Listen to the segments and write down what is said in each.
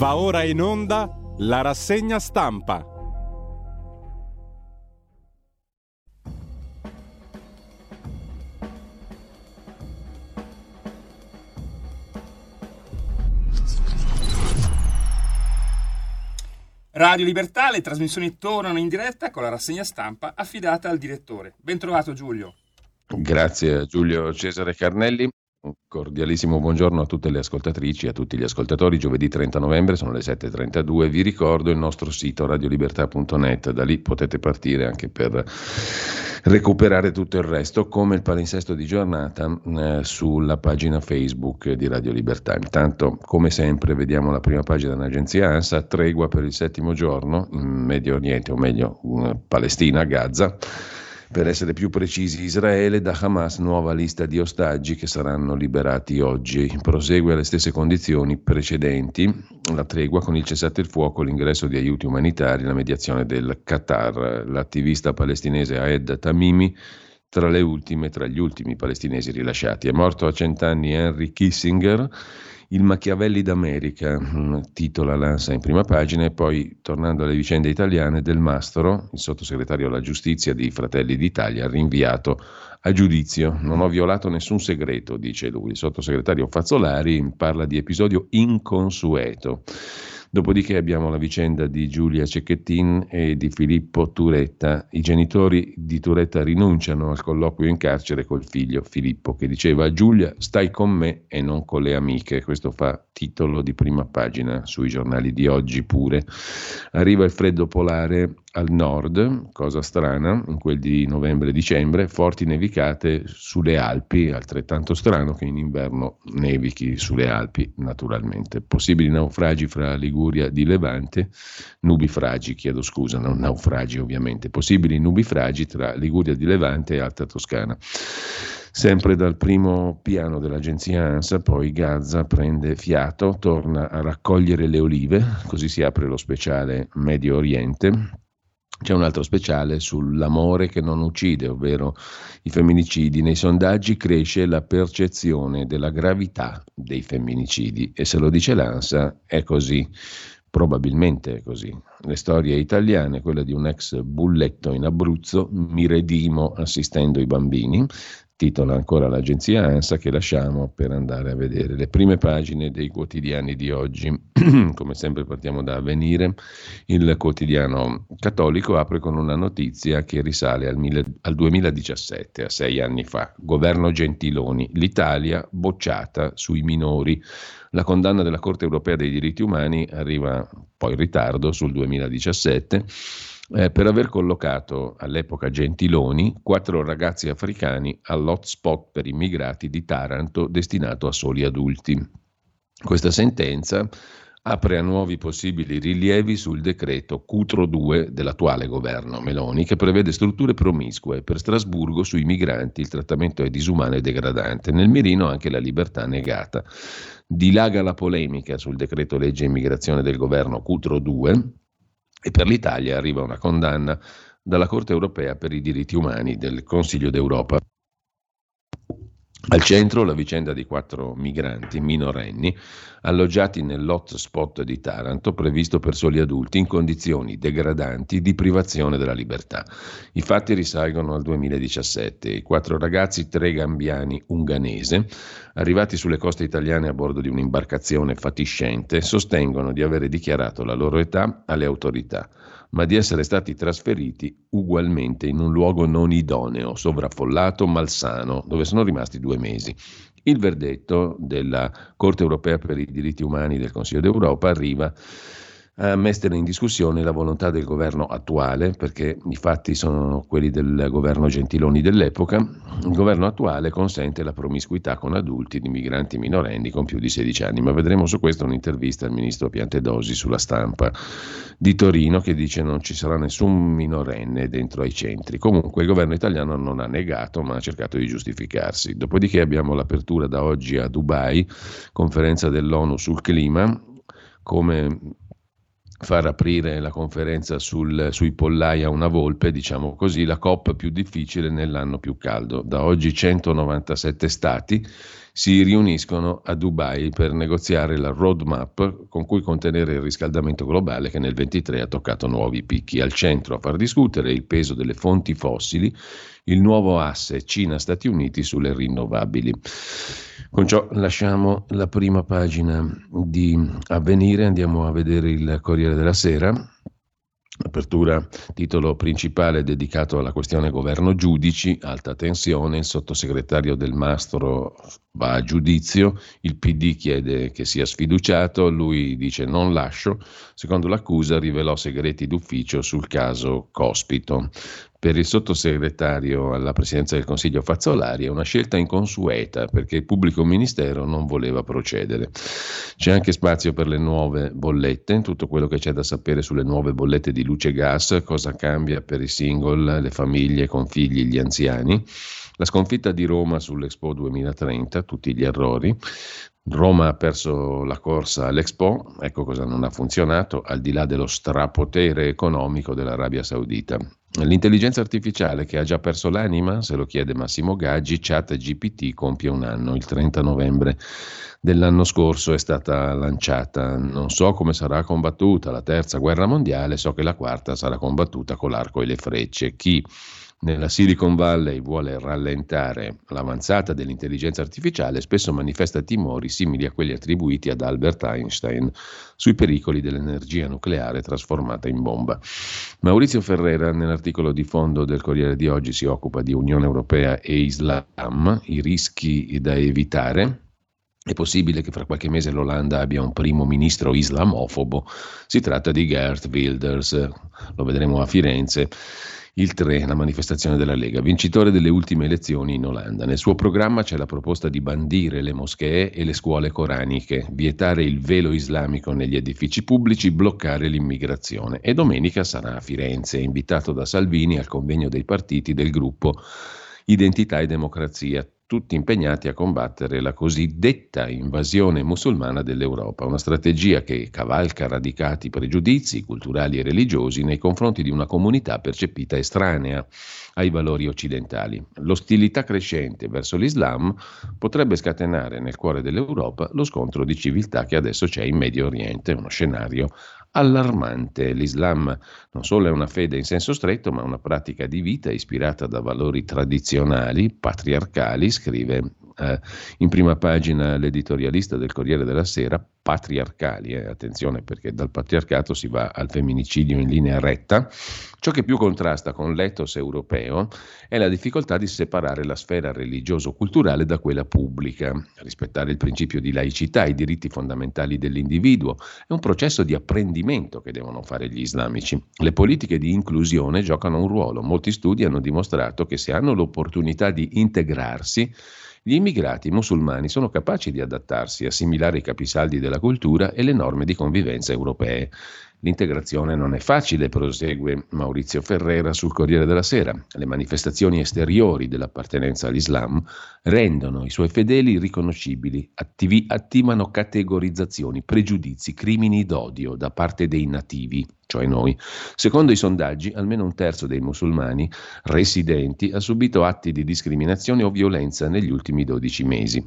Va ora in onda la rassegna stampa. Radio Libertà, le trasmissioni tornano in diretta con la rassegna stampa affidata al direttore. Bentrovato Giulio. Grazie Giulio Cesare Carnelli. Un cordialissimo buongiorno a tutte le ascoltatrici e a tutti gli ascoltatori. Giovedì 30 novembre sono le 7.32. Vi ricordo il nostro sito radiolibertà.net. Da lì potete partire anche per recuperare tutto il resto, come il palinsesto di giornata eh, sulla pagina Facebook di Radio Libertà. Intanto, come sempre, vediamo la prima pagina dell'agenzia ANSA, tregua per il settimo giorno in Medio Oriente, o meglio, Palestina, Gaza per essere più precisi, Israele da Hamas nuova lista di ostaggi che saranno liberati oggi. Prosegue alle stesse condizioni precedenti la tregua con il cessate il fuoco, l'ingresso di aiuti umanitari, la mediazione del Qatar. L'attivista palestinese Aed Tamimi tra le ultime, tra gli ultimi palestinesi rilasciati. È morto a cent'anni Henry Kissinger il Machiavelli d'America, mm, titola l'ANSA in prima pagina, e poi, tornando alle vicende italiane, Del Mastro, il sottosegretario alla giustizia di Fratelli d'Italia, rinviato a giudizio. Non ho violato nessun segreto, dice lui. Il sottosegretario Fazzolari parla di episodio inconsueto. Dopodiché abbiamo la vicenda di Giulia Cecchettin e di Filippo Turetta. I genitori di Turetta rinunciano al colloquio in carcere col figlio Filippo che diceva a Giulia stai con me e non con le amiche. Questo fa titolo di prima pagina sui giornali di oggi pure. Arriva il freddo polare al nord, cosa strana, in quel di novembre-dicembre, forti nevicate sulle Alpi, altrettanto strano che in inverno nevichi sulle Alpi naturalmente. Possibili naufragi fra Liguria di Levante, nubifragi, chiedo scusa, non naufragi ovviamente, possibili nubifragi tra Liguria di Levante e Alta Toscana. Sempre dal primo piano dell'agenzia ANSA, poi Gaza prende fiato, torna a raccogliere le olive, così si apre lo speciale Medio Oriente. C'è un altro speciale sull'amore che non uccide, ovvero i femminicidi. Nei sondaggi cresce la percezione della gravità dei femminicidi e se lo dice l'ANSA è così. Probabilmente è così. Le storie italiane, quella di un ex bulletto in Abruzzo, mi redimo assistendo i bambini, titola ancora l'agenzia ANSA che lasciamo per andare a vedere le prime pagine dei quotidiani di oggi. Come sempre partiamo da Avvenire, il quotidiano cattolico apre con una notizia che risale al, mille, al 2017, a sei anni fa. Governo Gentiloni, l'Italia bocciata sui minori. La condanna della Corte europea dei diritti umani arriva poi in ritardo sul 2017 eh, per aver collocato all'epoca Gentiloni quattro ragazzi africani all'hotspot per immigrati di Taranto destinato a soli adulti. Questa sentenza apre a nuovi possibili rilievi sul decreto Cutro 2 dell'attuale governo Meloni che prevede strutture promiscue. Per Strasburgo sui migranti il trattamento è disumano e degradante, nel mirino anche la libertà negata. Dilaga la polemica sul decreto legge immigrazione del governo Cutro 2 e per l'Italia arriva una condanna dalla Corte europea per i diritti umani del Consiglio d'Europa. Al centro la vicenda di quattro migranti minorenni alloggiati nell'hotspot di Taranto previsto per soli adulti in condizioni degradanti di privazione della libertà. I fatti risalgono al 2017. I quattro ragazzi, tre gambiani unganese, arrivati sulle coste italiane a bordo di un'imbarcazione fatiscente, sostengono di avere dichiarato la loro età alle autorità ma di essere stati trasferiti ugualmente in un luogo non idoneo, sovraffollato, malsano, dove sono rimasti due mesi. Il verdetto della Corte europea per i diritti umani del Consiglio d'Europa arriva a mettere in discussione la volontà del governo attuale, perché i fatti sono quelli del governo Gentiloni dell'epoca. Il governo attuale consente la promiscuità con adulti di migranti minorenni con più di 16 anni, ma vedremo su questo un'intervista al ministro Piantedosi sulla stampa di Torino che dice non ci sarà nessun minorenne dentro ai centri. Comunque il governo italiano non ha negato, ma ha cercato di giustificarsi. Dopodiché abbiamo l'apertura da oggi a Dubai, conferenza dell'ONU sul clima, come far aprire la conferenza sul, sui pollai a una volpe, diciamo così, la COP più difficile nell'anno più caldo. Da oggi 197 stati si riuniscono a Dubai per negoziare la roadmap con cui contenere il riscaldamento globale che nel 23 ha toccato nuovi picchi. Al centro a far discutere il peso delle fonti fossili, il nuovo asse Cina-Stati Uniti sulle rinnovabili. Con ciò lasciamo la prima pagina di Avvenire, andiamo a vedere il Corriere della Sera. Apertura, titolo principale dedicato alla questione governo giudici, alta tensione, il sottosegretario del Mastro va a giudizio, il PD chiede che sia sfiduciato, lui dice non lascio, secondo l'accusa rivelò segreti d'ufficio sul caso Cospito per il sottosegretario alla presidenza del Consiglio Fazzolari è una scelta inconsueta perché il pubblico ministero non voleva procedere. C'è anche spazio per le nuove bollette, tutto quello che c'è da sapere sulle nuove bollette di luce e gas, cosa cambia per i single, le famiglie con figli, gli anziani. La sconfitta di Roma sull'Expo 2030, tutti gli errori, Roma ha perso la corsa all'Expo, ecco cosa non ha funzionato, al di là dello strapotere economico dell'Arabia Saudita. L'intelligenza artificiale che ha già perso l'anima, se lo chiede Massimo Gaggi, chat GPT compie un anno, il 30 novembre dell'anno scorso è stata lanciata. Non so come sarà combattuta la terza guerra mondiale, so che la quarta sarà combattuta con l'arco e le frecce. Chi nella Silicon Valley vuole rallentare l'avanzata dell'intelligenza artificiale, spesso manifesta timori simili a quelli attribuiti ad Albert Einstein sui pericoli dell'energia nucleare trasformata in bomba. Maurizio Ferrera, nell'articolo di fondo del Corriere di oggi, si occupa di Unione Europea e Islam, i rischi da evitare. È possibile che fra qualche mese l'Olanda abbia un primo ministro islamofobo. Si tratta di Gert Wilders, lo vedremo a Firenze il 3, la manifestazione della Lega, vincitore delle ultime elezioni in Olanda. Nel suo programma c'è la proposta di bandire le moschee e le scuole coraniche, vietare il velo islamico negli edifici pubblici, bloccare l'immigrazione. E domenica sarà a Firenze, invitato da Salvini al convegno dei partiti del gruppo Identità e Democrazia, tutti impegnati a combattere la cosiddetta invasione musulmana dell'Europa, una strategia che cavalca radicati pregiudizi culturali e religiosi nei confronti di una comunità percepita estranea ai valori occidentali. L'ostilità crescente verso l'Islam potrebbe scatenare nel cuore dell'Europa lo scontro di civiltà che adesso c'è in Medio Oriente, uno scenario allarmante. L'Islam non solo è una fede in senso stretto, ma una pratica di vita ispirata da valori tradizionali, patriarcali, scrive eh, in prima pagina l'editorialista del Corriere della Sera, patriarcali, eh, attenzione perché dal patriarcato si va al femminicidio in linea retta. Ciò che più contrasta con l'ethos europeo è la difficoltà di separare la sfera religioso-culturale da quella pubblica, rispettare il principio di laicità, i diritti fondamentali dell'individuo. È un processo di apprendimento che devono fare gli islamici. Le politiche di inclusione giocano un ruolo. Molti studi hanno dimostrato che se hanno l'opportunità di integrarsi, gli immigrati musulmani sono capaci di adattarsi, assimilare i capisaldi della cultura e le norme di convivenza europee. L'integrazione non è facile, prosegue Maurizio Ferrera sul Corriere della Sera. Le manifestazioni esteriori dell'appartenenza all'Islam rendono i suoi fedeli riconoscibili, attivi, attivano categorizzazioni, pregiudizi, crimini d'odio da parte dei nativi, cioè noi. Secondo i sondaggi, almeno un terzo dei musulmani residenti ha subito atti di discriminazione o violenza negli ultimi 12 mesi.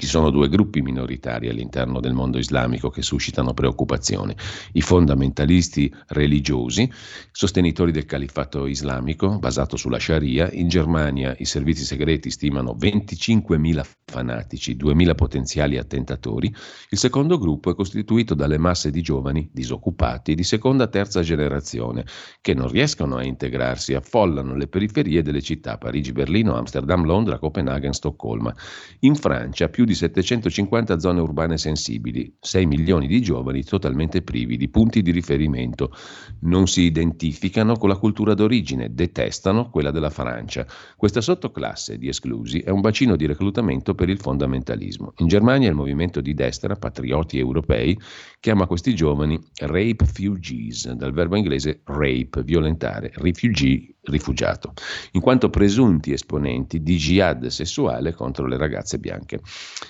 Ci sono due gruppi minoritari all'interno del mondo islamico che suscitano preoccupazione. I fondamentalisti religiosi, sostenitori del califato islamico basato sulla Sharia. In Germania i servizi segreti stimano 25.000 fanatici, 2.000 potenziali attentatori. Il secondo gruppo è costituito dalle masse di giovani disoccupati di seconda e terza generazione che non riescono a integrarsi, affollano le periferie delle città Parigi, Berlino, Amsterdam, Londra, Copenaghen, Stoccolma. In Francia più di 750 zone urbane sensibili, 6 milioni di giovani totalmente privi di punti di riferimento. Non si identificano con la cultura d'origine, detestano quella della Francia. Questa sottoclasse di esclusi è un bacino di reclutamento per il fondamentalismo. In Germania il movimento di destra, patrioti europei, chiama questi giovani rape fugees, dal verbo inglese rape, violentare, refugee, rifugiato, in quanto presunti esponenti di jihad sessuale contro le ragazze bianche.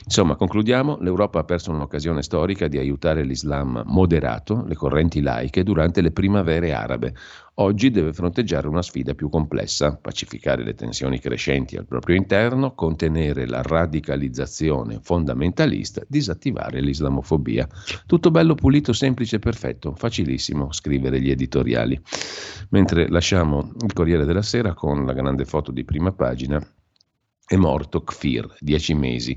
Insomma, concludiamo, l'Europa ha perso un'occasione storica di aiutare l'Islam moderato, le correnti laiche, durante le primavere arabe. Oggi deve fronteggiare una sfida più complessa, pacificare le tensioni crescenti al proprio interno, contenere la radicalizzazione fondamentalista, disattivare l'islamofobia. Tutto bello, pulito, semplice, perfetto, facilissimo scrivere gli editoriali. Mentre lasciamo il Corriere della Sera con la grande foto di prima pagina, è morto Kfir, dieci mesi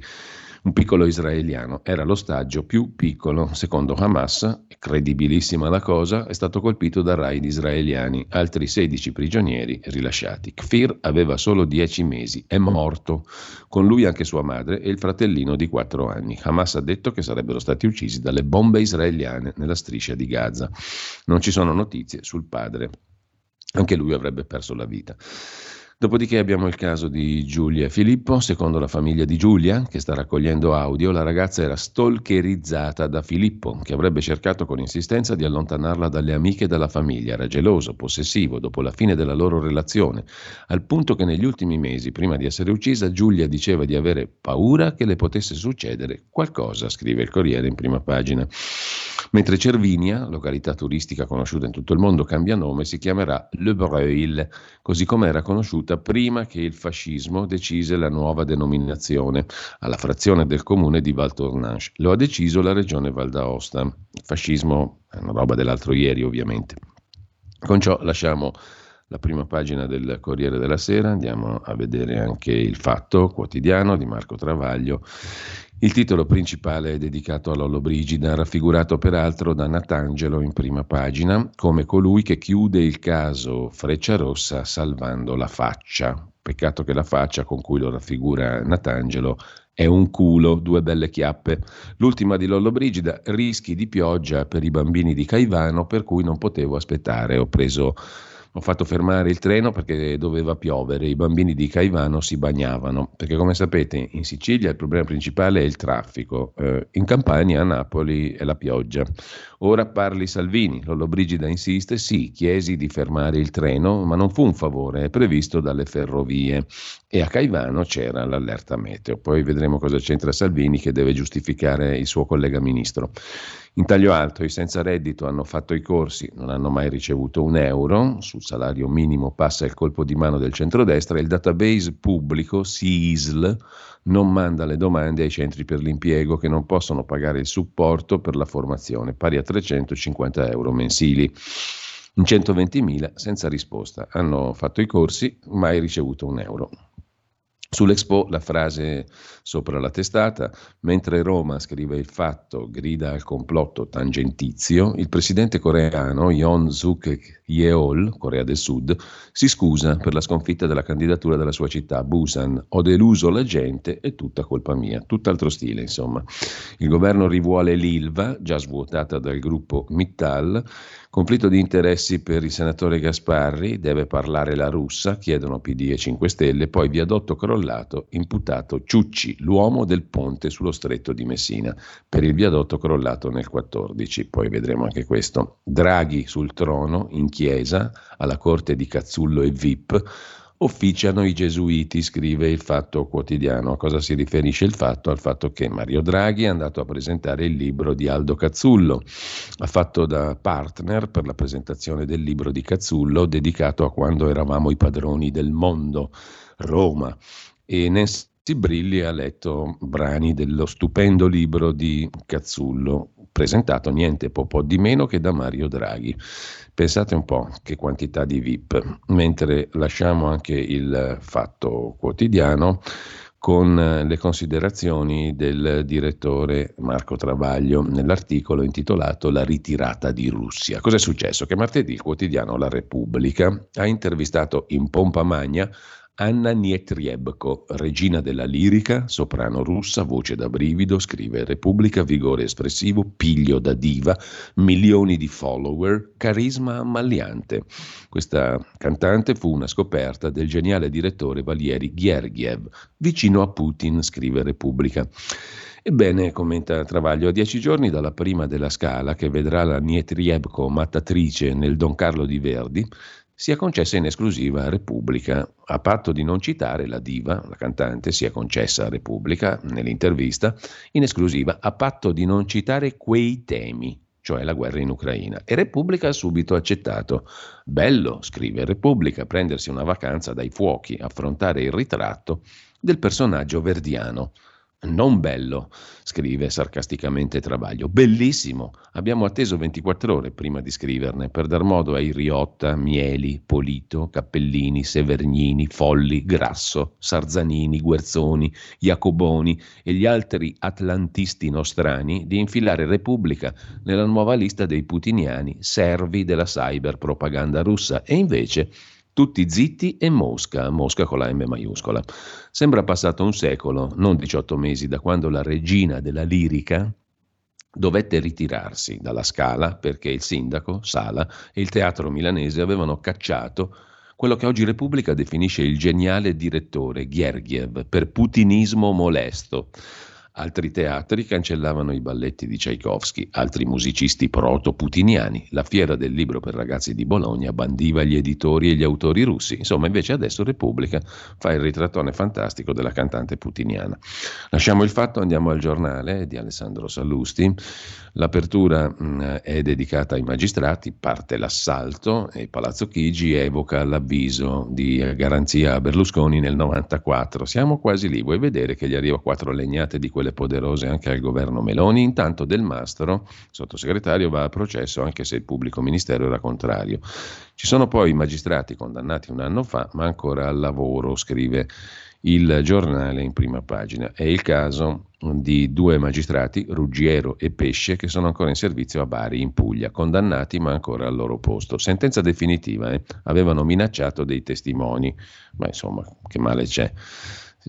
un piccolo israeliano. Era l'ostaggio più piccolo, secondo Hamas, credibilissima la cosa, è stato colpito da raid israeliani, altri 16 prigionieri rilasciati. Kfir aveva solo 10 mesi, è morto, con lui anche sua madre e il fratellino di 4 anni. Hamas ha detto che sarebbero stati uccisi dalle bombe israeliane nella striscia di Gaza. Non ci sono notizie sul padre. Anche lui avrebbe perso la vita. Dopodiché abbiamo il caso di Giulia Filippo. Secondo la famiglia di Giulia, che sta raccogliendo audio, la ragazza era stalkerizzata da Filippo, che avrebbe cercato con insistenza di allontanarla dalle amiche e dalla famiglia. Era geloso, possessivo, dopo la fine della loro relazione, al punto che negli ultimi mesi, prima di essere uccisa, Giulia diceva di avere paura che le potesse succedere qualcosa, scrive il Corriere in prima pagina. Mentre Cervinia, località turistica conosciuta in tutto il mondo, cambia nome, si chiamerà Le Breuil, così come era conosciuta prima che il fascismo decise la nuova denominazione alla frazione del comune di Val Tournanche. Lo ha deciso la regione Val d'Aosta. Il fascismo è una roba dell'altro ieri, ovviamente. Con ciò lasciamo la prima pagina del Corriere della Sera, andiamo a vedere anche il Fatto quotidiano di Marco Travaglio il titolo principale è dedicato a Lollo Brigida, raffigurato peraltro da Natangelo in prima pagina come colui che chiude il caso Freccia Rossa salvando la faccia. Peccato che la faccia con cui lo raffigura Natangelo è un culo, due belle chiappe. L'ultima di Lollo Brigida, rischi di pioggia per i bambini di Caivano, per cui non potevo aspettare. Ho preso ho fatto fermare il treno perché doveva piovere, i bambini di Caivano si bagnavano, perché come sapete in Sicilia il problema principale è il traffico, eh, in Campania a Napoli è la pioggia. Ora parli Salvini, Lollobrigida insiste, sì, chiesi di fermare il treno, ma non fu un favore, è previsto dalle ferrovie e a Caivano c'era l'allerta meteo. Poi vedremo cosa c'entra Salvini che deve giustificare il suo collega ministro. In taglio alto i senza reddito hanno fatto i corsi, non hanno mai ricevuto un euro, sul salario minimo passa il colpo di mano del centrodestra e il database pubblico SISL non manda le domande ai centri per l'impiego che non possono pagare il supporto per la formazione, pari a 350 euro mensili. In 120.000 senza risposta. Hanno fatto i corsi, mai ricevuto un euro. Sull'Expo la frase sopra la testata, mentre Roma scrive il fatto, grida al complotto tangentizio, il presidente coreano Yoon Suk Yeol, Corea del Sud, si scusa per la sconfitta della candidatura della sua città, Busan. Ho deluso la gente, è tutta colpa mia. Tutt'altro stile, insomma. Il governo rivuole l'Ilva, già svuotata dal gruppo Mittal, Conflitto di interessi per il senatore Gasparri, deve parlare la russa, chiedono PD e 5 Stelle, poi viadotto crollato, imputato Ciucci, l'uomo del ponte sullo stretto di Messina, per il viadotto crollato nel 14, poi vedremo anche questo. Draghi sul trono, in chiesa, alla corte di Cazzullo e Vip, officiano i gesuiti, scrive il Fatto Quotidiano. A cosa si riferisce il fatto? Al fatto che Mario Draghi è andato a presentare il libro di Aldo Cazzullo, ha fatto da partner per la presentazione del libro di Cazzullo dedicato a quando eravamo i padroni del mondo, Roma. E Nancy Brilli ha letto brani dello stupendo libro di Cazzullo, presentato niente po', di meno che da Mario Draghi. Pensate un po' che quantità di VIP, mentre lasciamo anche il fatto quotidiano con le considerazioni del direttore Marco Travaglio nell'articolo intitolato La ritirata di Russia. Cos'è successo? Che martedì il quotidiano La Repubblica ha intervistato in pompa magna Anna Nietriebko, regina della lirica, soprano russa, voce da brivido, scrive Repubblica, vigore espressivo, piglio da diva, milioni di follower, carisma ammaliante. Questa cantante fu una scoperta del geniale direttore Valieri Gergiev, vicino a Putin, scrive Repubblica. Ebbene, commenta Travaglio, a dieci giorni dalla prima della scala, che vedrà la Nietriebko mattatrice nel Don Carlo di Verdi, sia concessa in esclusiva a Repubblica, a patto di non citare la diva, la cantante, sia concessa a Repubblica nell'intervista, in esclusiva a patto di non citare quei temi. cioè la guerra in Ucraina. E Repubblica ha subito accettato. Bello, scrive Repubblica, prendersi una vacanza dai fuochi, affrontare il ritratto del personaggio verdiano. Non bello, scrive sarcasticamente Travaglio. Bellissimo. Abbiamo atteso 24 ore prima di scriverne per dar modo ai Riotta, Mieli, Polito, Cappellini, Severnini, Folli, Grasso, Sarzanini, Guerzoni, Jacoboni e gli altri atlantisti nostrani di infilare Repubblica nella nuova lista dei putiniani servi della cyber propaganda russa e invece tutti zitti e Mosca, Mosca con la M maiuscola. Sembra passato un secolo, non 18 mesi, da quando la regina della lirica dovette ritirarsi dalla Scala perché il sindaco, Sala e il teatro milanese avevano cacciato quello che oggi Repubblica definisce il geniale direttore Ghergiev per putinismo molesto. Altri teatri cancellavano i balletti di Tchaikovsky, altri musicisti proto-putiniani. La fiera del libro per ragazzi di Bologna bandiva gli editori e gli autori russi. Insomma, invece adesso Repubblica fa il ritrattone fantastico della cantante putiniana. Lasciamo il fatto, andiamo al giornale di Alessandro Sallusti. L'apertura mh, è dedicata ai magistrati, parte l'assalto e Palazzo Chigi evoca l'avviso di garanzia a Berlusconi nel 94. Siamo quasi lì, vuoi vedere che gli arriva quattro legnate di quel quelle poderose anche al governo Meloni. Intanto Del Mastro, sottosegretario, va a processo anche se il pubblico ministero era contrario. Ci sono poi i magistrati condannati un anno fa, ma ancora al lavoro, scrive il giornale in prima pagina. È il caso di due magistrati, Ruggiero e Pesce, che sono ancora in servizio a Bari, in Puglia, condannati ma ancora al loro posto. Sentenza definitiva, eh? avevano minacciato dei testimoni, ma insomma, che male c'è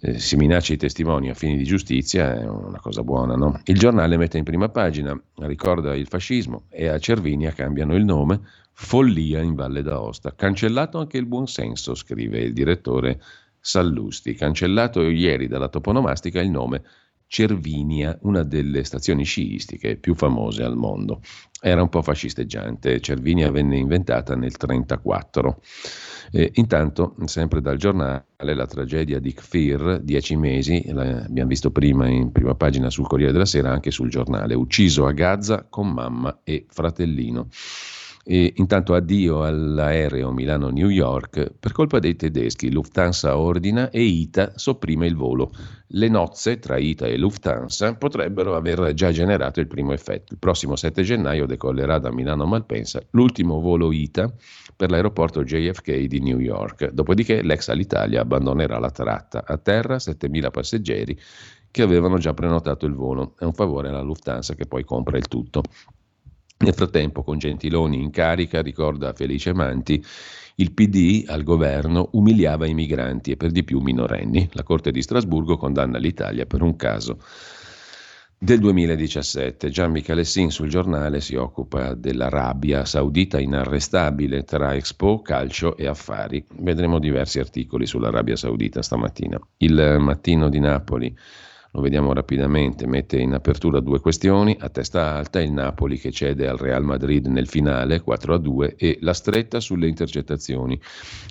eh, si minaccia i testimoni a fini di giustizia è una cosa buona. No? Il giornale mette in prima pagina, ricorda il fascismo e a Cervinia cambiano il nome, follia in Valle d'Aosta. Cancellato anche il buonsenso, scrive il direttore Sallusti. Cancellato ieri dalla toponomastica il nome Cervinia, una delle stazioni sciistiche più famose al mondo. Era un po' fascisteggiante, Cervinia venne inventata nel 1934. Eh, intanto, sempre dal giornale, la tragedia di Kfir, dieci mesi, l'abbiamo visto prima in prima pagina sul Corriere della Sera, anche sul giornale, ucciso a Gaza con mamma e fratellino. E intanto addio all'aereo Milano-New York per colpa dei tedeschi. Lufthansa ordina e ITA sopprime il volo. Le nozze tra ITA e Lufthansa potrebbero aver già generato il primo effetto. Il prossimo 7 gennaio decollerà da Milano Malpensa l'ultimo volo ITA per l'aeroporto JFK di New York. Dopodiché l'ex Alitalia abbandonerà la tratta. A terra 7.000 passeggeri che avevano già prenotato il volo. È un favore alla Lufthansa che poi compra il tutto. Nel frattempo, con Gentiloni in carica, ricorda Felice Manti, il PD al governo umiliava i migranti e per di più minorenni. La Corte di Strasburgo condanna l'Italia per un caso del 2017. Gian Michalessin sul giornale si occupa dell'Arabia Saudita inarrestabile tra Expo, calcio e affari. Vedremo diversi articoli sull'Arabia Saudita stamattina. Il mattino di Napoli lo vediamo rapidamente, mette in apertura due questioni, a testa alta il Napoli che cede al Real Madrid nel finale 4-2 e la stretta sulle intercettazioni.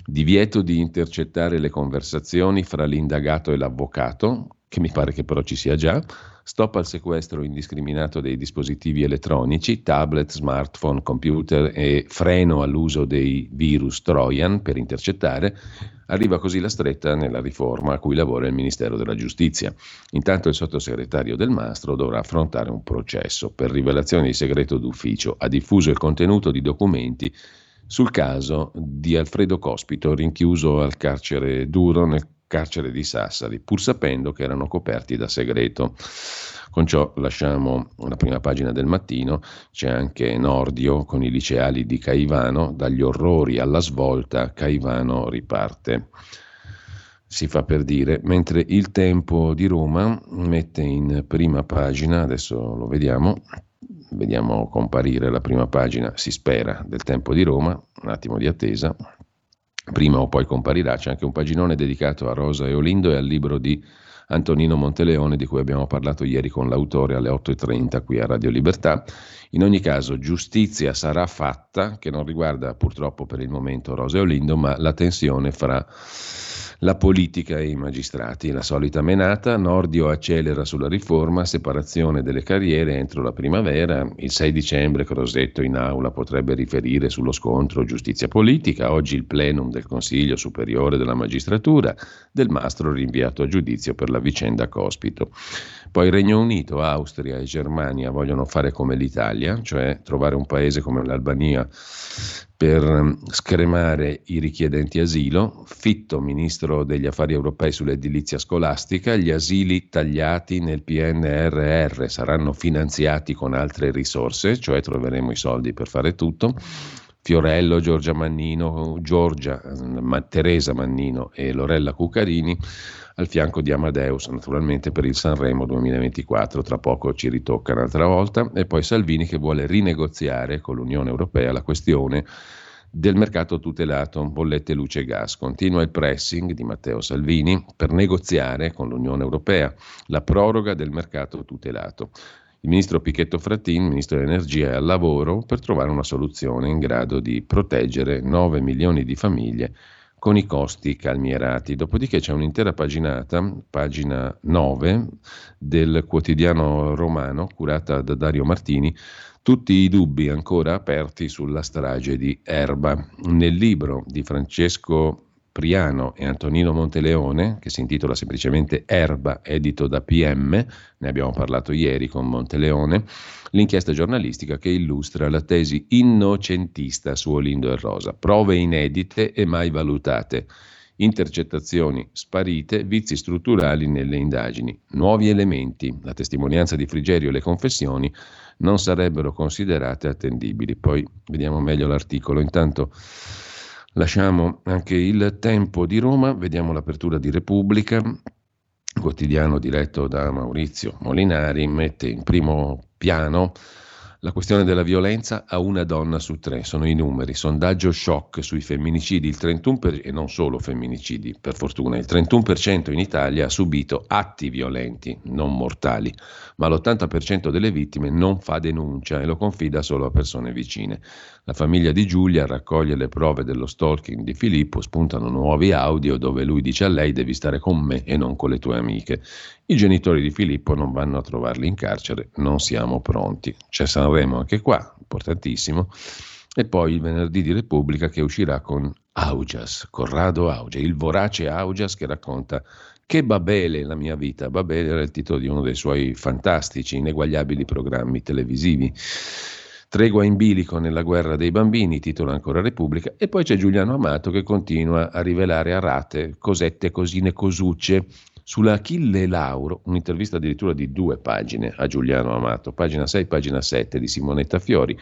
Divieto di intercettare le conversazioni fra l'indagato e l'avvocato, che mi pare che però ci sia già, stop al sequestro indiscriminato dei dispositivi elettronici, tablet, smartphone, computer e freno all'uso dei virus Trojan per intercettare, arriva così la stretta nella riforma a cui lavora il Ministero della Giustizia. Intanto il sottosegretario Del Mastro dovrà affrontare un processo per rivelazione di segreto d'ufficio. Ha diffuso il contenuto di documenti sul caso di Alfredo Cospito, rinchiuso al carcere duro nel carcere di Sassari, pur sapendo che erano coperti da segreto. Con ciò lasciamo la prima pagina del mattino, c'è anche Nordio con i liceali di Caivano, dagli orrori alla svolta Caivano riparte. Si fa per dire, mentre il tempo di Roma mette in prima pagina, adesso lo vediamo, vediamo comparire la prima pagina, si spera, del tempo di Roma, un attimo di attesa, prima o poi comparirà, c'è anche un paginone dedicato a Rosa e Olindo e al libro di Antonino Monteleone di cui abbiamo parlato ieri con l'autore alle 8.30 qui a Radio Libertà. In ogni caso giustizia sarà fatta, che non riguarda purtroppo per il momento Rosa e Olindo, ma la tensione fra la politica e i magistrati. La solita menata, Nordio accelera sulla riforma, separazione delle carriere entro la primavera, il 6 dicembre Crosetto in aula potrebbe riferire sullo scontro giustizia politica, oggi il plenum del Consiglio Superiore della Magistratura, del mastro rinviato a giudizio per la vicenda Cospito. Poi Regno Unito, Austria e Germania vogliono fare come l'Italia, cioè trovare un paese come l'Albania per ehm, scremare i richiedenti asilo. Fitto, ministro degli affari europei sull'edilizia scolastica, gli asili tagliati nel PNRR saranno finanziati con altre risorse, cioè troveremo i soldi per fare tutto. Fiorello, Giorgia Mannino, Giorgia, Teresa Mannino e Lorella Cuccarini al fianco di Amadeus, naturalmente per il Sanremo 2024. Tra poco ci ritocca un'altra volta. E poi Salvini che vuole rinegoziare con l'Unione Europea la questione del mercato tutelato, bollette luce e gas. Continua il pressing di Matteo Salvini per negoziare con l'Unione Europea la proroga del mercato tutelato. Il ministro Pichetto Frattin, ministro dell'Energia, è al lavoro per trovare una soluzione in grado di proteggere 9 milioni di famiglie con i costi calmierati. Dopodiché c'è un'intera paginata, pagina 9 del quotidiano romano, curata da Dario Martini, tutti i dubbi ancora aperti sulla strage di Erba. Nel libro di Francesco Priano e Antonino Monteleone, che si intitola semplicemente Erba, edito da PM, ne abbiamo parlato ieri con Monteleone, l'inchiesta giornalistica che illustra la tesi innocentista su Olindo e Rosa, prove inedite e mai valutate, intercettazioni sparite, vizi strutturali nelle indagini, nuovi elementi, la testimonianza di Frigerio e le confessioni non sarebbero considerate attendibili. Poi vediamo meglio l'articolo. Intanto lasciamo anche il tempo di Roma, vediamo l'apertura di Repubblica quotidiano diretto da Maurizio Molinari, mette in primo piano la questione della violenza a una donna su tre, sono i numeri. Sondaggio shock sui femminicidi, il 31% per, e non solo femminicidi, per fortuna, il 31% in Italia ha subito atti violenti, non mortali, ma l'80% delle vittime non fa denuncia e lo confida solo a persone vicine. La famiglia di Giulia raccoglie le prove dello stalking di Filippo, spuntano nuovi audio dove lui dice a lei devi stare con me e non con le tue amiche. I genitori di Filippo non vanno a trovarli in carcere, non siamo pronti. C'è Sanremo anche qua, importantissimo. E poi il venerdì di Repubblica che uscirà con Augias, Corrado Augias, il vorace Augias che racconta che Babele la mia vita. Babele era il titolo di uno dei suoi fantastici, ineguagliabili programmi televisivi. Tregua in bilico nella guerra dei bambini, titola ancora Repubblica, e poi c'è Giuliano Amato che continua a rivelare a rate cosette, cosine, cosucce sulla Achille Lauro, un'intervista addirittura di due pagine a Giuliano Amato, pagina 6, pagina 7 di Simonetta Fiori.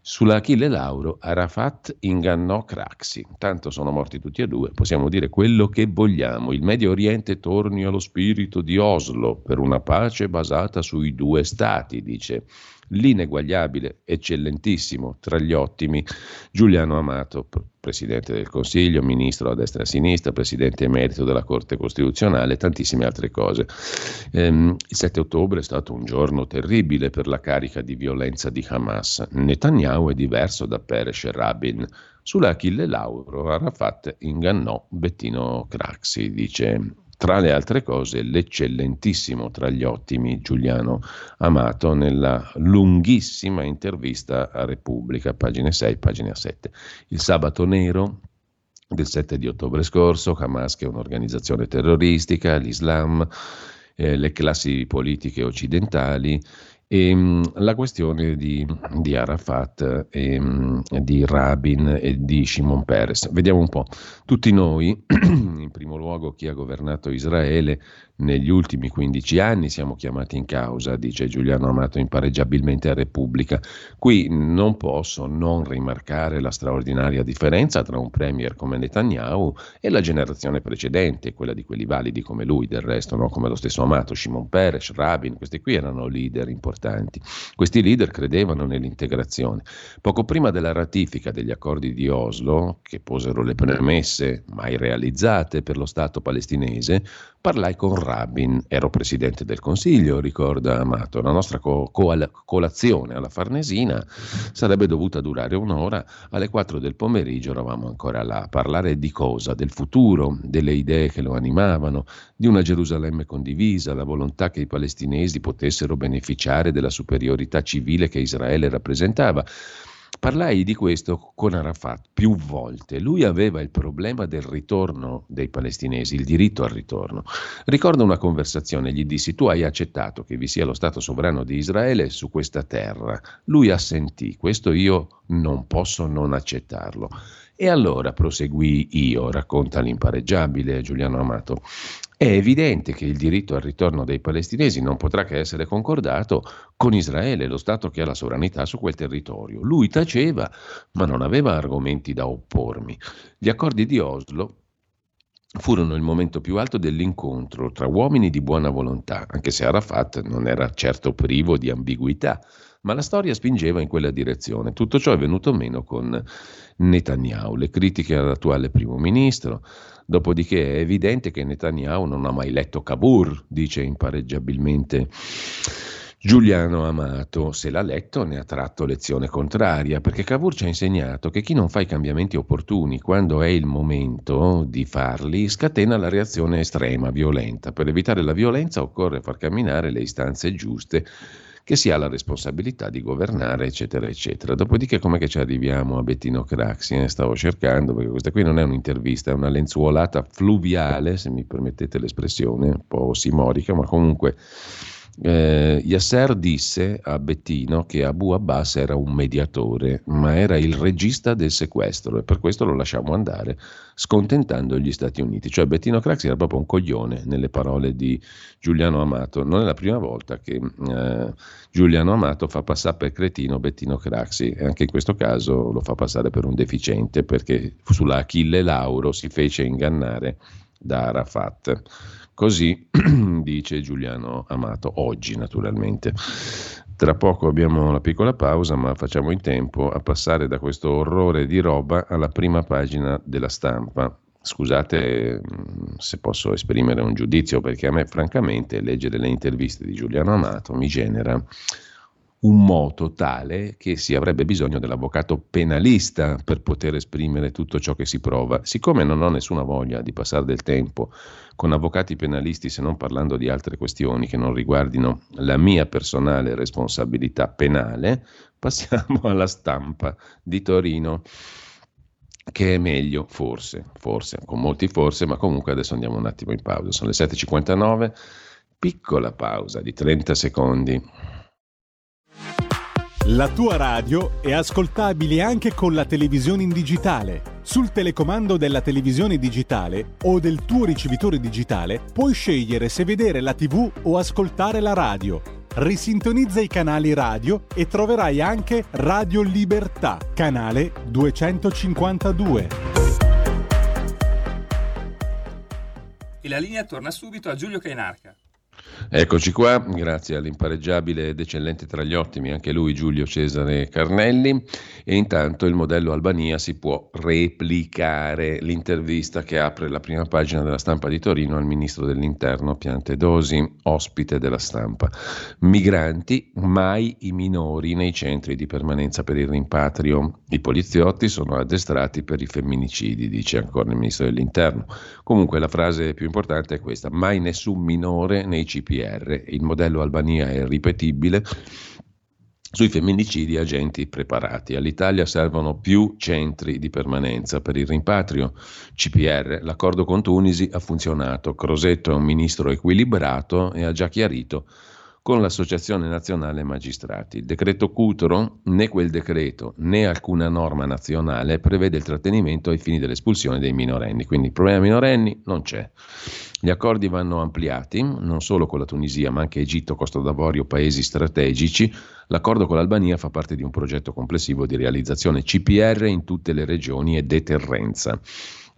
Sulla Achille Lauro, Arafat ingannò Craxi. Tanto sono morti tutti e due, possiamo dire quello che vogliamo. Il Medio Oriente torni allo spirito di Oslo per una pace basata sui due stati, dice l'ineguagliabile, eccellentissimo, tra gli ottimi, Giuliano Amato, Presidente del Consiglio, Ministro a destra e a sinistra, Presidente emerito della Corte Costituzionale e tantissime altre cose. Ehm, il 7 ottobre è stato un giorno terribile per la carica di violenza di Hamas. Netanyahu è diverso da Peres e Rabin. Sulla Achille Lauro Arafat ingannò Bettino Craxi, dice tra le altre cose l'eccellentissimo tra gli ottimi Giuliano Amato nella lunghissima intervista a Repubblica, pagine 6, pagina 7. Il sabato nero del 7 di ottobre scorso, Hamas che è un'organizzazione terroristica, l'Islam, eh, le classi politiche occidentali, e, mh, la questione di, di Arafat, e, mh, di Rabin e di Shimon Peres. Vediamo un po'. Tutti noi, in primo luogo chi ha governato Israele, negli ultimi 15 anni siamo chiamati in causa, dice Giuliano Amato impareggiabilmente a Repubblica. Qui non posso non rimarcare la straordinaria differenza tra un premier come Netanyahu e la generazione precedente, quella di quelli validi come lui, del resto, no? come lo stesso Amato, Shimon Peres, Rabin, questi qui erano leader importanti. Questi leader credevano nell'integrazione. Poco prima della ratifica degli accordi di Oslo, che posero le premesse mai realizzate per lo Stato palestinese, parlai con Rabin, ero presidente del Consiglio, ricorda Amato. La nostra co- co- colazione alla Farnesina sarebbe dovuta durare un'ora, alle 4 del pomeriggio eravamo ancora là a parlare di cosa? Del futuro, delle idee che lo animavano, di una Gerusalemme condivisa, la volontà che i palestinesi potessero beneficiare della superiorità civile che Israele rappresentava. Parlai di questo con Arafat più volte. Lui aveva il problema del ritorno dei palestinesi, il diritto al ritorno. Ricordo una conversazione, gli dissi tu hai accettato che vi sia lo Stato sovrano di Israele su questa terra. Lui assentì, questo io non posso non accettarlo. E allora proseguì io, racconta l'impareggiabile Giuliano Amato. È evidente che il diritto al ritorno dei palestinesi non potrà che essere concordato con Israele, lo Stato che ha la sovranità su quel territorio. Lui taceva, ma non aveva argomenti da oppormi. Gli accordi di Oslo furono il momento più alto dell'incontro tra uomini di buona volontà, anche se Arafat non era certo privo di ambiguità ma la storia spingeva in quella direzione. Tutto ciò è venuto meno con Netanyahu, le critiche all'attuale primo ministro, dopodiché è evidente che Netanyahu non ha mai letto Cavour, dice impareggiabilmente Giuliano Amato, se l'ha letto, ne ha tratto lezione contraria, perché Cavour ci ha insegnato che chi non fa i cambiamenti opportuni quando è il momento di farli scatena la reazione estrema, violenta. Per evitare la violenza occorre far camminare le istanze giuste che si ha la responsabilità di governare, eccetera, eccetera. Dopodiché, come che ci arriviamo a Bettino Craxi? Eh? Stavo cercando, perché questa qui non è un'intervista, è una lenzuolata fluviale, se mi permettete l'espressione, un po' simorica, ma comunque eh, Yasser disse a Bettino che Abu Abbas era un mediatore, ma era il regista del sequestro e per questo lo lasciamo andare, scontentando gli Stati Uniti. Cioè Bettino Craxi era proprio un coglione nelle parole di Giuliano Amato. Non è la prima volta che eh, Giuliano Amato fa passare per cretino Bettino Craxi e anche in questo caso lo fa passare per un deficiente perché sulla Achille Lauro si fece ingannare da Arafat. Così dice Giuliano Amato, oggi naturalmente. Tra poco abbiamo la piccola pausa, ma facciamo in tempo a passare da questo orrore di roba alla prima pagina della stampa. Scusate mm, se posso esprimere un giudizio, perché a me francamente leggere le interviste di Giuliano Amato mi genera un moto tale che si avrebbe bisogno dell'avvocato penalista per poter esprimere tutto ciò che si prova. Siccome non ho nessuna voglia di passare del tempo con avvocati penalisti, se non parlando di altre questioni che non riguardino la mia personale responsabilità penale, passiamo alla stampa di Torino che è meglio, forse, forse, con molti forse, ma comunque adesso andiamo un attimo in pausa. Sono le 7.59, piccola pausa di 30 secondi. La tua radio è ascoltabile anche con la televisione in digitale. Sul telecomando della televisione digitale o del tuo ricevitore digitale puoi scegliere se vedere la TV o ascoltare la radio. Risintonizza i canali radio e troverai anche Radio Libertà, canale 252. E la linea torna subito a Giulio Cainarca. Eccoci qua, grazie all'impareggiabile ed eccellente tra gli ottimi, anche lui Giulio Cesare Carnelli. E intanto il modello Albania si può replicare. L'intervista che apre la prima pagina della stampa di Torino al ministro dell'interno Piantedosi, ospite della stampa. Migranti, mai i minori nei centri di permanenza per il rimpatrio. I poliziotti sono addestrati per i femminicidi, dice ancora il ministro dell'interno. Comunque la frase più importante è questa: mai nessun minore nei CPR. Il modello Albania è ripetibile. Sui femminicidi agenti preparati. All'Italia servono più centri di permanenza per il rimpatrio. CPR, l'accordo con Tunisi ha funzionato. Crosetto è un ministro equilibrato e ha già chiarito con l'Associazione Nazionale Magistrati. Il decreto Cutro, né quel decreto né alcuna norma nazionale prevede il trattenimento ai fini dell'espulsione dei minorenni, quindi il problema minorenni non c'è. Gli accordi vanno ampliati, non solo con la Tunisia, ma anche Egitto, Costa d'Avorio, paesi strategici. L'accordo con l'Albania fa parte di un progetto complessivo di realizzazione CPR in tutte le regioni e deterrenza.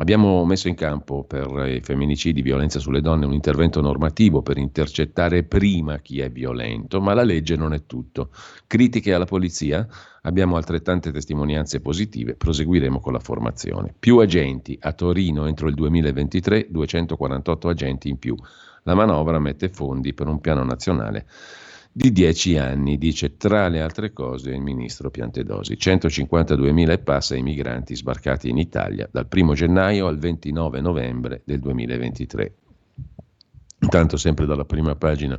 Abbiamo messo in campo per i femminicidi, violenza sulle donne, un intervento normativo per intercettare prima chi è violento, ma la legge non è tutto. Critiche alla polizia? Abbiamo altrettante testimonianze positive, proseguiremo con la formazione. Più agenti a Torino entro il 2023, 248 agenti in più. La manovra mette fondi per un piano nazionale di 10 anni, dice tra le altre cose il ministro Piantedosi. 152.000 e passa i migranti sbarcati in Italia dal 1 gennaio al 29 novembre del 2023. Intanto sempre dalla prima pagina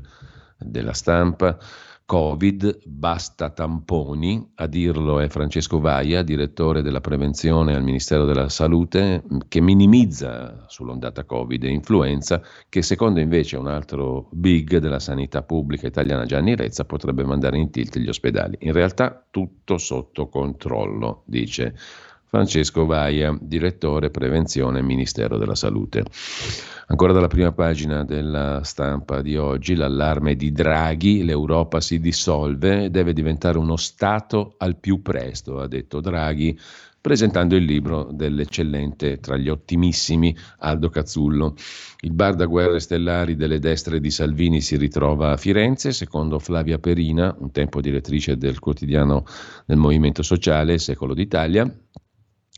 della stampa Covid, basta tamponi, a dirlo è Francesco Vaia, direttore della prevenzione al Ministero della Salute, che minimizza sull'ondata Covid e influenza, che secondo invece un altro big della sanità pubblica italiana Gianni Rezza potrebbe mandare in tilt gli ospedali. In realtà tutto sotto controllo, dice Francesco Vaia, direttore prevenzione Ministero della Salute. Ancora dalla prima pagina della stampa di oggi, l'allarme di Draghi, l'Europa si dissolve, deve diventare uno Stato al più presto, ha detto Draghi, presentando il libro dell'eccellente, tra gli ottimissimi, Aldo Cazzullo. Il bar da guerre stellari delle destre di Salvini si ritrova a Firenze, secondo Flavia Perina, un tempo direttrice del quotidiano del Movimento Sociale, Secolo d'Italia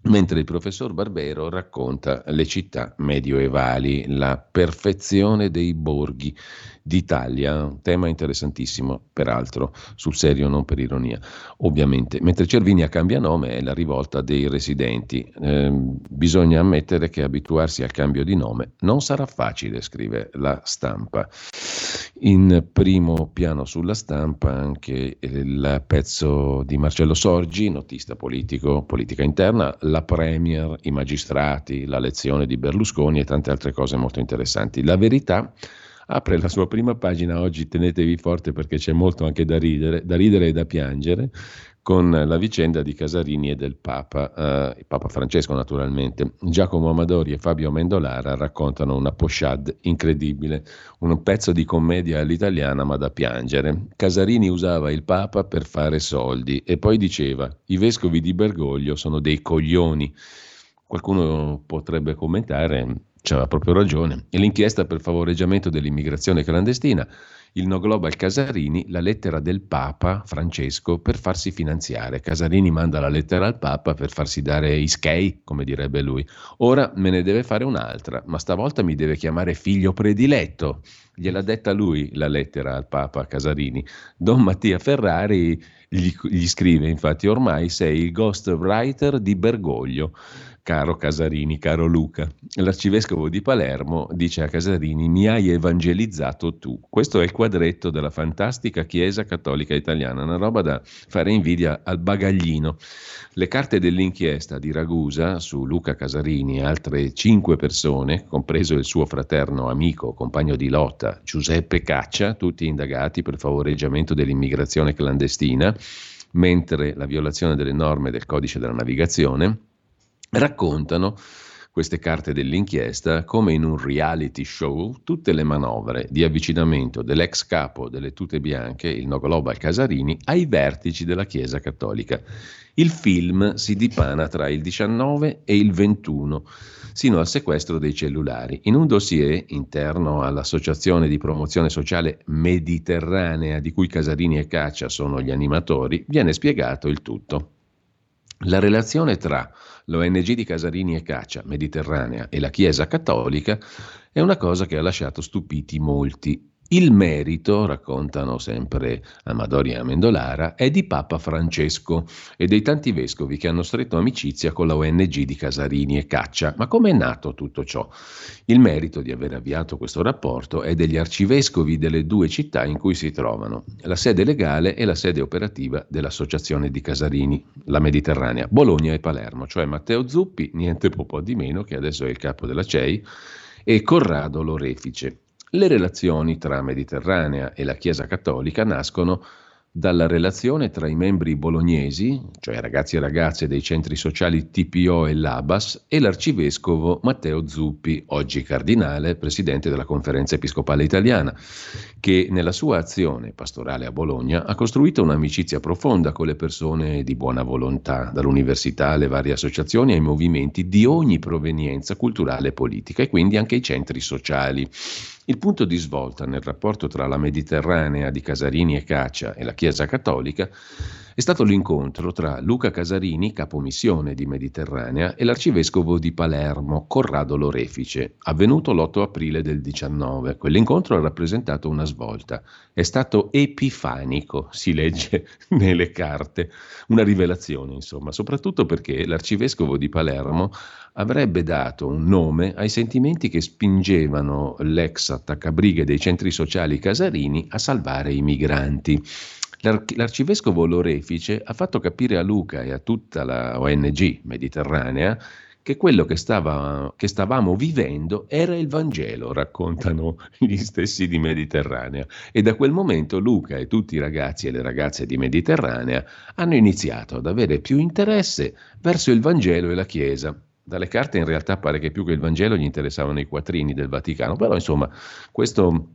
mentre il professor Barbero racconta le città medioevali, la perfezione dei borghi d'Italia, un tema interessantissimo peraltro, sul serio non per ironia, ovviamente. Mentre Cervinia cambia nome è la rivolta dei residenti. Eh, bisogna ammettere che abituarsi al cambio di nome non sarà facile, scrive la stampa. In primo piano sulla stampa anche il pezzo di Marcello Sorgi, notista politico, politica interna, la Premier, i magistrati, la lezione di Berlusconi e tante altre cose molto interessanti. La verità apre la sua prima pagina oggi, tenetevi forte perché c'è molto anche da ridere, da ridere e da piangere, con la vicenda di Casarini e del Papa, eh, Papa Francesco naturalmente. Giacomo Amadori e Fabio Mendolara raccontano una pochade incredibile, un pezzo di commedia all'italiana ma da piangere. Casarini usava il Papa per fare soldi e poi diceva i vescovi di Bergoglio sono dei coglioni. Qualcuno potrebbe commentare C'aveva proprio ragione. E l'inchiesta per favoreggiamento dell'immigrazione clandestina, il No Global Casarini, la lettera del Papa Francesco per farsi finanziare. Casarini manda la lettera al Papa per farsi dare i skei, come direbbe lui. Ora me ne deve fare un'altra, ma stavolta mi deve chiamare figlio prediletto. Gliel'ha detta lui la lettera al Papa Casarini. Don Mattia Ferrari gli, gli scrive infatti ormai sei il ghostwriter di Bergoglio caro Casarini, caro Luca. L'arcivescovo di Palermo dice a Casarini: Mi hai evangelizzato tu. Questo è il quadretto della fantastica Chiesa Cattolica Italiana, una roba da fare invidia al bagaglino. Le carte dell'inchiesta di Ragusa su Luca Casarini e altre cinque persone, compreso il suo fraterno amico, compagno di lotta Giuseppe Caccia, tutti indagati per favoreggiamento dell'immigrazione clandestina, mentre la violazione delle norme del codice della navigazione raccontano queste carte dell'inchiesta come in un reality show tutte le manovre di avvicinamento dell'ex capo delle tute bianche, il no global Casarini, ai vertici della Chiesa Cattolica. Il film si dipana tra il 19 e il 21, sino al sequestro dei cellulari. In un dossier interno all'Associazione di Promozione Sociale Mediterranea, di cui Casarini e Caccia sono gli animatori, viene spiegato il tutto. La relazione tra l'ONG di Casarini e Caccia, Mediterranea, e la Chiesa Cattolica è una cosa che ha lasciato stupiti molti il merito, raccontano sempre Amadori e Amendolara, è di Papa Francesco e dei tanti vescovi che hanno stretto amicizia con la ONG di Casarini e Caccia. Ma come è nato tutto ciò? Il merito di aver avviato questo rapporto è degli arcivescovi delle due città in cui si trovano, la sede legale e la sede operativa dell'Associazione di Casarini, la Mediterranea, Bologna e Palermo, cioè Matteo Zuppi, niente po' di meno, che adesso è il capo della CEI, e Corrado Lorefice. Le relazioni tra Mediterranea e la Chiesa Cattolica nascono dalla relazione tra i membri bolognesi, cioè ragazzi e ragazze dei centri sociali TPO e Labas, e l'arcivescovo Matteo Zuppi, oggi cardinale, presidente della conferenza episcopale italiana, che nella sua azione pastorale a Bologna ha costruito un'amicizia profonda con le persone di buona volontà, dall'università alle varie associazioni ai movimenti di ogni provenienza culturale e politica e quindi anche i centri sociali. Il punto di svolta nel rapporto tra la Mediterranea di Casarini e Caccia e la Chiesa Cattolica è stato l'incontro tra Luca Casarini, capomissione di Mediterranea, e l'arcivescovo di Palermo, Corrado Lorefice, avvenuto l'8 aprile del 19. Quell'incontro ha rappresentato una svolta. È stato epifanico, si legge nelle carte, una rivelazione, insomma, soprattutto perché l'arcivescovo di Palermo avrebbe dato un nome ai sentimenti che spingevano l'ex attaccabrighe dei centri sociali casarini a salvare i migranti. L'arcivescovo Lorefice ha fatto capire a Luca e a tutta la ONG mediterranea che quello che, stava, che, stavamo vivendo era il Vangelo, raccontano gli stessi di Mediterranea. E da quel momento Luca e tutti i ragazzi e le ragazze di Mediterranea hanno iniziato ad avere più interesse verso il Vangelo e la Chiesa. Dalle carte in realtà pare che più che il Vangelo gli interessavano i quattrini del Vaticano, però insomma questo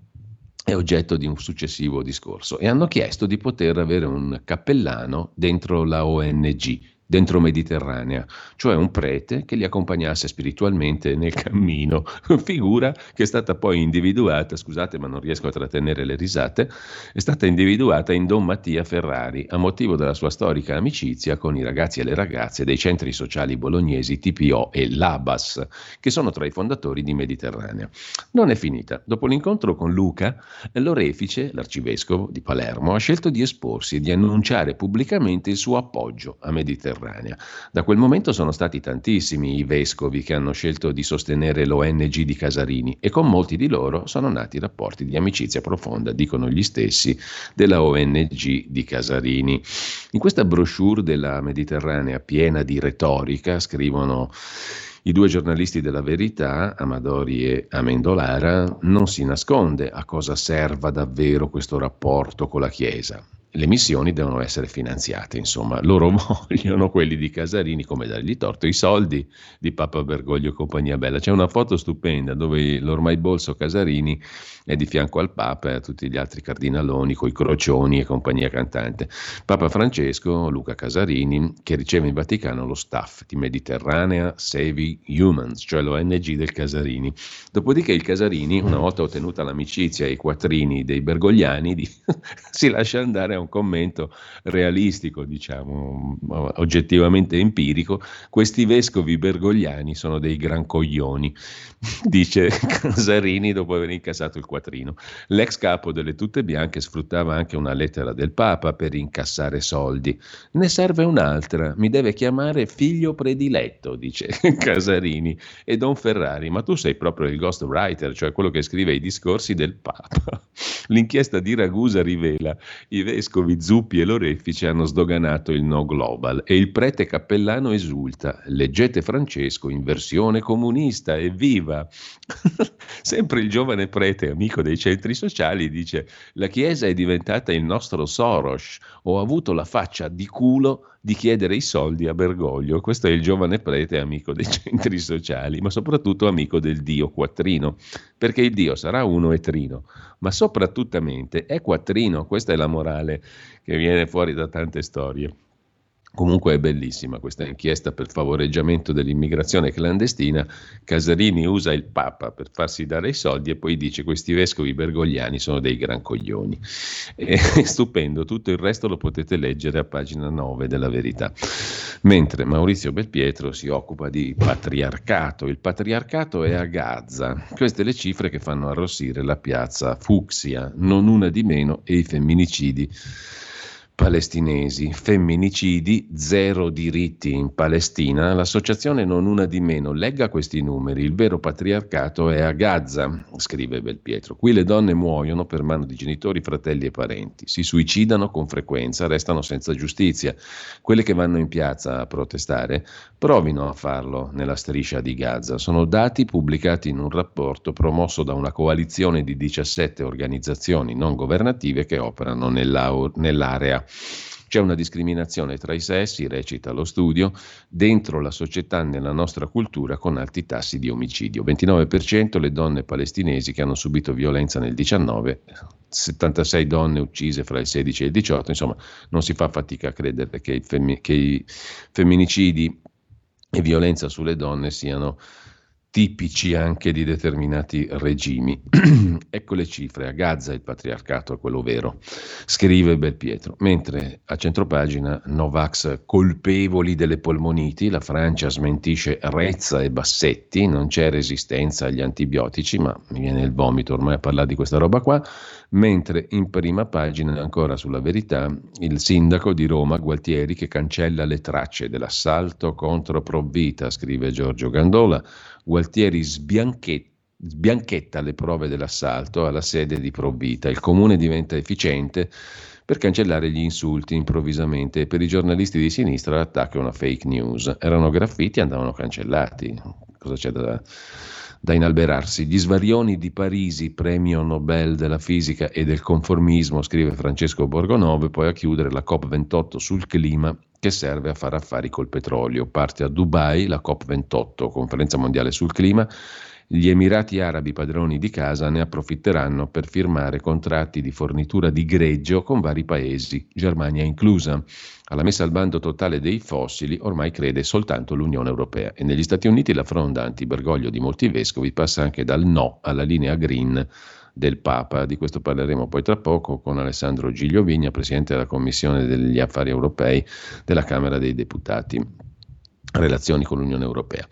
è oggetto di un successivo discorso. E hanno chiesto di poter avere un cappellano dentro la ONG dentro Mediterranea, cioè un prete che li accompagnasse spiritualmente nel cammino, figura che è stata poi individuata, scusate ma non riesco a trattenere le risate, è stata individuata in Don Mattia Ferrari a motivo della sua storica amicizia con i ragazzi e le ragazze dei centri sociali bolognesi TPO e Labas, che sono tra i fondatori di Mediterranea. Non è finita. Dopo l'incontro con Luca, l'orefice, l'arcivescovo di Palermo, ha scelto di esporsi e di annunciare pubblicamente il suo appoggio a Mediterranea Mediterranea. Da quel momento sono stati tantissimi i vescovi che hanno scelto di sostenere l'ONG di Casarini e con molti di loro sono nati rapporti di amicizia profonda, dicono gli stessi, della ONG di Casarini. In questa brochure della Mediterranea piena di retorica scrivono i due giornalisti della verità, Amadori e Amendolara, non si nasconde a cosa serva davvero questo rapporto con la Chiesa le missioni devono essere finanziate, insomma, loro vogliono quelli di Casarini, come dargli torto, i soldi di Papa Bergoglio e compagnia bella. C'è una foto stupenda dove l'ormai bolso Casarini è di fianco al Papa e a tutti gli altri cardinaloni, coi crocioni e compagnia cantante. Papa Francesco, Luca Casarini, che riceve in Vaticano lo staff di Mediterranea Saving Humans, cioè l'ONG del Casarini. Dopodiché il Casarini, una volta ottenuta l'amicizia e i quattrini dei bergogliani, di, si lascia andare a un commento realistico, diciamo, oggettivamente empirico, questi vescovi bergogliani sono dei gran coglioni, dice Casarini dopo aver incassato il quattrino. L'ex capo delle tutte bianche sfruttava anche una lettera del Papa per incassare soldi. Ne serve un'altra, mi deve chiamare figlio prediletto, dice Casarini, e Don Ferrari, ma tu sei proprio il ghostwriter, cioè quello che scrive i discorsi del Papa. L'inchiesta di Ragusa rivela i vescovi Zuppi e Lorefice hanno sdoganato il no global e il prete cappellano esulta. Leggete Francesco in versione comunista, evviva! Sempre il giovane prete, amico dei centri sociali, dice: La Chiesa è diventata il nostro Soros. Ho avuto la faccia di culo di chiedere i soldi a Bergoglio. Questo è il giovane prete, amico dei centri sociali, ma soprattutto amico del Dio quattrino, perché il Dio sarà uno e trino, ma soprattutto è quattrino. Questa è la morale che viene fuori da tante storie. Comunque è bellissima questa inchiesta per favoreggiamento dell'immigrazione clandestina. Casarini usa il Papa per farsi dare i soldi e poi dice questi vescovi bergogliani sono dei gran coglioni. È stupendo, tutto il resto lo potete leggere a pagina 9 della verità. Mentre Maurizio Belpietro si occupa di patriarcato. Il patriarcato è a Gaza. Queste le cifre che fanno arrossire la piazza Fucsia, non una di meno, e i femminicidi palestinesi, femminicidi, zero diritti in Palestina, l'associazione non una di meno legga questi numeri, il vero patriarcato è a Gaza, scrive Belpietro. Qui le donne muoiono per mano di genitori, fratelli e parenti, si suicidano con frequenza, restano senza giustizia. Quelle che vanno in piazza a protestare provino a farlo nella striscia di Gaza. Sono dati pubblicati in un rapporto promosso da una coalizione di 17 organizzazioni non governative che operano nell'area. C'è una discriminazione tra i sessi, recita lo studio, dentro la società nella nostra cultura con alti tassi di omicidio. 29% le donne palestinesi che hanno subito violenza nel 19, 76 donne uccise fra il 16 e il 18, insomma non si fa fatica a credere che femmi- che i femminicidi e violenza sulle donne siano tipici anche di determinati regimi. ecco le cifre, a Gaza il patriarcato è quello vero, scrive Belpietro, mentre a centropagina Novax colpevoli delle polmoniti, la Francia smentisce Rezza e Bassetti, non c'è resistenza agli antibiotici, ma mi viene il vomito ormai a parlare di questa roba qua, mentre in prima pagina ancora sulla verità il sindaco di Roma Gualtieri che cancella le tracce dell'assalto contro Provvita, scrive Giorgio Gandola, Gualtieri sbianchetta sbianchetta le prove dell'assalto alla sede di Provvita. Il comune diventa efficiente per cancellare gli insulti improvvisamente per i giornalisti di sinistra l'attacco è una fake news. Erano graffiti e andavano cancellati. Cosa c'è da, da inalberarsi? Gli svarioni di Parisi, premio Nobel della fisica e del conformismo, scrive Francesco Borgonove, poi a chiudere la COP28 sul clima che serve a fare affari col petrolio. Parte a Dubai la COP28, conferenza mondiale sul clima. Gli Emirati Arabi padroni di casa ne approfitteranno per firmare contratti di fornitura di greggio con vari paesi, Germania inclusa. Alla messa al bando totale dei fossili ormai crede soltanto l'Unione Europea e negli Stati Uniti la fronda antibergoglio di molti vescovi passa anche dal no alla linea green del Papa. Di questo parleremo poi tra poco con Alessandro Giglio Vigna, Presidente della Commissione degli Affari Europei della Camera dei Deputati relazioni con l'Unione Europea.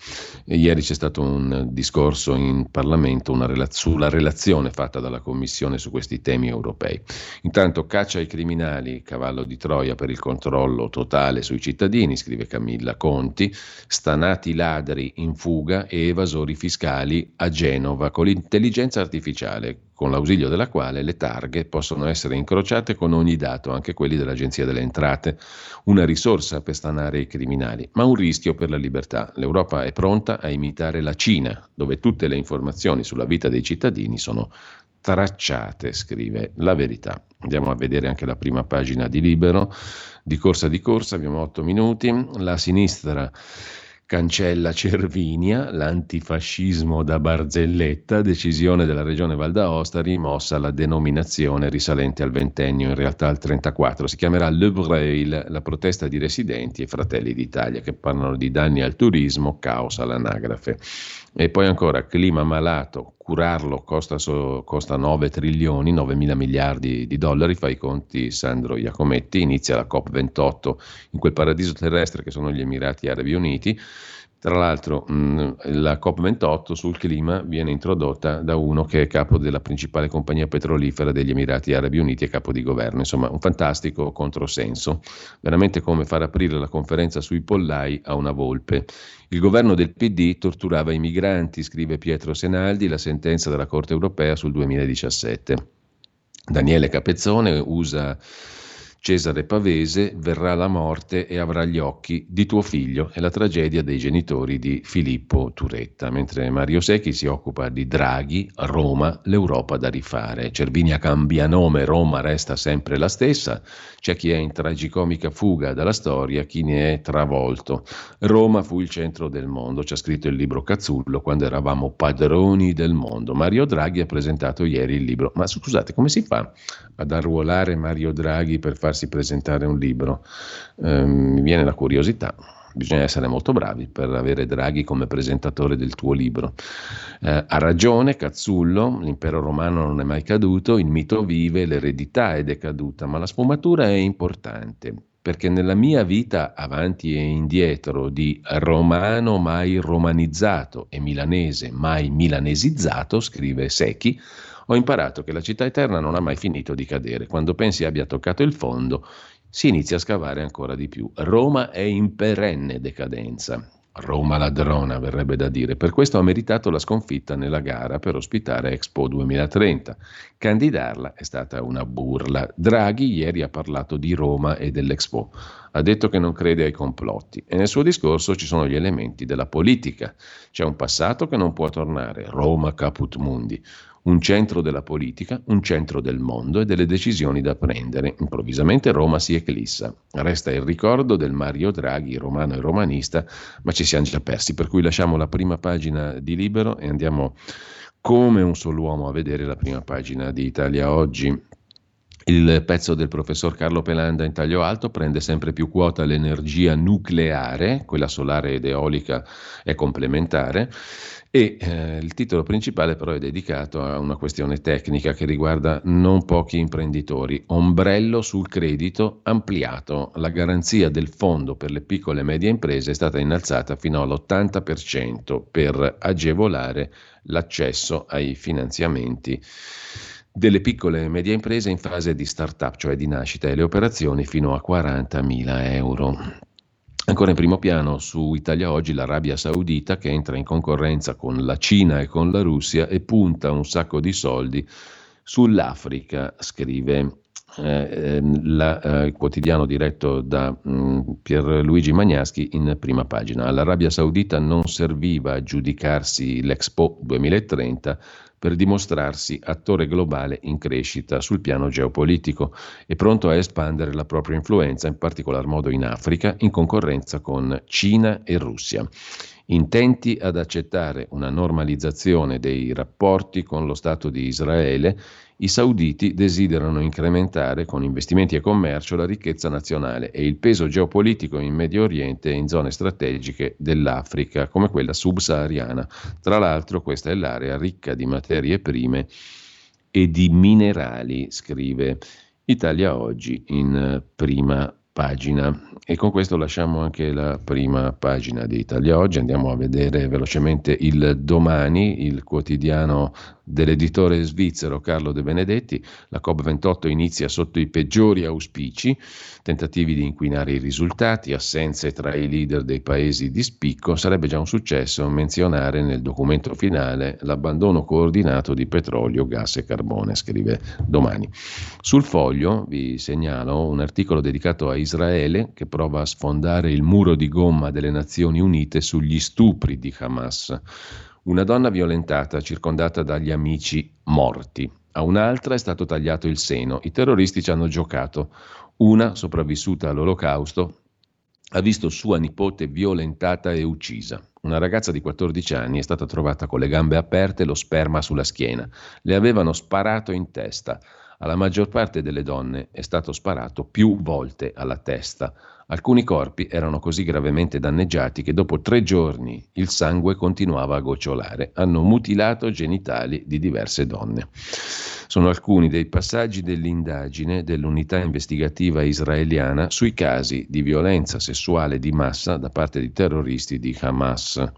E ieri c'è stato un discorso in Parlamento rela- sulla relazione fatta dalla Commissione su questi temi europei. Intanto caccia ai criminali, cavallo di Troia per il controllo totale sui cittadini, scrive Camilla Conti, stanati ladri in fuga e evasori fiscali a Genova con l'intelligenza artificiale con l'ausilio della quale le targhe possono essere incrociate con ogni dato, anche quelli dell'Agenzia delle Entrate. Una risorsa per stanare i criminali, ma un rischio per la libertà. L'Europa è pronta a imitare la Cina, dove tutte le informazioni sulla vita dei cittadini sono tracciate, scrive la verità. Andiamo a vedere anche la prima pagina di Libero. Di corsa di corsa, abbiamo otto minuti. La sinistra cancella Cervinia, l'antifascismo da barzelletta, decisione della regione Val d'Aosta, rimossa la denominazione risalente al ventennio, in realtà al 34. Si chiamerà Le Braille, la protesta di residenti e fratelli d'Italia che parlano di danni al turismo, caos all'anagrafe. E poi ancora clima malato, curarlo costa, so, costa 9 trilioni, 9 mila miliardi di dollari, fa i conti Sandro Iacometti, inizia la COP28 in quel paradiso terrestre che sono gli Emirati Arabi Uniti. Tra l'altro mh, la COP28 sul clima viene introdotta da uno che è capo della principale compagnia petrolifera degli Emirati Arabi Uniti e capo di governo, insomma un fantastico controsenso, veramente come far aprire la conferenza sui pollai a una volpe. Il governo del PD torturava i migranti, scrive Pietro Senaldi, la sentenza della Corte europea sul 2017. Daniele Capezzone usa Cesare Pavese verrà la morte e avrà gli occhi di tuo figlio è la tragedia dei genitori di Filippo Turetta, mentre Mario Secchi si occupa di Draghi, Roma, l'Europa da rifare. Cervinia cambia nome, Roma resta sempre la stessa, c'è chi è in tragicomica fuga dalla storia, chi ne è travolto. Roma fu il centro del mondo, ci ha scritto il libro Cazzullo quando eravamo padroni del mondo. Mario Draghi ha presentato ieri il libro, ma scusate, come si fa ad arruolare Mario Draghi per farsi presentare un libro. Eh, mi viene la curiosità. Bisogna essere molto bravi per avere Draghi come presentatore del tuo libro. Eh, ha ragione Cazzullo, l'impero romano non è mai caduto, il mito vive, l'eredità è decaduta, ma la sfumatura è importante perché nella mia vita avanti e indietro di romano mai romanizzato e milanese mai milanesizzato, scrive Secchi, ho imparato che la città eterna non ha mai finito di cadere. Quando pensi abbia toccato il fondo, si inizia a scavare ancora di più. Roma è in perenne decadenza. Roma ladrona, verrebbe da dire. Per questo ha meritato la sconfitta nella gara per ospitare Expo 2030. Candidarla è stata una burla. Draghi ieri ha parlato di Roma e dell'Expo. Ha detto che non crede ai complotti e nel suo discorso ci sono gli elementi della politica. C'è un passato che non può tornare, Roma caput mundi un centro della politica, un centro del mondo e delle decisioni da prendere. Improvvisamente Roma si eclissa. Resta il ricordo del Mario Draghi, romano e romanista, ma ci siamo già persi, per cui lasciamo la prima pagina di Libero e andiamo come un solo uomo a vedere la prima pagina di Italia Oggi. Il pezzo del professor Carlo Pelanda in taglio alto prende sempre più quota l'energia nucleare, quella solare ed eolica è complementare e eh, il titolo principale però è dedicato a una questione tecnica che riguarda non pochi imprenditori. Ombrello sul credito ampliato. La garanzia del fondo per le piccole e medie imprese è stata innalzata fino all'80% per agevolare l'accesso ai finanziamenti delle piccole e medie imprese in fase di start-up, cioè di nascita, e le operazioni fino a 40.000 euro. Ancora in primo piano su Italia Oggi l'Arabia Saudita che entra in concorrenza con la Cina e con la Russia e punta un sacco di soldi sull'Africa, scrive eh, ehm, la, eh, il quotidiano diretto da mh, mm, Pierluigi Magnaschi in prima pagina. All'Arabia Saudita non serviva a giudicarsi l'Expo 2030 per dimostrarsi attore globale in crescita sul piano geopolitico. E pronto a espandere la propria influenza, in particolar modo in Africa, in concorrenza con Cina e Russia. Intenti ad accettare una normalizzazione dei rapporti con lo Stato di Israele i sauditi desiderano incrementare con investimenti e commercio la ricchezza nazionale e il peso geopolitico in Medio Oriente e in zone strategiche dell'Africa, come quella subsahariana. Tra l'altro questa è l'area ricca di materie prime e di minerali, scrive Italia Oggi in prima pagina. E con questo lasciamo anche la prima pagina di Italia Oggi, andiamo a vedere velocemente il domani, il quotidiano dell'editore svizzero Carlo De Benedetti, la COP28 inizia sotto i peggiori auspici, tentativi di inquinare i risultati, assenze tra i leader dei paesi di spicco, sarebbe già un successo menzionare nel documento finale l'abbandono coordinato di petrolio, gas e carbone, scrive domani. Sul foglio vi segnalo un articolo dedicato a Israele che prova a sfondare il muro di gomma delle Nazioni Unite sugli stupri di Hamas. Una donna violentata, circondata dagli amici morti. A un'altra è stato tagliato il seno. I terroristi ci hanno giocato. Una, sopravvissuta all'olocausto, ha visto sua nipote violentata e uccisa. Una ragazza di 14 anni è stata trovata con le gambe aperte e lo sperma sulla schiena. Le avevano sparato in testa. Alla maggior parte delle donne è stato sparato più volte alla testa. Alcuni corpi erano così gravemente danneggiati che dopo tre giorni il sangue continuava a gocciolare. Hanno mutilato genitali di diverse donne. Sono alcuni dei passaggi dell'indagine dell'unità investigativa israeliana sui casi di violenza sessuale di massa da parte di terroristi di Hamas.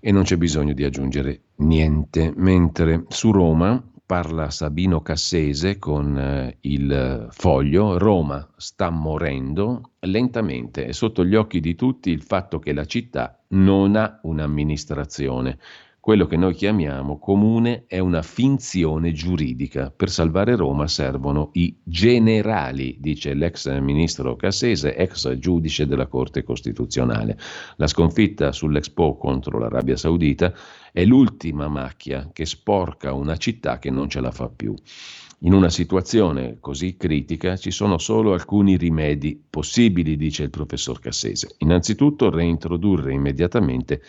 E non c'è bisogno di aggiungere niente. Mentre su Roma parla Sabino Cassese con eh, il foglio, Roma sta morendo lentamente, è sotto gli occhi di tutti il fatto che la città non ha un'amministrazione. Quello che noi chiamiamo comune è una finzione giuridica. Per salvare Roma servono i generali, dice l'ex ministro Cassese, ex giudice della Corte Costituzionale. La sconfitta sull'Expo contro l'Arabia Saudita è l'ultima macchia che sporca una città che non ce la fa più. In una situazione così critica ci sono solo alcuni rimedi possibili, dice il professor Cassese. Innanzitutto reintrodurre immediatamente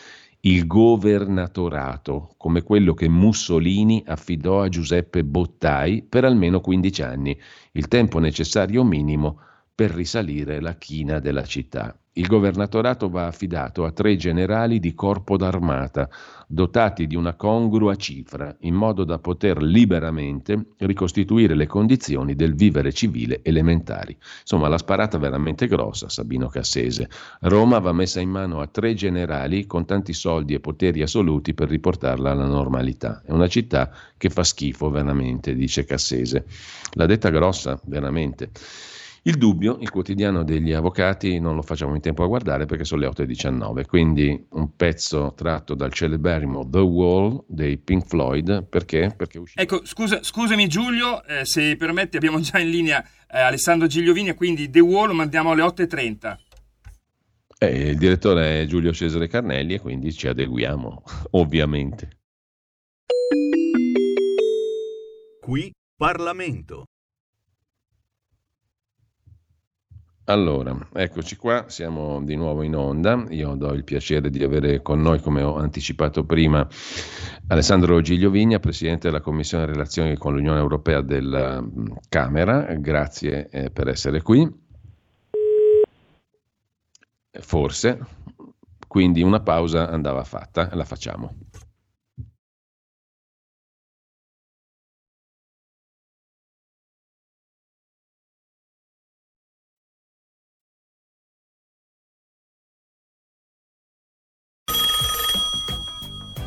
il governatorato, come quello che Mussolini affidò a Giuseppe Bottai per almeno 15 anni, il tempo necessario minimo per risalire la china della città. Il governatorato va affidato a tre generali di corpo d'armata, dotati di una congrua cifra, in modo da poter liberamente ricostituire le condizioni del vivere civile elementari. Insomma, la sparata veramente grossa, Sabino Cassese. Roma va messa in mano a tre generali con tanti soldi e poteri assoluti per riportarla alla normalità. È una città che fa schifo veramente, dice Cassese. L'ha detta grossa, veramente. Il dubbio, il quotidiano degli avvocati, non lo facciamo in tempo a guardare perché sono le 8.19, quindi un pezzo tratto dal celeberrimo The Wall dei Pink Floyd, perché? perché ecco, scusa, scusami Giulio, eh, se permetti abbiamo già in linea eh, Alessandro Gigliovini, quindi The Wall mandiamo alle 8.30. Eh, il direttore è Giulio Cesare Carnelli e quindi ci adeguiamo, ovviamente. Qui Parlamento. Allora, eccoci qua, siamo di nuovo in onda. Io do il piacere di avere con noi, come ho anticipato prima, Alessandro Gigliovigna, Presidente della Commissione Relazioni con l'Unione Europea della mm, Camera. Grazie eh, per essere qui. Forse, quindi una pausa andava fatta, la facciamo.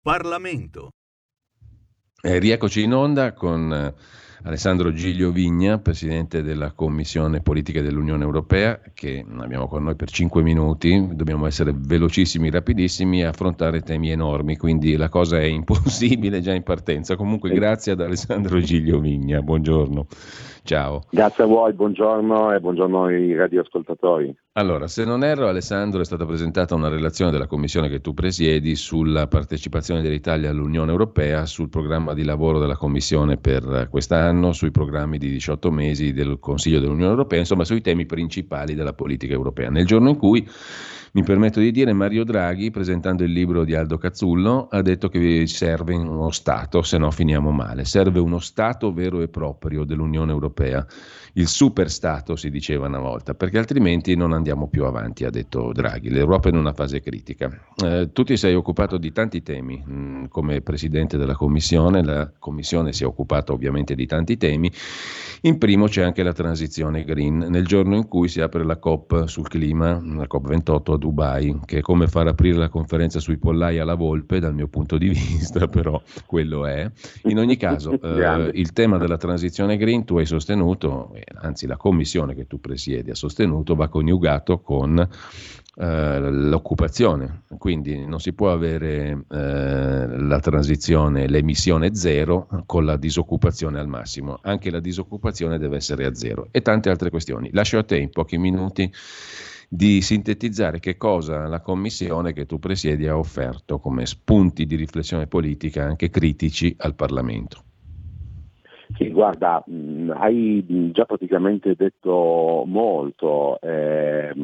Parlamento. Eh, rieccoci in onda con eh, Alessandro Giglio Vigna, Presidente della Commissione Politica dell'Unione Europea, che abbiamo con noi per 5 minuti, dobbiamo essere velocissimi, rapidissimi e affrontare temi enormi, quindi la cosa è impossibile già in partenza. Comunque grazie ad Alessandro Giglio Vigna, buongiorno. Ciao. Grazie a voi, buongiorno e buongiorno ai radioascoltatori. Allora, se non erro, Alessandro, è stata presentata una relazione della commissione che tu presiedi sulla partecipazione dell'Italia all'Unione Europea, sul programma di lavoro della commissione per quest'anno, sui programmi di 18 mesi del Consiglio dell'Unione Europea, insomma sui temi principali della politica europea. Nel giorno in cui mi permetto di dire, Mario Draghi, presentando il libro di Aldo Cazzullo, ha detto che serve uno Stato, se no finiamo male. Serve uno Stato vero e proprio dell'Unione Europea il super Stato, si diceva una volta, perché altrimenti non andiamo più avanti, ha detto Draghi. L'Europa è in una fase critica. Eh, tu ti sei occupato di tanti temi mh, mm, come Presidente della Commissione, la Commissione si è occupata ovviamente di tanti temi. In primo c'è anche la transizione green, nel giorno in cui si apre la COP sul clima, la COP28 a Dubai, che è come far aprire la conferenza sui pollai alla volpe, dal mio punto di vista, però quello è. In ogni caso, eh, il tema della transizione green tu hai sostenuto, anzi la commissione che tu presiedi ha sostenuto, va coniugato con eh, l'occupazione, quindi non si può avere eh, la transizione, l'emissione zero con la disoccupazione al massimo, anche la disoccupazione deve essere a zero e tante altre questioni. Lascio a te in pochi minuti di sintetizzare che cosa la commissione che tu presiedi ha offerto come spunti di riflessione politica anche critici al Parlamento. Sì, guarda, mm, hai già praticamente detto molto. Eh,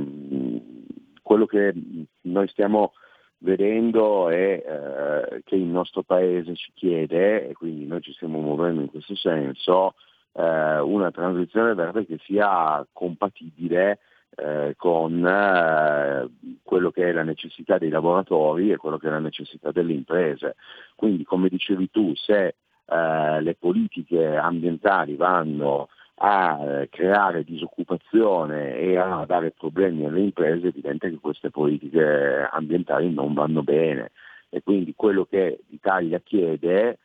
quello che noi stiamo vedendo è eh, che il nostro Paese ci chiede, e quindi noi ci stiamo muovendo in questo senso, eh, una transizione verde che sia compatibile eh, con eh, quello che è la necessità dei lavoratori e quello che è la necessità delle imprese. Quindi, come dicevi tu, se eh, le politiche ambientali vanno a creare disoccupazione e a dare problemi alle imprese, è evidente che queste politiche ambientali non vanno bene e quindi quello che l'Italia chiede,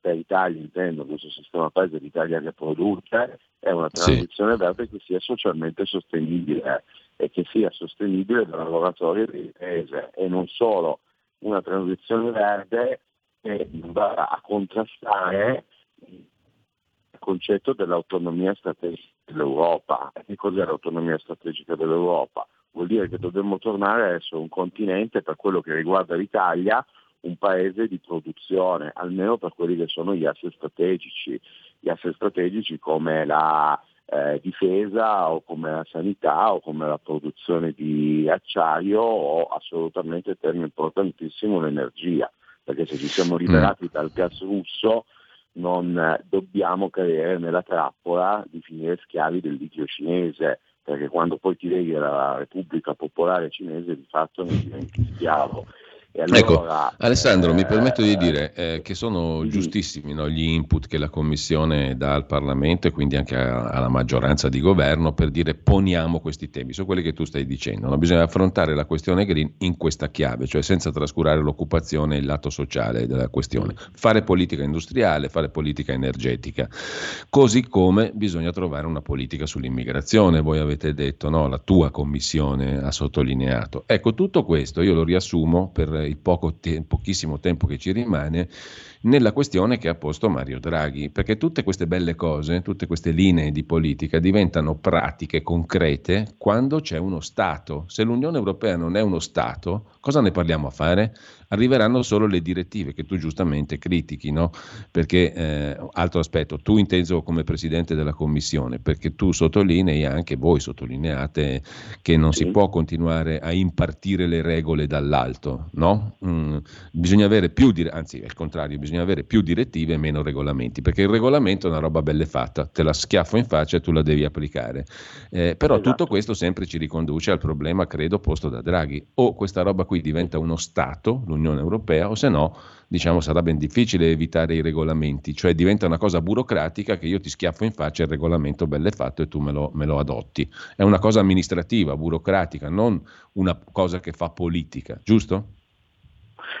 per Italia intendo questo sistema paese l'Italia che produce, è una transizione sì. verde che sia socialmente sostenibile e che sia sostenibile dai lavoratori e dalle imprese e non solo una transizione verde che va a contrastare il concetto dell'autonomia strategica dell'Europa. Che cos'è l'autonomia strategica dell'Europa? Vuol dire che dobbiamo tornare a essere un continente, per quello che riguarda l'Italia, un paese di produzione, almeno per quelli che sono gli asset strategici, gli asset strategici come la eh, difesa o come la sanità o come la produzione di acciaio o assolutamente tema importantissimo l'energia, perché se ci siamo liberati mm. dal gas russo non dobbiamo cadere nella trappola di finire schiavi del litio cinese, perché quando poi ti leghi alla Repubblica Popolare Cinese di fatto ne diventi schiavo. Allora, ecco, Alessandro, eh, mi permetto di dire eh, che sono sì. giustissimi no, gli input che la Commissione dà al Parlamento e quindi anche a, alla maggioranza di governo per dire poniamo questi temi, sono quelli che tu stai dicendo. No? Bisogna affrontare la questione green in questa chiave, cioè senza trascurare l'occupazione e il lato sociale della questione. Fare politica industriale, fare politica energetica, così come bisogna trovare una politica sull'immigrazione, voi avete detto, no? la tua Commissione ha sottolineato. Ecco, tutto questo io lo riassumo per il poco te- pochissimo tempo che ci rimane, nella questione che ha posto Mario Draghi, perché tutte queste belle cose, tutte queste linee di politica diventano pratiche, concrete, quando c'è uno Stato. Se l'Unione Europea non è uno Stato, cosa ne parliamo a fare? arriveranno solo le direttive che tu giustamente critichi, no? perché eh, altro aspetto, tu inteso come Presidente della Commissione, perché tu sottolinei, anche voi sottolineate, che non sì. si può continuare a impartire le regole dall'alto, no? Mm, bisogna avere più, anzi al contrario, bisogna avere più direttive e meno regolamenti, perché il regolamento è una roba belle fatta, te la schiaffo in faccia e tu la devi applicare. Eh, però esatto. tutto questo sempre ci riconduce al problema, credo, posto da Draghi. O questa roba qui diventa uno Stato, l'Unione Europea, o se no, diciamo, sarà ben difficile evitare i regolamenti, cioè diventa una cosa burocratica che io ti schiaffo in faccia il regolamento belle fatto e tu me lo, me lo adotti. È una cosa amministrativa, burocratica, non una cosa che fa politica, giusto?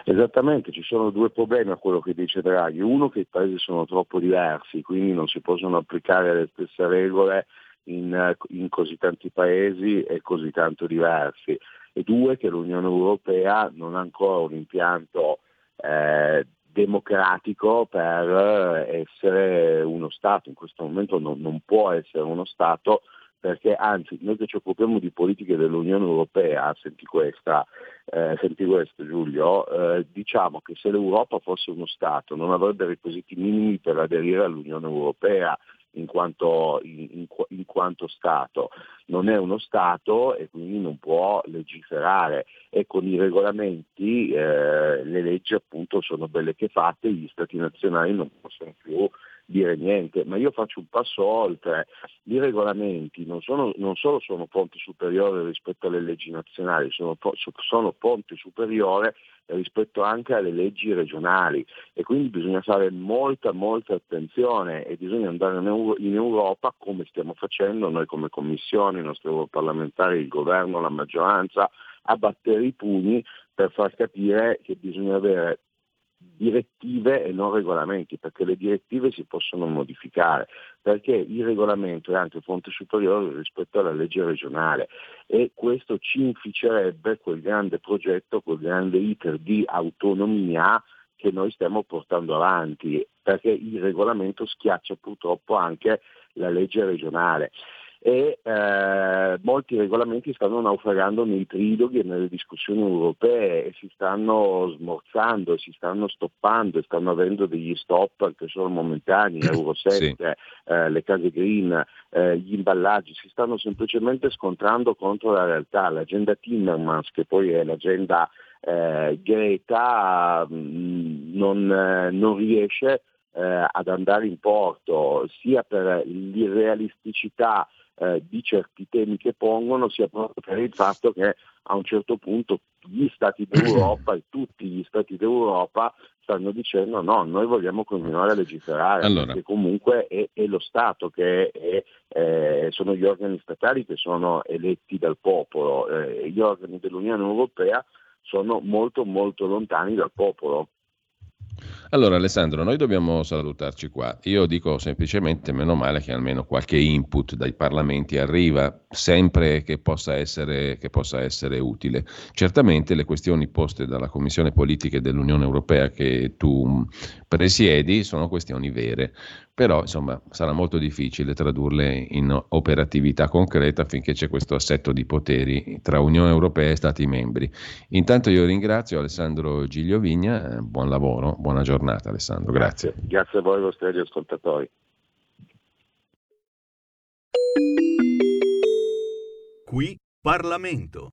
Esattamente, ci sono due problemi a quello che dice Draghi. Uno che i paesi sono troppo diversi, quindi non si possono applicare le stesse regole in, in così tanti paesi e così tanto diversi. E due che l'Unione Europea non ha ancora un impianto eh, democratico per essere uno Stato, in questo momento non, non può essere uno Stato perché anzi noi che ci occupiamo di politiche dell'Unione Europea, senti questa, eh, senti questo Giulio, eh, diciamo che se l'Europa fosse uno Stato non avrebbe requisiti minimi per aderire all'Unione Europea in quanto, in, in, in quanto, Stato. Non è uno Stato e quindi non può legiferare e con i regolamenti eh, le leggi appunto sono belle che fatte, gli Stati nazionali non possono più dire niente, ma io faccio un passo oltre. I regolamenti non, sono, non solo sono fonte superiore rispetto alle leggi nazionali, sono, sono fonte superiore rispetto anche alle leggi regionali e quindi bisogna fare molta molta attenzione e bisogna andare in Europa come stiamo facendo noi come commissione, i nostri parlamentari, il governo, la maggioranza, a battere i pugni per far capire che bisogna avere direttive e non regolamenti, perché le direttive si possono modificare, perché il regolamento è anche fonte superiore rispetto alla legge regionale e questo ci inficerebbe quel grande progetto, quel grande iter di autonomia che noi stiamo portando avanti, perché il regolamento schiaccia purtroppo anche la legge regionale e eh, molti regolamenti stanno naufragando nei triloghi e nelle discussioni europee e si stanno smorzando e si stanno stoppando e stanno avendo degli stop anche solo momentanei, Euro 7, sì. eh, le case green, eh, gli imballaggi, si stanno semplicemente scontrando contro la realtà. L'agenda Timmermans, che poi è l'agenda eh, Greta, mh, mm, non, eh, non riesce eh, ad andare in porto sia per l'irrealisticità eh, di certi temi che pongono, sia proprio per il fatto che a un certo punto gli Stati d'Europa e tutti gli Stati d'Europa stanno dicendo no, noi vogliamo continuare a legiferare, allora. perché comunque è, è, lo Stato che è, eh, sono gli organi statali che sono eletti dal popolo, eh, gli organi dell'Unione Europea sono molto molto lontani dal popolo. Allora Alessandro, noi dobbiamo salutarci qua. Io dico semplicemente meno male che almeno qualche input dai parlamenti arriva, sempre che possa essere, che possa essere utile. Certamente le questioni poste dalla Commissione Politiche dell'Unione Europea che tu presiedi sono questioni vere, però insomma sarà molto difficile tradurle in operatività concreta finché c'è questo assetto di poteri tra Unione Europea e Stati membri. Intanto io ringrazio Alessandro Gigliovigna, buon lavoro, buona giornata Alessandro, grazie. Grazie, grazie a voi vostri ascoltatori. Qui Parlamento.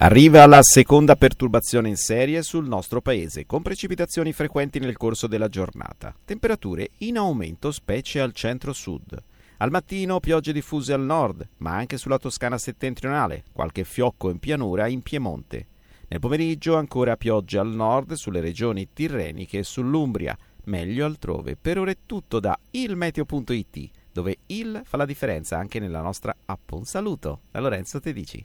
Arriva la seconda perturbazione in serie sul nostro paese, con precipitazioni frequenti nel corso della giornata. Temperature in aumento specie al centro-sud. Al mattino piogge diffuse al nord, ma anche sulla Toscana settentrionale, qualche fiocco in pianura in Piemonte. Nel pomeriggio ancora piogge al nord sulle regioni tirreniche e sull'Umbria, meglio altrove. Per ora è tutto da ilmeteo.it, dove il fa la differenza anche nella nostra app. Un saluto da Lorenzo Tedici.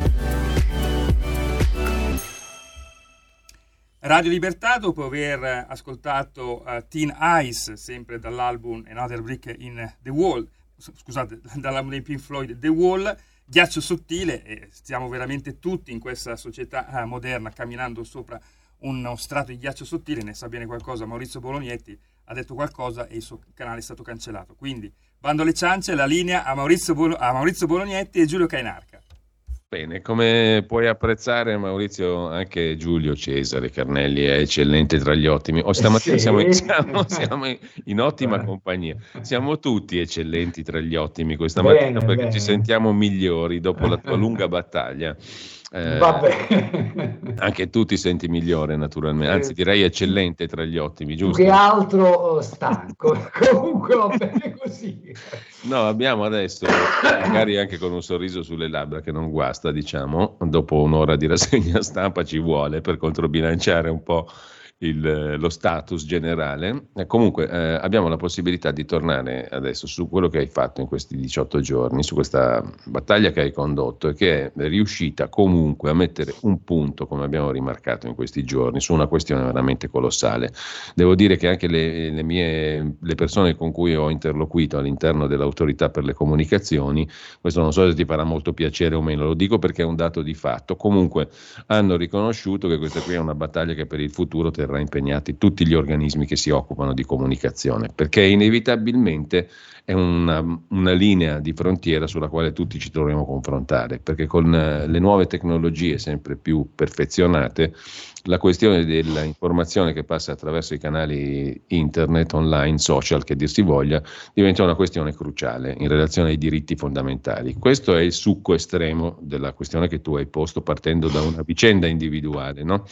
Radio Libertà, dopo aver ascoltato uh, Teen Eyes, sempre dall'album Another Brick in The Wall, scusate, dall'album dei Pink Floyd The Wall, Ghiaccio sottile, e stiamo veramente tutti in questa società uh, moderna camminando sopra uno strato di ghiaccio sottile, ne sa bene qualcosa Maurizio Bolognetti, ha detto qualcosa e il suo canale è stato cancellato. Quindi, bando alle ciance, la linea a Maurizio, Bolo- a Maurizio Bolognetti e Giulio Cainarca. Bene, come puoi apprezzare Maurizio, anche Giulio Cesare Carnelli è eccellente tra gli ottimi. O stamattina Sì. siamo, siamo- siamo in ottima compagnia. Siamo tutti eccellenti tra gli ottimi questa Bene, mattina perché bene. ci sentiamo migliori dopo la tua lunga battaglia. Eh, Vabbè, anche tu ti senti migliore naturalmente, anzi direi eccellente tra gli ottimi, giusto? che altro eh, stanco. Comunque va bene così. No, abbiamo adesso, magari anche con un sorriso sulle labbra che non guasta, diciamo, dopo un'ora di rassegna stampa ci vuole per controbilanciare un po' il- lo status generale. Eh, comunque eh, abbiamo la possibilità di tornare adesso su quello che hai fatto in questi 18 giorni, su questa battaglia che hai condotto e che è riuscita comunque a mettere un punto, come abbiamo rimarcato in questi giorni, su una questione veramente colossale. Devo dire che anche le, le mie le persone con cui ho interloquito all'interno dell'autorità per le comunicazioni, questo non so se ti farà molto piacere o meno, lo dico perché è un dato di fatto, comunque hanno riconosciuto che questa qui è una battaglia che per il futuro terrà impegnati tutti gli organismi che si occupano di comunicazione, perché inevitabilmente è una, una linea di frontiera sulla quale tutti ci dovremo confrontare, perché con eh, le nuove tecnologie sempre più perfezionate, la questione dell'informazione che passa attraverso i canali internet, online, social, che dir si voglia, diventa una questione cruciale in relazione ai diritti fondamentali. Questo è il succo estremo della questione che tu hai posto partendo da una vicenda individuale. No?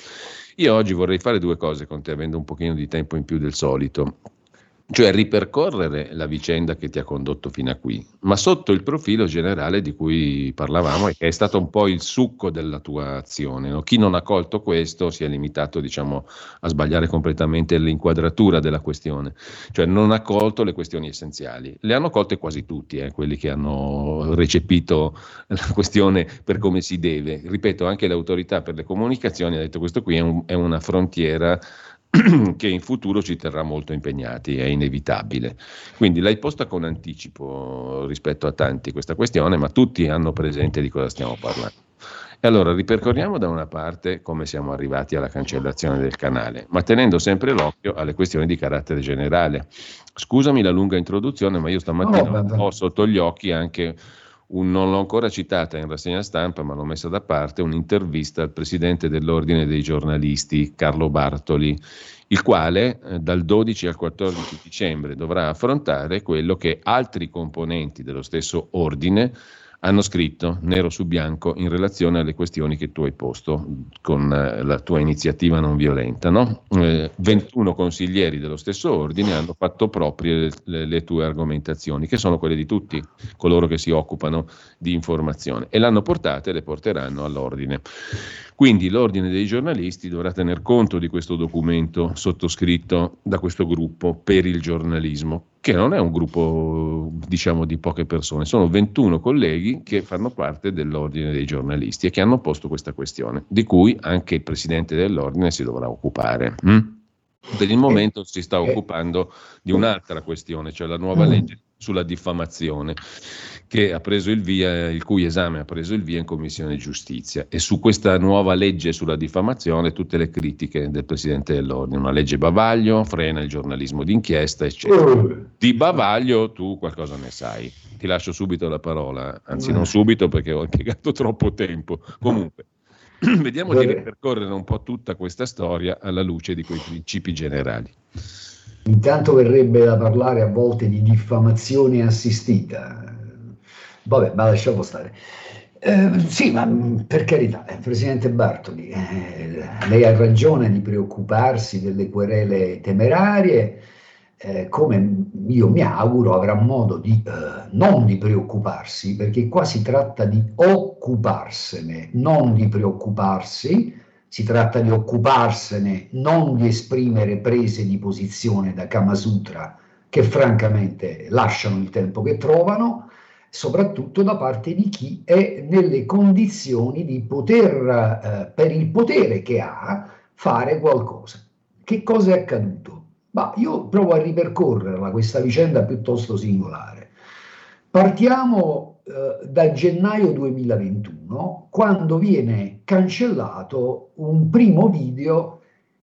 Io oggi vorrei fare due cose con te, avendo un pochino di tempo in più del solito. Cioè ripercorrere la vicenda che ti ha condotto fino a qui, ma sotto il profilo generale di cui parlavamo e che è stato un po' il succo della tua azione. no? Chi non ha colto questo si è limitato diciamo, a sbagliare completamente l'inquadratura della questione, cioè non ha colto le questioni essenziali. Le hanno colte quasi tutti, eh, quelli che hanno recepito la questione per come si deve. Ripeto, anche l'autorità per le comunicazioni ha detto questo qui è, un- è una frontiera che in futuro ci terrà molto impegnati, è inevitabile. Quindi l'hai posta con anticipo rispetto a tanti questa questione, ma tutti hanno presente di cosa stiamo parlando. E allora ripercorriamo da una parte come siamo arrivati alla cancellazione del canale, ma tenendo sempre l'occhio alle questioni di carattere generale. Scusami la lunga introduzione, ma io stamattina No, ho sotto gli occhi anche un, non l'ho ancora citata in rassegna stampa, ma l'ho messa da parte, un'intervista al presidente dell'Ordine dei giornalisti, Carlo Bartoli, il quale eh, dal 12 al 14 dicembre dovrà affrontare quello che altri componenti dello stesso ordine hanno scritto nero su bianco in relazione alle questioni che tu hai posto con eh, la tua iniziativa non violenta. No? Eh, 21 consiglieri dello stesso ordine hanno fatto proprie le, le- le tue argomentazioni, che sono quelle di tutti coloro che si occupano di informazione, e l'hanno portate e le porteranno all'ordine. Quindi l'ordine dei giornalisti dovrà tener conto di questo documento sottoscritto da questo gruppo per il giornalismo, che non è un gruppo diciamo di poche persone, sono 21 colleghi che fanno parte dell'ordine dei giornalisti e che hanno posto questa questione, di cui anche il presidente dell'ordine si dovrà occupare. mm? Per il momento si sta occupando di un'altra questione, cioè la nuova legge sulla diffamazione, che ha preso il via, il cui esame ha preso il via in Commissione Giustizia. E su questa nuova legge sulla diffamazione tutte le critiche del Presidente dell'Ordine. Una legge bavaglio, frena il giornalismo d'inchiesta, eccetera. Di bavaglio tu qualcosa ne sai. Ti lascio subito la parola, anzi non subito perché ho impiegato troppo tempo. Comunque, vediamo di ripercorrere un po' tutta questa storia alla luce di quei principi generali. Intanto verrebbe da parlare a volte di diffamazione assistita. Vabbè, ma lasciamo stare. Eh, sì, ma mh, per carità, eh, Presidente Bartoli, eh, lei ha ragione di preoccuparsi delle querele temerarie, eh, come io mi auguro, avrà modo di eh, non di preoccuparsi, perché qua si tratta di occuparsene, non di preoccuparsi, si tratta di occuparsene, non di esprimere prese di posizione da Kamasutra che francamente lasciano il tempo che trovano, soprattutto da parte di chi è nelle condizioni di poter, eh, per il potere che ha, fare qualcosa. Che cosa è accaduto? Ma io provo a ripercorrerla questa vicenda piuttosto singolare. Partiamo eh, da gennaio 2021, quando viene cancellato un primo video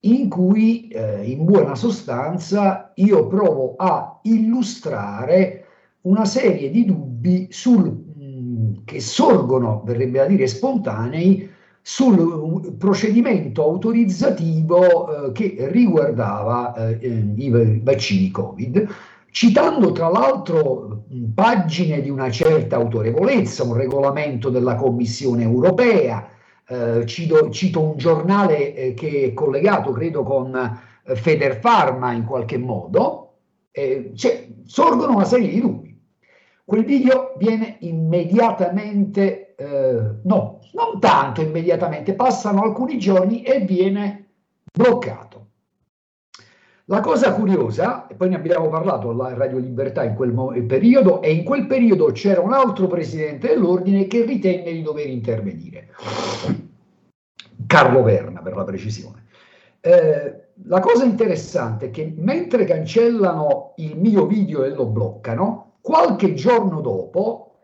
in cui, eh, in buona sostanza, io provo a illustrare una serie di dubbi sul, mm, che sorgono, verrebbe da dire, spontanei sul procedimento autorizzativo eh, che riguardava eh, i vaccini Covid, citando tra l'altro pagine di una certa autorevolezza, un regolamento della Commissione europea, eh, cito, cito, un giornale eh, che è collegato, credo, con eh, Federpharma in qualche modo, cioè, sorgono una serie di dubbi. Quel video viene immediatamente, eh, no, non tanto immediatamente, passano alcuni giorni e viene bloccato. La cosa curiosa, e poi ne abbiamo parlato alla Radio Libertà in quel periodo, e in quel periodo c'era un altro presidente dell'ordine che ritenne di dover intervenire, Carlo Verna per la precisione. Eh, la cosa interessante è che mentre cancellano il mio video e lo bloccano, qualche giorno dopo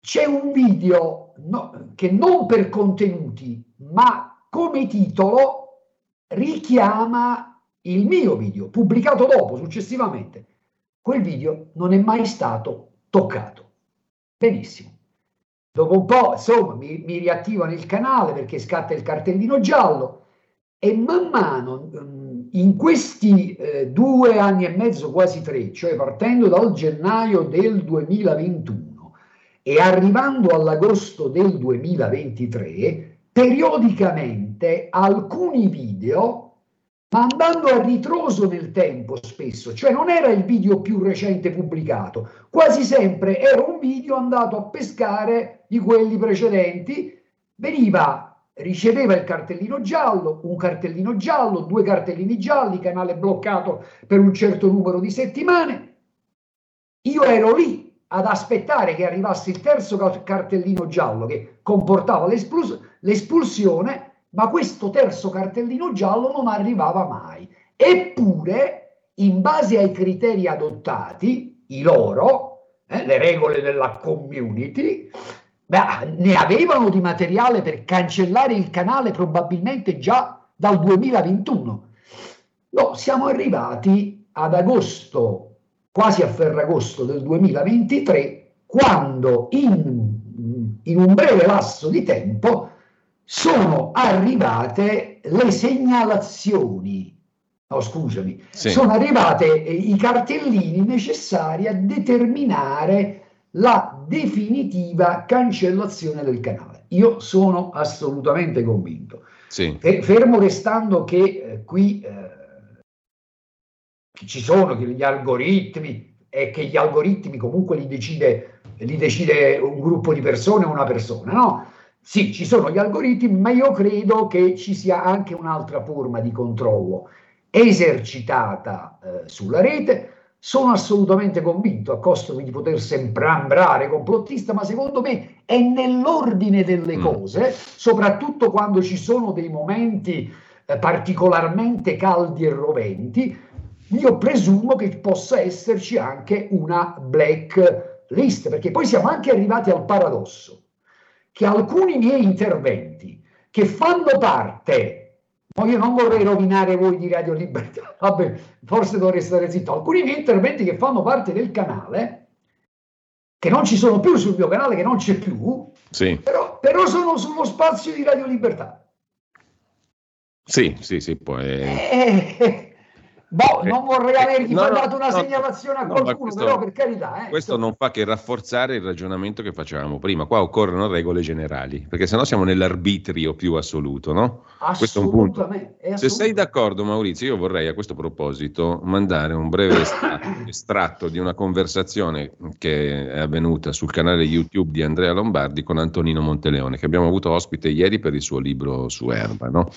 c'è un video no, che non per contenuti, ma come titolo richiama il mio video, pubblicato dopo, successivamente. Quel video non è mai stato toccato. Benissimo. Dopo un po', insomma, mi, mi riattivano il canale perché scatta il cartellino giallo e man mano mm, in questi eh, due anni e mezzo, quasi tre, cioè partendo dal gennaio del 2021, e arrivando all'agosto del 2023, periodicamente alcuni video, ma andando a ritroso nel tempo spesso, cioè non era il video più recente pubblicato, quasi sempre era un video andato a pescare di quelli precedenti, veniva riceveva il cartellino giallo, un cartellino giallo, due cartellini gialli, canale bloccato per un certo numero di settimane. Io ero lì ad aspettare che arrivasse il terzo cartellino giallo che comportava l'espuls- l'espulsione, ma questo terzo cartellino giallo non arrivava mai. Eppure, in base ai criteri adottati, i loro, eh, le regole della community, beh, ne avevano di materiale per cancellare il canale probabilmente già dal 2021. No, siamo arrivati ad agosto quasi a Ferragosto del 2023, quando in, in un breve lasso di tempo sono arrivate le segnalazioni no scusami, sì. sono arrivate i cartellini necessari a determinare la definitiva cancellazione del canale. Io sono assolutamente convinto. Sì. Fermo restando che eh, qui eh, ci sono gli algoritmi e che gli algoritmi comunque li decide, li decide un gruppo di persone o una persona, no? Sì, ci sono gli algoritmi, ma io credo che ci sia anche un'altra forma di controllo esercitata eh, sulla rete. Sono assolutamente convinto, a costo di poter sembrare complottista, ma secondo me è nell'ordine delle mm. cose, soprattutto quando ci sono dei momenti eh, particolarmente caldi e roventi, io presumo che possa esserci anche una black list, perché poi siamo anche arrivati al paradosso che alcuni miei interventi che fanno parte ma io non vorrei rovinare voi di Radio Libertà, vabbè, forse dovrei stare zitto. Alcuni miei interventi che fanno parte del canale, che non ci sono più sul mio canale, che non c'è più, sì. però, però, sono sullo spazio di Radio Libertà. Sì, sì, sì, poi... Eh, Boh, non vorrei avergli No, no, dato una no, segnalazione a no, qualcuno, questo- però per carità, eh, Questo non fa che rafforzare il ragionamento che facevamo prima. Qua occorrono regole generali, perché sennò siamo nell'arbitrio più assoluto, no? Questo è un punto. è Se sei d'accordo, Maurizio, io vorrei a questo proposito mandare un breve estra- estratto di una conversazione che è avvenuta sul canale YouTube di Andrea Lombardi con Antonino Monteleone, che abbiamo avuto ospite ieri per il suo libro su Erba. no?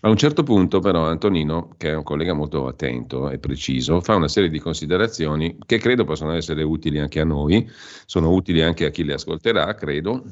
A un certo punto, però, Antonino, che è un collega molto attento e preciso, fa una serie di considerazioni che credo possano essere utili anche a noi, sono utili anche a chi le ascolterà, credo,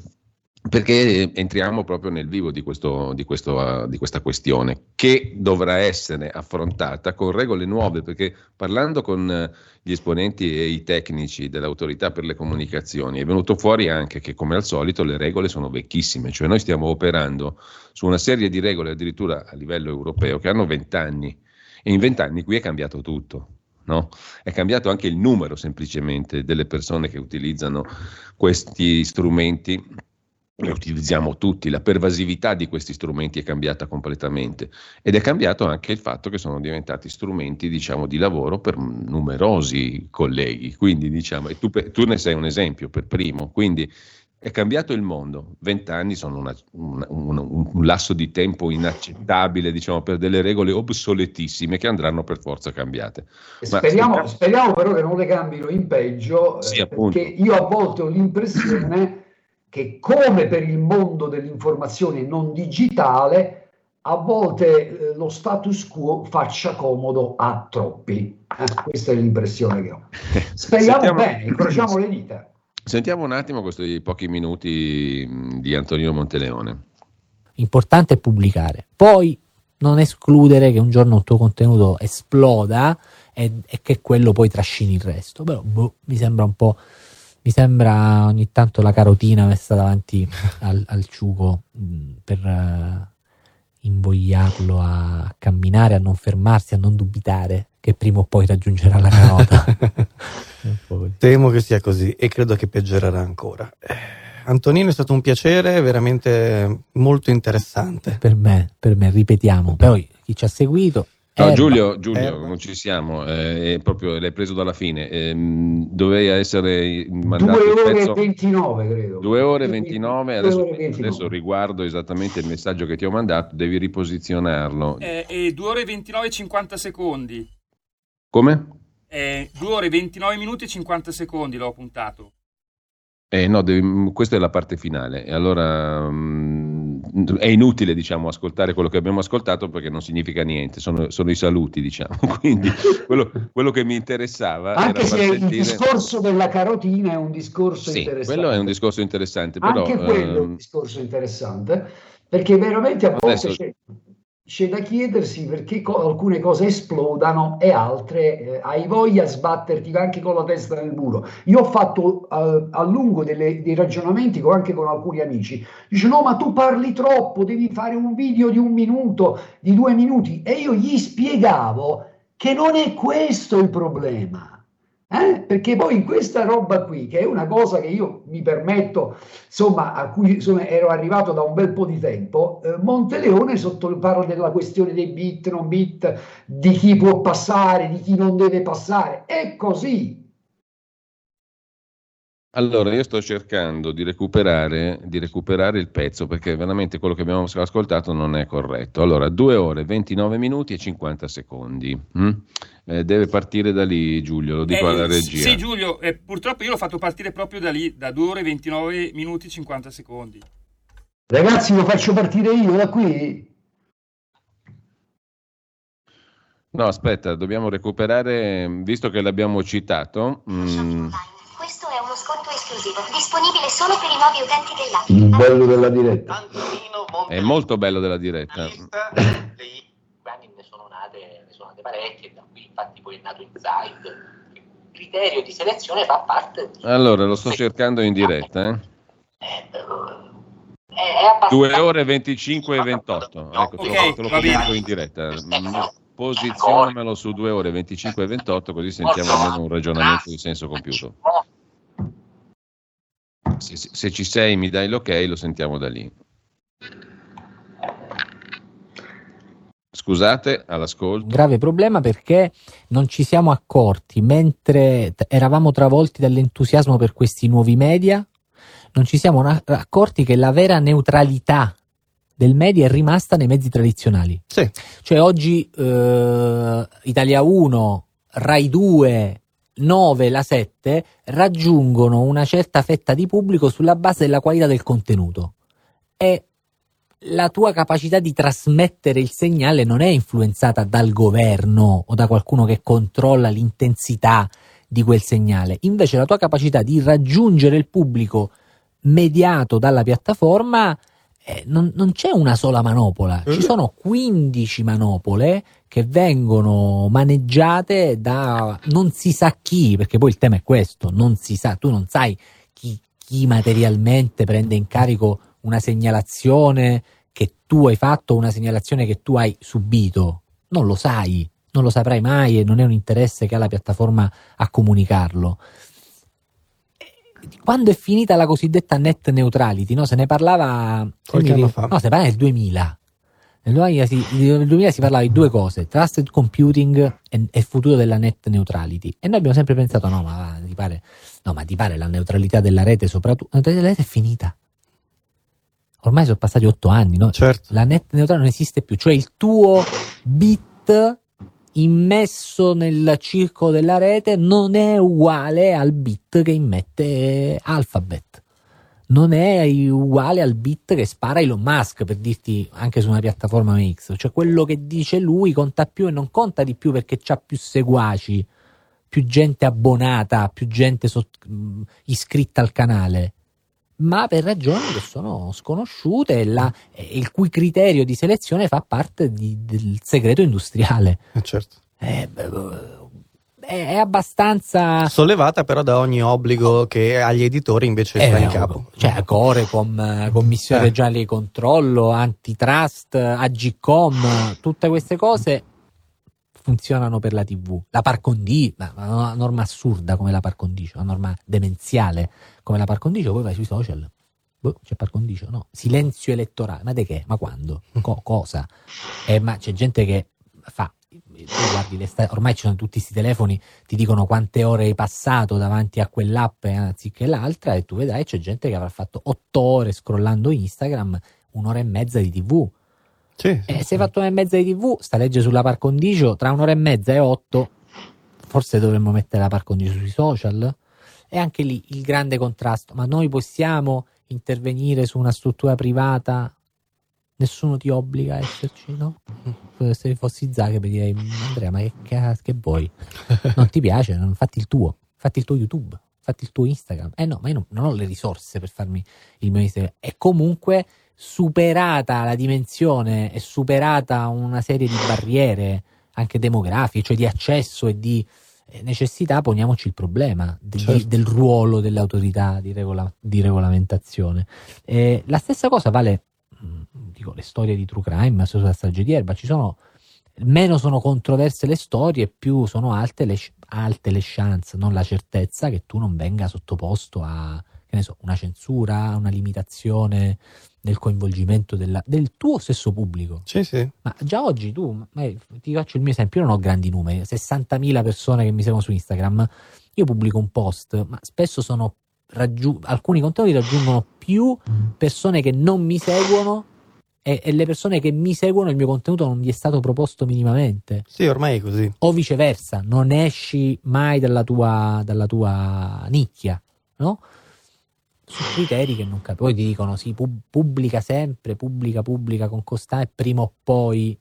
perché entriamo proprio nel vivo di, questo, di, questo, uh, di questa questione che dovrà essere affrontata con regole nuove, perché parlando con eh, gli esponenti e i tecnici dell'autorità per le comunicazioni è venuto fuori anche che come al solito le regole sono vecchissime, cioè noi stiamo operando su una serie di regole addirittura a livello europeo che hanno vent'anni e in vent'anni qui è cambiato tutto. No? È cambiato anche il numero semplicemente delle persone che utilizzano questi strumenti li utilizziamo tutti, la pervasività di questi strumenti è cambiata completamente ed è cambiato anche il fatto che sono diventati strumenti diciamo, di lavoro per numerosi colleghi, quindi diciamo, e tu, tu ne sei un esempio per primo, quindi è cambiato il mondo, vent'anni sono una- un, un- un lasso di tempo inaccettabile diciamo, per delle regole obsoletissime che andranno per forza cambiate. Ma Speriamo, speriamo però che non le cambino in peggio, eh, Sì, appunto. perché io a volte ho l'impressione che come per il mondo dell'informazione non digitale, a volte eh, lo status quo faccia comodo a troppi. Eh, questa è l'impressione che ho. Speriamo Sentiamo- bene, incrociamo le dita. Sentiamo un attimo questi pochi minuti mh, di Antonino Monteleone. Importante è pubblicare. Poi non escludere che un giorno il tuo contenuto esploda e, e che quello poi trascini il resto. Però boh, mi sembra un po'. Mi sembra ogni tanto la carotina messa davanti al, al ciuco mh, per eh, invogliarlo a camminare, a non fermarsi, a non dubitare che prima o poi raggiungerà la carota. Temo che sia così e credo che peggiorerà ancora. Antonino è stato un piacere veramente molto interessante. per me, per me, ripetiamo. Poi chi ci ha seguito. No, Giulio, Giulio, Erba. non ci siamo, eh, è proprio, l'hai preso dalla fine. Ehm, doveva essere mandato Due il ore pezzo- e 29, credo. 2 ore e 29, Due adesso, ore e 29. adesso riguardo esattamente il messaggio che ti ho mandato, devi riposizionarlo. Eh, e 2 ore e 29 e 50 secondi. Come? Eh, 2 ore e 29 minuti e 50 secondi l'ho puntato. Eh, no, devi- questa è la parte finale. E allora mm, è inutile, diciamo, ascoltare quello che abbiamo ascoltato perché non significa niente, sono, sono i saluti, diciamo. Quindi quello, quello che mi interessava Anche se il sentire... discorso della carotina è un discorso Sì, interessante. quello è un discorso interessante, però... Anche quello è un ehm, discorso interessante, perché veramente a volte Adesso- c'è, c'è da chiedersi perché co- alcune cose esplodano e altre eh, hai voglia a sbatterti anche con la testa nel muro. Io ho fatto eh, a lungo delle- dei ragionamenti con- anche con alcuni amici. Dice no, ma tu parli troppo, devi fare un video di un minuto, di due minuti. E io gli spiegavo che non è questo il problema. Eh? Perché poi in questa roba qui, che è una cosa che io mi permetto, insomma, a cui insomma, ero arrivato da un bel po' di tempo, eh, Monteleone sotto, parla della questione dei bit, non bit, di chi può passare, di chi non deve passare. È così. Allora, io sto cercando di recuperare, di recuperare il pezzo perché veramente quello che abbiamo ascoltato non è corretto. Allora, 2 ore, 29 minuti e 50 secondi. mm? Eh, deve partire da lì, Giulio, lo dico Eh, alla regia. Sì, Giulio, eh, purtroppo io l'ho fatto partire proprio da lì, da 2 ore e 29 minuti e 50 secondi. Ragazzi, lo faccio partire io da qui? No, aspetta, dobbiamo recuperare, visto che l'abbiamo citato. mm, esclusivo, disponibile solo per i nuovi utenti dell'app. Il bello della diretta. è molto bello della diretta. anni ne sono nate, ne sono nate parecchie, da qui infatti poi è nato Inside. Il criterio di selezione fa parte Allora, lo sto cercando in diretta. Eh. è, è abbastanza 2 ore 25 e 28. Ecco, te lo- Ok, te lo comunico in diretta. Mm, Posizionamelo su 2 ore 25 e 28, così sentiamo almeno un ragionamento di senso compiuto. Se, se- ci sei, mi dai l'ok, lo sentiamo da lì. Scusate, all'ascolto. grave problema perché non ci siamo accorti mentre eravamo travolti dall'entusiasmo per questi nuovi media, non ci siamo accorti che la vera neutralità del media è rimasta nei mezzi tradizionali. Sì. Cioè oggi eh, Italia 1, Rai 2, 9, la 7 raggiungono una certa fetta di pubblico sulla base della qualità del contenuto. E la tua capacità di trasmettere il segnale non è influenzata dal governo o da qualcuno che controlla l'intensità di quel segnale, invece la tua capacità di raggiungere il pubblico mediato dalla piattaforma eh, non, non c'è una sola manopola, ci sono 15 manopole che vengono maneggiate da non si sa chi, perché poi il tema è questo, non si sa, tu non sai chi, chi materialmente prende in carico una segnalazione che tu hai fatto, una segnalazione che tu hai subito, non lo sai, non lo saprai mai e non è un interesse che ha la piattaforma a comunicarlo. Quando è finita la cosiddetta net neutrality, no? se ne parlava Qualche anno fa. No, se ne parla nel 2000. Nel 2000, si, nel 2000 si parlava di due cose, trusted computing e, e futuro della net neutrality. E noi abbiamo sempre pensato, no, ma ti pare, no, ma ti pare la neutralità della rete soprattutto, la neutralità della rete è finita. Ormai sono passati otto anni, no? Certo. La net neutrale non esiste più, cioè il tuo bit immesso nel circo della rete non è uguale al bit che immette Alphabet. Non è uguale al bit che spara Elon Musk, per dirti anche su una piattaforma MX. Cioè quello che dice lui conta più e non conta di più perché c'ha più seguaci, più gente abbonata, più gente mh, iscritta al canale ma per ragioni che sono sconosciute la- e il cui criterio di selezione fa parte di- del segreto industriale. certo. Eh, beh, è, abbastanza... Sollevata però da ogni obbligo che agli editori invece sta Eh, in capo. Cioè, Corecom, eh, Commissione Eh. Regionale di Controllo, Antitrust, Agcom, tutte queste cose funzionano per la TV. La par condicio, una norma assurda come la par condicio, una norma demenziale come la par condicio, poi vai sui social. Boh, c'è par condicio, no? Silenzio elettorale, ma di che? Ma quando? Co- cosa? Eh, ma c'è gente che fa guardi sta- ormai ci sono tutti questi telefoni ti dicono quante ore hai passato davanti a quell'app anziché l'altra e tu vedrai c'è gente che avrà fatto otto ore scrollando Instagram un'ora e mezza di tv Sì, e se hai fatto un'ora e mezza di tv sta a leggere sulla par condicio tra un'ora e mezza e otto forse dovremmo mettere la par condicio sui social. E anche lì il grande contrasto. Ma noi possiamo intervenire su una struttura privata? Nessuno ti obbliga a esserci no? se fossi Zagreb direi Andrea ma che, cazzo che vuoi? Non ti piace? Non fatti il tuo. Fatti il tuo YouTube. Fatti il tuo Instagram. Eh no ma io non, non ho le risorse per farmi il mio Instagram. E comunque superata la dimensione e superata una serie di barriere anche demografiche cioè di accesso e di eh, necessità poniamoci il problema di- Certo. del ruolo delle autorità di, regola- di regolamentazione Eh, la stessa cosa vale mh, dico le storie di true crime sulla strage di Erba ci sono meno sono controverse le storie più sono alte le, alte le chance non la certezza che tu non venga sottoposto a che ne so, una censura una limitazione nel coinvolgimento della- del tuo stesso pubblico Sì, sì. ma già oggi tu, ti faccio il mio esempio, io non ho grandi numeri, 60.000 persone che mi seguono su Instagram, io pubblico un post, ma spesso sono raggiu- alcuni contenuti raggiungono più persone che non mi seguono e, e le persone che mi seguono il mio contenuto non gli è stato proposto minimamente. Sì, ormai è così. O viceversa, non esci mai dalla tua, dalla tua nicchia, no? Su criteri che non capisco. Poi ti dicono, sì, pub- pubblica sempre, pubblica, pubblica con costanza e prima o poi,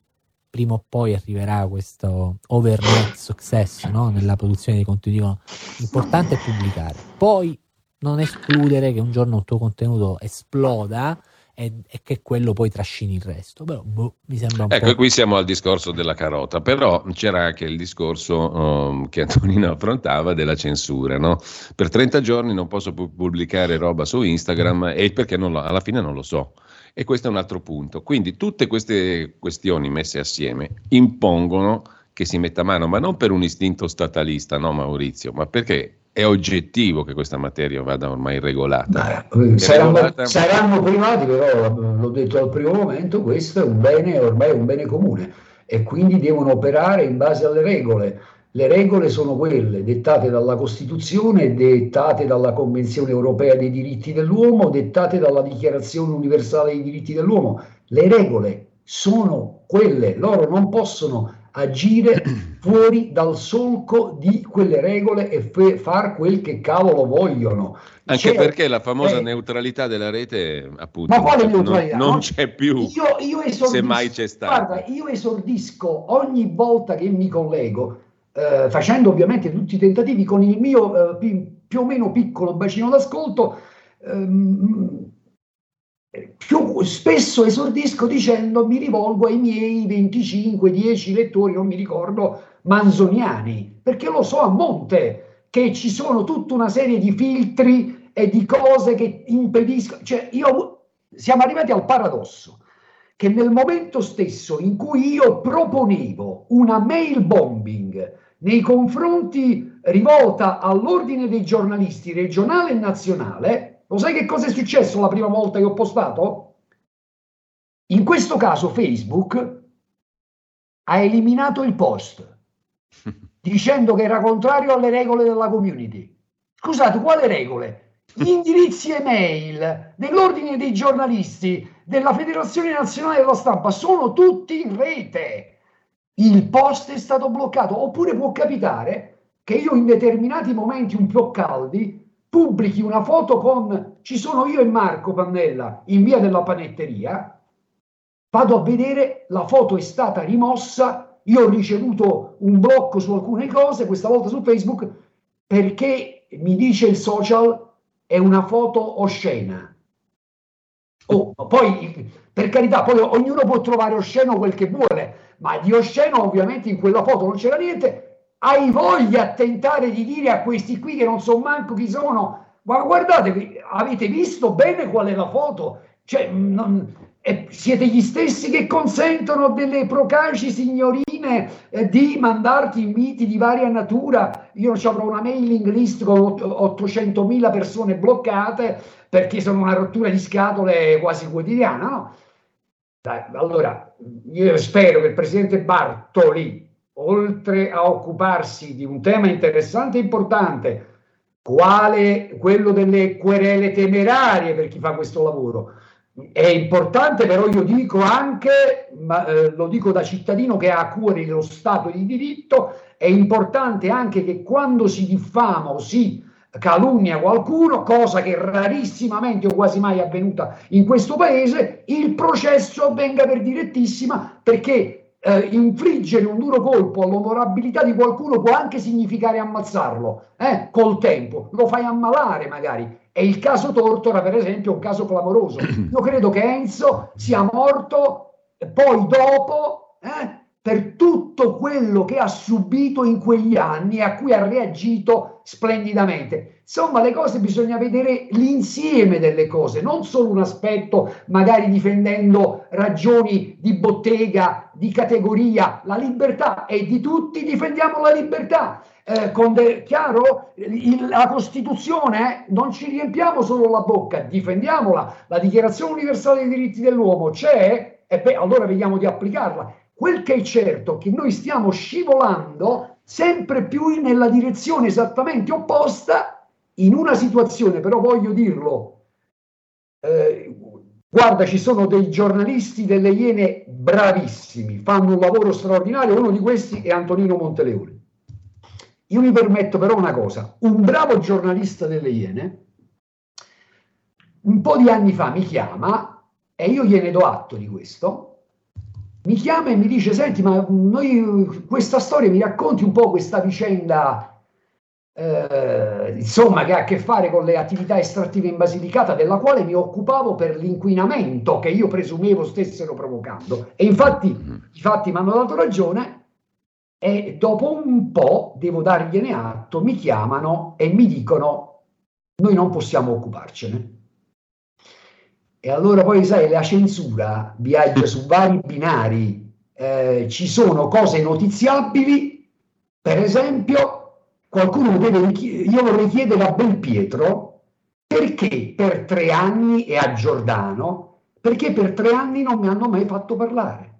prima o poi arriverà questo overnight success, no? Nella produzione dei contenuti. Dicono, l'importante è pubblicare. Poi non escludere che un giorno il tuo contenuto esploda e, e che quello poi trascini il resto. Però, boh, mi sembra un Ecco, po'... qui siamo al discorso della carota, però c'era anche il discorso um, che Antonino affrontava della censura, no? Per 30 giorni non posso pu- pubblicare roba su Instagram e perché non lo- alla fine non lo so. E questo è un altro punto. Quindi tutte queste questioni messe assieme impongono che si metta a mano, ma non per un istinto statalista, no Maurizio, ma perché è oggettivo che questa materia vada ormai regolata. È Saranno, regolata- saranno privati, però l'ho detto al primo momento, questo è un bene, ormai è un bene comune. e quindi devono operare in base alle regole. Le regole sono quelle dettate dalla Costituzione, dettate dalla Convenzione europea dei diritti dell'uomo, dettate dalla Dichiarazione universale dei diritti dell'uomo. Le regole sono quelle, loro non possono agire fuori dal solco di quelle regole e fe- far quel che cavolo vogliono. Anche C'è- perché la famosa eh, neutralità della rete, appunto, ma quale non- neutralità? non No, c'è più, Io, io esordisco, se mai c'è stata. Guarda, io esordisco ogni volta che mi collego, eh, facendo ovviamente tutti i tentativi con il mio eh, pi- più o meno piccolo bacino d'ascolto, ehm, più spesso esordisco dicendo mi rivolgo ai miei 25-10 lettori, non mi ricordo, manzoniani, perché lo so a monte che ci sono tutta una serie di filtri e di cose che impediscono, cioè io siamo arrivati al paradosso che nel momento stesso in cui io proponevo una mail bombing nei confronti rivolta all'ordine dei giornalisti regionale e nazionale, lo sai che cosa è successo la prima volta che ho postato? In questo caso Facebook ha eliminato il post dicendo che era contrario alle regole della community. Scusate, quale regole? Gli indirizzi email dell'ordine dei giornalisti della Federazione Nazionale della Stampa sono tutti in rete. Il post è stato bloccato, oppure può capitare che io in determinati momenti un po' caldi pubblichi una foto con ci sono io e Marco Pannella in via della panetteria, vado a vedere la foto è stata rimossa, io ho ricevuto un blocco su alcune cose, questa volta su Facebook, perché mi dice il social è una foto oscena. Oh, poi, per carità, poi ognuno può trovare osceno quel che vuole, ma di osceno ovviamente in quella foto non c'era niente. Hai voglia a tentare di dire a questi qui che non so manco chi sono, ma guardate, avete visto bene qual è la foto? Cioè, non- eh, siete gli stessi che consentono delle procaci signorine eh, di mandarti inviti di varia natura. Io avrò una mailing list con ott- 800.000 persone bloccate perché sono una rottura di scatole quasi quotidiana, no? Dai, allora, io spero che il presidente Bartoli, oltre a occuparsi di un tema interessante e importante, quale quello delle querele temerarie per chi fa questo lavoro, è importante, però io dico anche, ma eh, lo dico da cittadino che ha a cuore lo Stato di diritto, è importante anche che quando si diffama o si calunnia qualcuno, cosa che rarissimamente o quasi mai è avvenuta in questo paese, il processo avvenga per direttissima perché eh, infliggere un duro colpo all'onorabilità di qualcuno può anche significare ammazzarlo, eh, col tempo, lo fai ammalare magari. E il caso Tortora, per esempio, è un caso clamoroso. Io credo che Enzo sia morto eh, poi dopo eh, per tutto quello che ha subito in quegli anni e a cui ha reagito splendidamente. Insomma, le cose bisogna vedere l'insieme delle cose, non solo un aspetto, magari difendendo ragioni di bottega, di categoria. La libertà è di tutti, difendiamo la libertà. Eh, con de- chiaro, Il- la Costituzione, eh, non ci riempiamo solo la bocca, difendiamola. La Dichiarazione universale dei diritti dell'uomo c'è, e beh, allora vediamo di applicarla. Quel che è certo è che noi stiamo scivolando sempre più nella direzione esattamente opposta in una situazione, però voglio dirlo, eh, guarda, ci sono dei giornalisti delle Iene bravissimi, fanno un lavoro straordinario, uno di questi è Antonino Monteleone. Io mi permetto però una cosa, un bravo giornalista delle Iene, un po' di anni fa mi chiama e io gliene do atto di questo, mi chiama e mi dice, senti, ma noi questa storia mi racconti un po' questa vicenda, eh, insomma, che ha a che fare con le attività estrattive in Basilicata, della quale mi occupavo per l'inquinamento che io presumevo stessero provocando. E infatti i fatti mi hanno dato ragione e dopo un po', devo dargliene atto, mi chiamano e mi dicono, noi non possiamo occuparcene. E allora poi sai, la censura viaggia su vari binari, eh, ci sono cose notiziabili, per esempio, qualcuno deve richiedere, io vorrei chiedere a Belpietro perché per tre anni e a Giordano, perché per tre anni non mi hanno mai fatto parlare.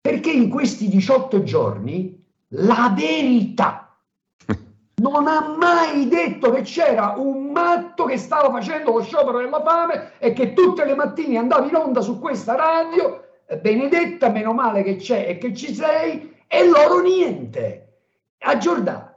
perché in questi 18 giorni la verità non ha mai detto che c'era un matto che stava facendo lo sciopero della fame e che tutte le mattine andava in onda su questa radio, Benedetta, meno male che c'è e che ci sei, e loro niente. A Giordano.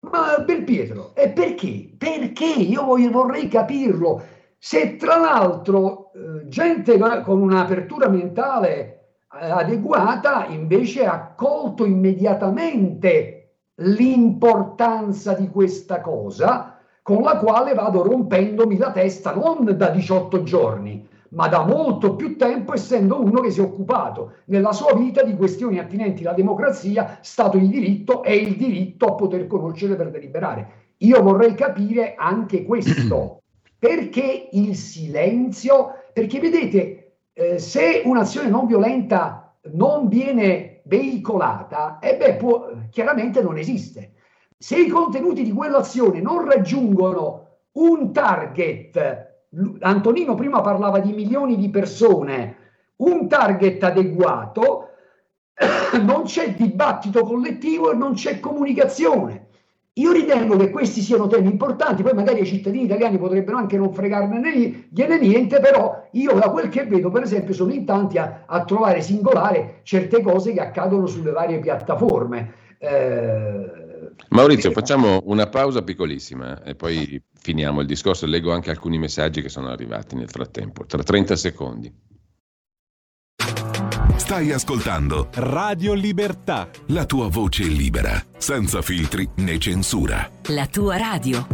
Ma Belpietro, e perché? Perché? Io vorrei capirlo. Se tra l'altro eh, gente con un'apertura mentale eh, adeguata invece ha colto immediatamente l'importanza di questa cosa con la quale vado rompendomi la testa non da 18 giorni, ma da molto più tempo, essendo uno che si è occupato nella sua vita di questioni attinenti alla democrazia, Stato di diritto e il diritto a poter conoscere per deliberare. Io vorrei capire anche questo, perché il silenzio, perché vedete, eh, se un'azione non violenta non viene veicolata, e beh, può, chiaramente non esiste. Se i contenuti di quell'azione non raggiungono un target, Antonino prima parlava di milioni di persone, un target adeguato, non c'è dibattito collettivo e non c'è comunicazione. Io ritengo che questi siano temi importanti, poi magari ai cittadini italiani potrebbero anche non fregarne niente, però io da quel che vedo, per esempio, sono in tanti a, a trovare singolare certe cose che accadono sulle varie piattaforme. Eh, Maurizio, facciamo una pausa piccolissima e poi finiamo il discorso. Leggo anche alcuni messaggi che sono arrivati nel frattempo, tra 30 secondi. Stai ascoltando Radio Libertà. La tua voce libera, senza filtri né censura. La tua radio.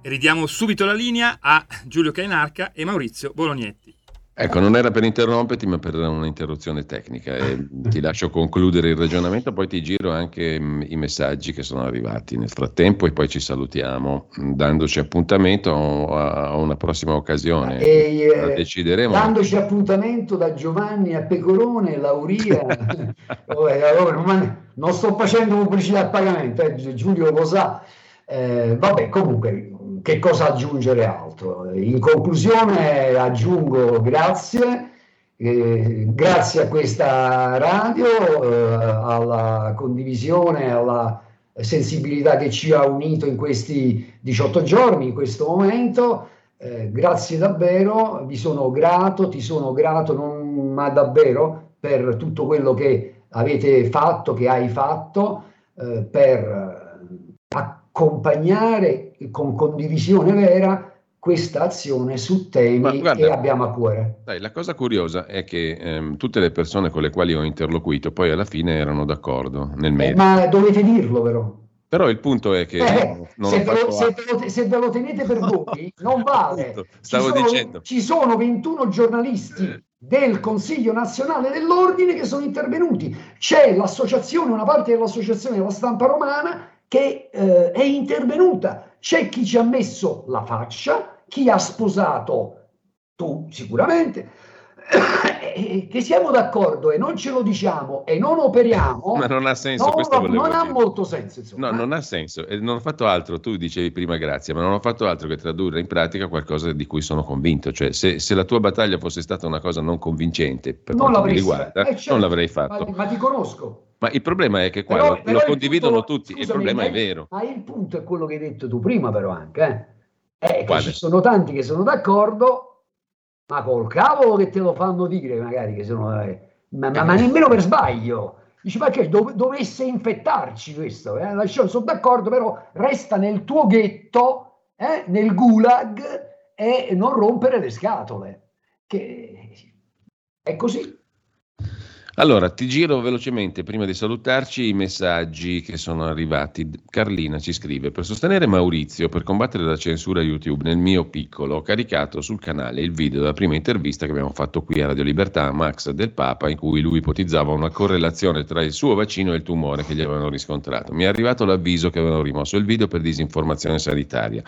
Ridiamo subito la linea a Giulio Cainarca e Maurizio Bolognetti. Ecco, non era per interromperti, ma per un'interruzione tecnica. E ti lascio concludere il ragionamento, poi ti giro anche mh, mm, i messaggi che sono arrivati nel frattempo e poi ci salutiamo, mh, dandoci appuntamento a, a, una prossima occasione. E, eh, decideremo. Dandoci appuntamento da Giovanni a Pecorone, Lauria. allora, non sto facendo pubblicità a pagamento, eh, Giulio lo sa. Eh, vabbè, comunque che cosa aggiungere altro? In conclusione aggiungo grazie, eh, grazie a questa radio, eh, alla condivisione, alla sensibilità che ci ha unito in questi 18 giorni, in questo momento. Eh, grazie davvero, vi sono grato, ti sono grato, non, ma davvero per tutto quello che avete fatto, che hai fatto, eh, per accompagnare con condivisione vera questa azione su temi guarda, che abbiamo a cuore. Dai, la cosa curiosa è che ehm, tutte le persone con le quali ho interloquito poi alla fine erano d'accordo nel merito. Eh, ma dovete dirlo però. Però il punto è che eh, se, ve lo, se, ve lo, se, ve lo, tenete per voi non vale. Stavo ci sono, dicendo. Ci sono 21 giornalisti del Consiglio nazionale dell'ordine che sono intervenuti. C'è l'associazione, una parte dell'associazione della stampa romana che eh, è intervenuta. C'è chi ci ha messo la faccia, chi ha sposato, tu sicuramente, che siamo d'accordo e non ce lo diciamo e non operiamo, ma non ha senso. Non, non ha molto senso. Insomma. No, non ha senso. E non ho fatto altro. Tu dicevi prima grazie, ma non ho fatto altro che tradurre in pratica qualcosa di cui sono convinto. Cioè, se, se la tua battaglia fosse stata una cosa non convincente per non quanto mi riguarda, eh, certo, non l'avrei fatto. Ma, ma ti conosco. Ma il problema è che qua però, lo, però lo condividono punto, tutti, scusami, il problema è vero. Ma il punto è quello che hai detto tu prima, però anche, eh? è che ci sono tanti che sono d'accordo, ma col cavolo che te lo fanno dire, magari che sono, eh, ma, ma, ma, nemmeno per sbaglio. Dici, ma che dov- dovesse infettarci questo? Eh? Lasciamo, sono d'accordo, però resta nel tuo ghetto, eh? nel gulag e non rompere le scatole. Che è così. Allora, ti giro velocemente prima di salutarci i messaggi che sono arrivati. Carlina ci scrive: Per sostenere Maurizio, per combattere la censura YouTube nel mio piccolo, ho caricato sul canale il video della prima intervista che abbiamo fatto qui a Radio Libertà a Max del Papa, in cui lui ipotizzava una correlazione tra il suo vaccino e il tumore che gli avevano riscontrato. Mi è arrivato l'avviso che avevano rimosso il video per disinformazione sanitaria.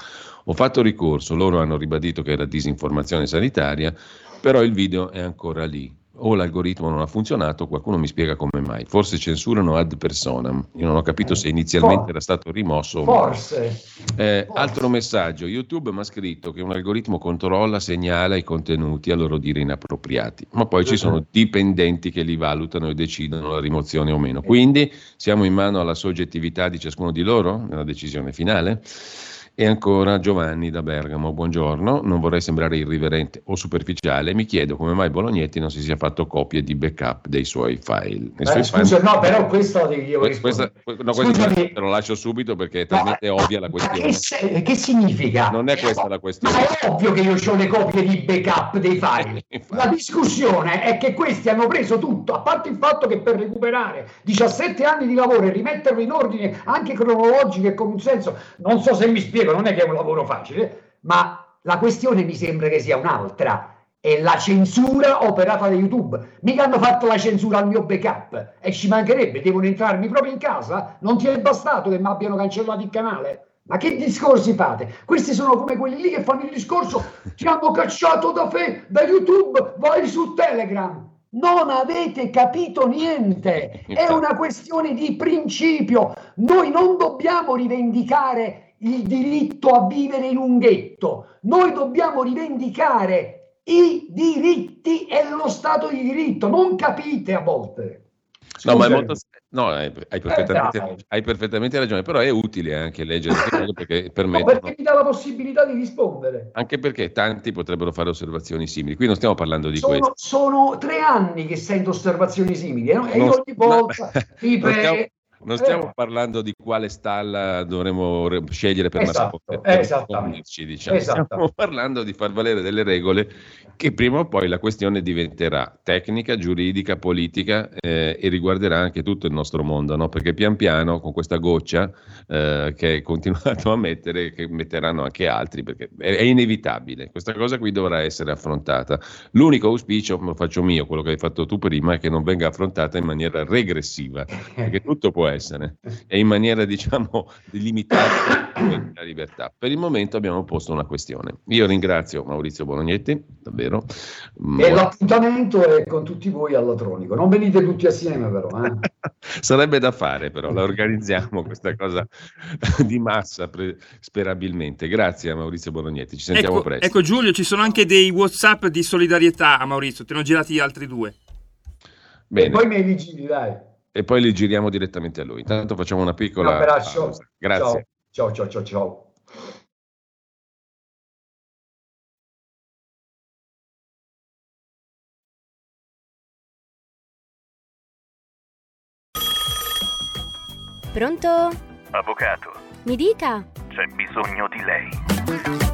Ho fatto ricorso, loro hanno ribadito che era disinformazione sanitaria, però il video è ancora lì o l'algoritmo non ha funzionato, qualcuno mi spiega come mai. Forse censurano ad personam. Io non ho capito se inizialmente For- era stato rimosso Forse. eh, altro messaggio, YouTube mi ha scritto che un algoritmo controlla, segnala i contenuti a loro dire inappropriati, ma poi ci sono dipendenti che li valutano e decidono la rimozione o meno. Quindi siamo in mano alla soggettività di ciascuno di loro nella decisione finale? E ancora Giovanni da Bergamo, buongiorno, non vorrei sembrare irriverente o superficiale, mi chiedo come mai Bolognetti non si sia fatto copie di backup dei suoi file. Nei Eh, suoi scusa, file- no, però questo io Que- questa, rispondere. no, questa Scusami. te lo lascio subito perché è talmente ovvia la Ma questione. che, che significa? Non è questa la Ma questione. è ovvio che io ho le copie di backup dei file. La discussione è che questi hanno preso tutto, a parte il fatto che per recuperare 17 anni di lavoro e rimetterlo in ordine anche cronologico e con un senso, non so se mi spiego, non è che è un lavoro facile, ma la questione mi sembra che sia un'altra. È la censura operata da YouTube. Mica hanno fatto la censura al mio backup e ci mancherebbe, devono entrarmi proprio in casa? Non ti è bastato che mi abbiano cancellato il canale? Ma che discorsi fate? Questi sono come quelli lì che fanno il discorso ti hanno cacciato da, fe- da YouTube, vai su Telegram. Non avete capito niente, è una questione di principio. Noi non dobbiamo rivendicare il diritto a vivere in un ghetto, noi dobbiamo rivendicare i diritti e lo Stato di diritto. Non capite a volte. No, ma è molto... no, hai, hai perfettamente, Eh, hai perfettamente ragione, però è utile anche leggere queste cose perché No, permettono, perché mi dà la possibilità di rispondere. anche perché tanti potrebbero fare osservazioni simili. Qui non stiamo parlando di Sono, questo. sono tre anni che sento osservazioni simili eh, no? e Non- io ogni volta ti stiamo, prego- non stiamo Eh, parlando di quale stalla dovremmo re- scegliere per Esatto, nasconderci, diciamo. Stiamo parlando di far valere delle regole che prima o poi la questione diventerà tecnica, giuridica, politica eh, e riguarderà anche tutto il nostro mondo, no? perché pian piano con questa goccia eh, che è continuato a mettere, che metteranno anche altri, perché è, è inevitabile, questa cosa qui dovrà essere affrontata. L'unico auspicio, lo faccio mio, quello che hai fatto tu prima, è che non venga affrontata in maniera regressiva, perché tutto può essere, e in maniera diciamo limitata la libertà. Per il momento abbiamo posto una questione. Io ringrazio Maurizio Bolognetti, davvero. E l'appuntamento è con tutti voi all'Atronico. Non venite tutti assieme, però. eh. Sarebbe da fare, però la organizziamo questa cosa di massa, pre- sperabilmente. Grazie a Maurizio Bolognetti, ci sentiamo Ecco, presto. ecco Giulio, ci sono anche dei WhatsApp di solidarietà a Maurizio, te ne ho girati altri due. Bene. E poi me li giri, dai. E poi li giriamo direttamente a lui. Intanto facciamo una Un piccola abbraccio. pausa. Grazie. Ciao, ciao, ciao, ciao. Pronto? Avvocato, Mi dica. c'è bisogno di lei.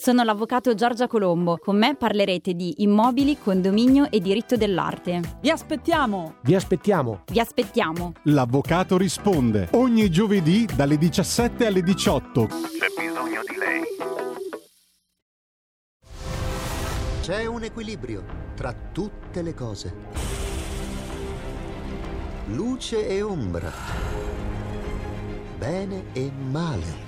Sono l'avvocato Giorgia Colombo. Con me parlerete di immobili, condominio e diritto dell'arte. Vi aspettiamo! Vi aspettiamo. Vi aspettiamo. L'avvocato risponde ogni giovedì dalle 17 alle 18. C'è bisogno di lei. C'è un equilibrio tra tutte le cose. Luce e ombra. Bene e male.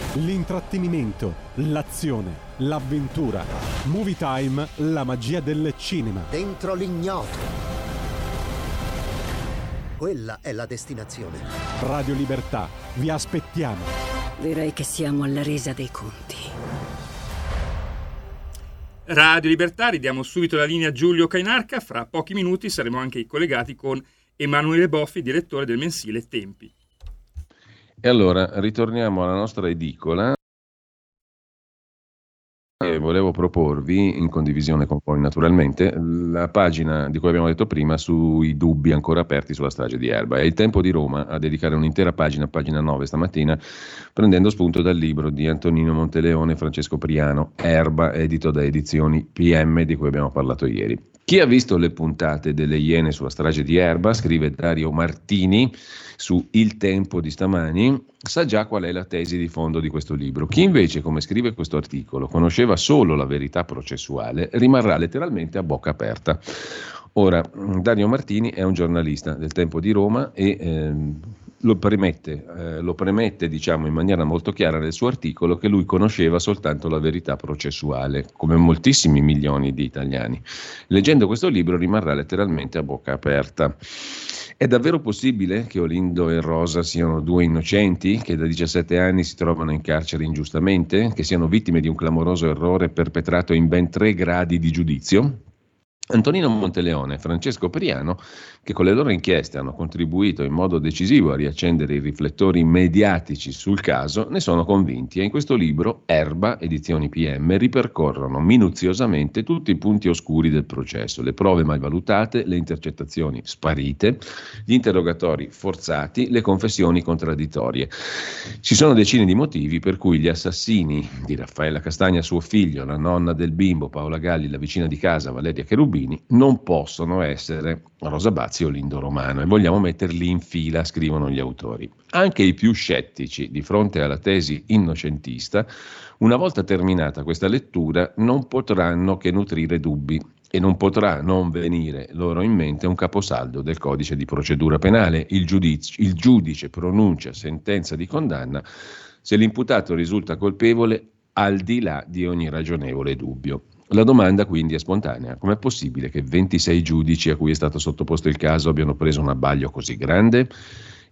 L'intrattenimento, l'azione, l'avventura. Movie Time, la magia del cinema. Dentro l'ignoto. Quella è la destinazione. Radio Libertà, vi aspettiamo. Direi che siamo alla resa dei conti. Radio Libertà, ridiamo subito la linea a Giulio Cainarca, fra pochi minuti saremo anche collegati con Emanuele Boffi, direttore del mensile Tempi. E allora ritorniamo alla nostra edicola. e volevo proporvi, in condivisione con voi naturalmente, la pagina di cui abbiamo detto prima sui dubbi ancora aperti sulla strage di Erba. È il tempo di Roma a dedicare un'intera pagina, pagina 9 stamattina, prendendo spunto dal libro di Antonino Monteleone e Francesco Priano, Erba, edito da edizioni PM di cui abbiamo parlato ieri. Chi ha visto le puntate delle Iene sulla strage di Erba, scrive Dario Martini su Il Tempo di stamani, sa già qual è la tesi di fondo di questo libro. Chi invece, come scrive questo articolo, conosceva solo la verità processuale, rimarrà letteralmente a bocca aperta. Ora, Dario Martini è un giornalista del Tempo di Roma e ehm, lo premette, eh, lo premette diciamo, in maniera molto chiara nel suo articolo che lui conosceva soltanto la verità processuale, come moltissimi milioni di italiani. Leggendo questo libro rimarrà letteralmente a bocca aperta. È davvero possibile che Olindo e Rosa siano due innocenti che da 17 anni si trovano in carcere ingiustamente, che siano vittime di un clamoroso errore perpetrato in ben tre gradi di giudizio? Antonino Monteleone e Francesco Periano, che con le loro inchieste hanno contribuito in modo decisivo a riaccendere i riflettori mediatici sul caso, ne sono convinti e in questo libro, Erba, edizioni PM, ripercorrono minuziosamente tutti i punti oscuri del processo, le prove mal valutate, le intercettazioni sparite, gli interrogatori forzati, le confessioni contraddittorie. Ci sono decine di motivi per cui gli assassini di Raffaella Castagna, suo figlio, la nonna del bimbo, Paola Galli, la vicina di casa, Valeria Cherubini, non possono essere Rosa Bazzi o Lindo Romano e vogliamo metterli in fila, scrivono gli autori. Anche i più scettici di fronte alla tesi innocentista, una volta terminata questa lettura, non potranno che nutrire dubbi e non potrà non venire loro in mente un caposaldo del codice di procedura penale. Il giudice, il giudice pronuncia sentenza di condanna se l'imputato risulta colpevole al di là di ogni ragionevole dubbio. La domanda quindi è spontanea. Com'è possibile che 26 giudici a cui è stato sottoposto il caso abbiano preso un abbaglio così grande?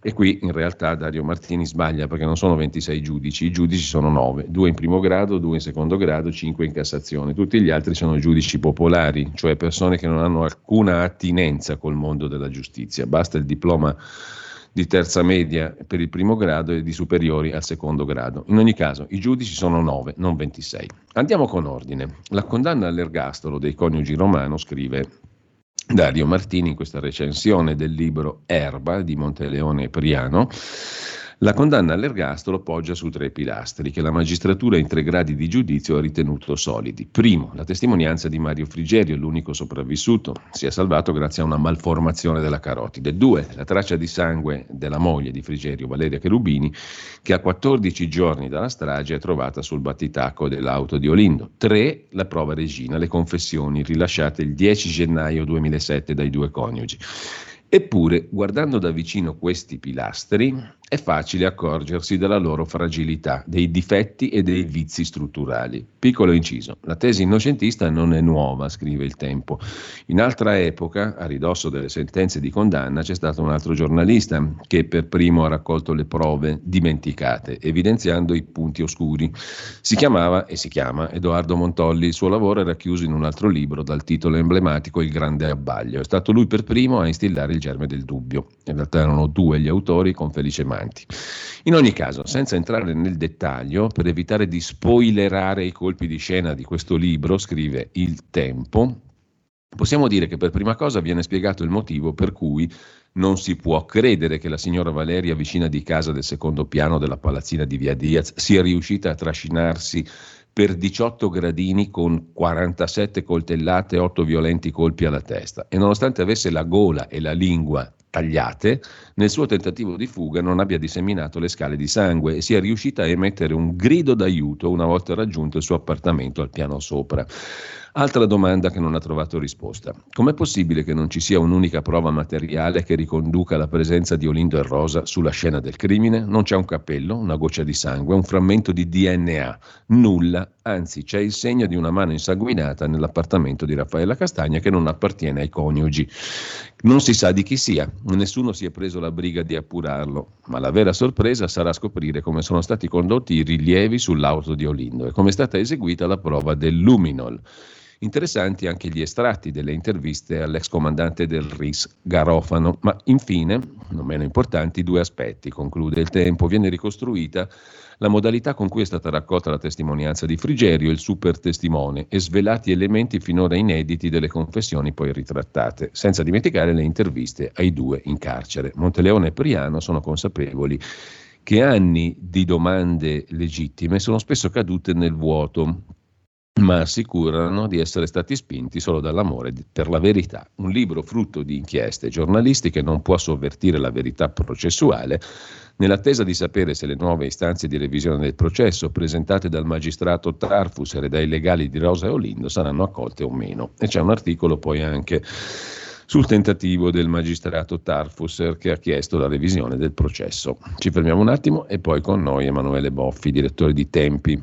E qui in realtà Dario Martini sbaglia perché non sono 26 giudici, i giudici sono 9, due in primo grado, due in secondo grado, 5 in Cassazione. Tutti gli altri sono giudici popolari, cioè persone che non hanno alcuna attinenza col mondo della giustizia. Basta il diploma di terza media per il primo grado e di superiori al secondo grado. In ogni caso, i giudici sono 9, non 26. Andiamo con ordine. La condanna all'ergastolo dei coniugi Romano, scrive Dario Martini in questa recensione del libro Erba di Monteleone e Priano, la condanna all'ergastolo poggia su tre pilastri che la magistratura in tre gradi di giudizio ha ritenuto solidi. Primo, la testimonianza di Mario Frigerio, l'unico sopravvissuto, si è salvato grazie a una malformazione della carotide. Due, la traccia di sangue della moglie di Frigerio, Valeria Cherubini, che a 14 giorni dalla strage è trovata sul battitacco dell'auto di Olindo. Tre, la prova regina, le confessioni rilasciate il 10 gennaio 2007 dai due coniugi. Eppure, guardando da vicino questi pilastri, è facile accorgersi della loro fragilità, dei difetti e dei vizi strutturali. Piccolo inciso, la tesi innocentista non è nuova, scrive il Tempo. In altra epoca, a ridosso delle sentenze di condanna, c'è stato un altro giornalista che per primo ha raccolto le prove dimenticate, evidenziando i punti oscuri. Si chiamava e si chiama Edoardo Montolli, il suo lavoro era chiuso in un altro libro dal titolo emblematico Il grande abbaglio. È stato lui per primo a instillare il germe del dubbio. In realtà erano due gli autori con Felice Mani avanti. In ogni caso, senza entrare nel dettaglio, per evitare di spoilerare i colpi di scena di questo libro, scrive Il Tempo, possiamo dire che per prima cosa viene spiegato il motivo per cui non si può credere che la signora Valeria, vicina di casa del secondo piano della palazzina di Via Diaz, sia riuscita a trascinarsi per 18 gradini con 47 coltellate e 8 violenti colpi alla testa e nonostante avesse la gola e la lingua tagliate, nel suo tentativo di fuga non abbia disseminato le scale di sangue e sia riuscita a emettere un grido d'aiuto una volta raggiunto il suo appartamento al piano sopra. Altra domanda che non ha trovato risposta. Com'è possibile che non ci sia un'unica prova materiale che riconduca la presenza di Olindo e Rosa sulla scena del crimine? Non c'è un cappello, una goccia di sangue, un frammento di DNA, nulla, anzi c'è il segno di una mano insanguinata nell'appartamento di Raffaella Castagna che non appartiene ai coniugi. Non si sa di chi sia, nessuno si è preso la briga di appurarlo, ma la vera sorpresa sarà scoprire come sono stati condotti i rilievi sull'auto di Olindo e come è stata eseguita la prova del luminol Interessanti anche gli estratti delle interviste all'ex comandante del RIS Garofano, ma infine, non meno importanti, due aspetti. Conclude il tempo, viene ricostruita la modalità con cui è stata raccolta la testimonianza di Frigerio, il super testimone, e svelati elementi finora inediti delle confessioni poi ritrattate, senza dimenticare le interviste ai due in carcere. Monteleone e Priano sono consapevoli che anni di domande legittime sono spesso cadute nel vuoto, ma assicurano di essere stati spinti solo dall'amore per la verità. Un libro frutto di inchieste giornalistiche non può sovvertire la verità processuale, nell'attesa di sapere se le nuove istanze di revisione del processo presentate dal magistrato Tarfus e dai legali di Rosa e Olindo saranno accolte o meno. E c'è un articolo poi anche sul tentativo del magistrato Tarfus che ha chiesto la revisione del processo. Ci fermiamo un attimo e poi con noi Emanuele Boffi, direttore di Tempi.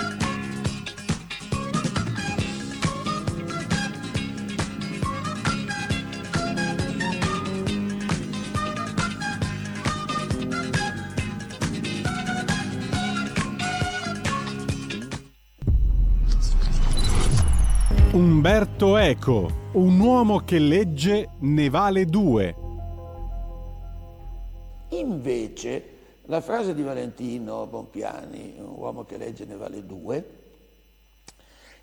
Umberto Eco, un uomo che legge ne vale due. Invece, la frase di Valentino Bompiani, un uomo che legge ne vale due,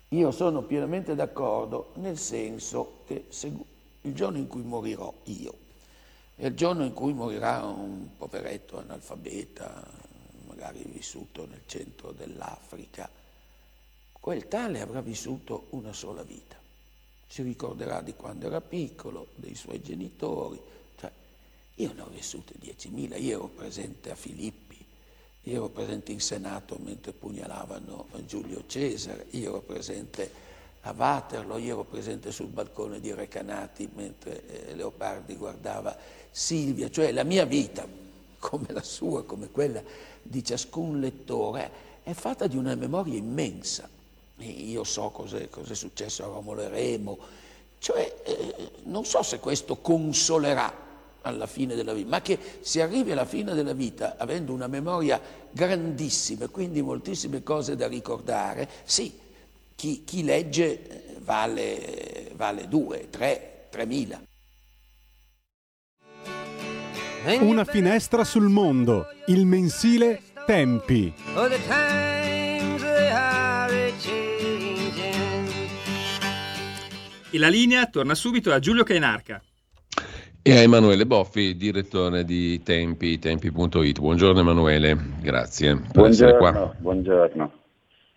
io sono pienamente d'accordo nel senso che il giorno in cui morirò io e il giorno in cui morirà un poveretto analfabeta, magari vissuto nel centro dell'Africa, quel tale avrà vissuto una sola vita. Si ricorderà di quando era piccolo, dei suoi genitori. Cioè, io ne ho vissute 10.000, io ero presente a Filippi, io ero presente in Senato mentre pugnalavano Giulio Cesare, io ero presente a Waterloo, io ero presente sul balcone di Recanati mentre eh, Leopardi guardava Silvia, cioè la mia vita, come la sua, come quella di ciascun lettore, è fatta di una memoria immensa io so cos'è, cos'è successo a Romolo e Remo, cioè eh, non so se questo consolerà alla fine della vita, ma che si arrivi alla fine della vita avendo una memoria grandissima e quindi moltissime cose da ricordare, sì, chi, chi legge eh, vale, vale due, tre, tremila. Una finestra sul mondo, il mensile Tempi. E la linea torna subito a Giulio Cainarca. E a Emanuele Boffi, direttore di Tempi, tempi.it. Buongiorno Emanuele, grazie per buongiorno, essere qua. Buongiorno.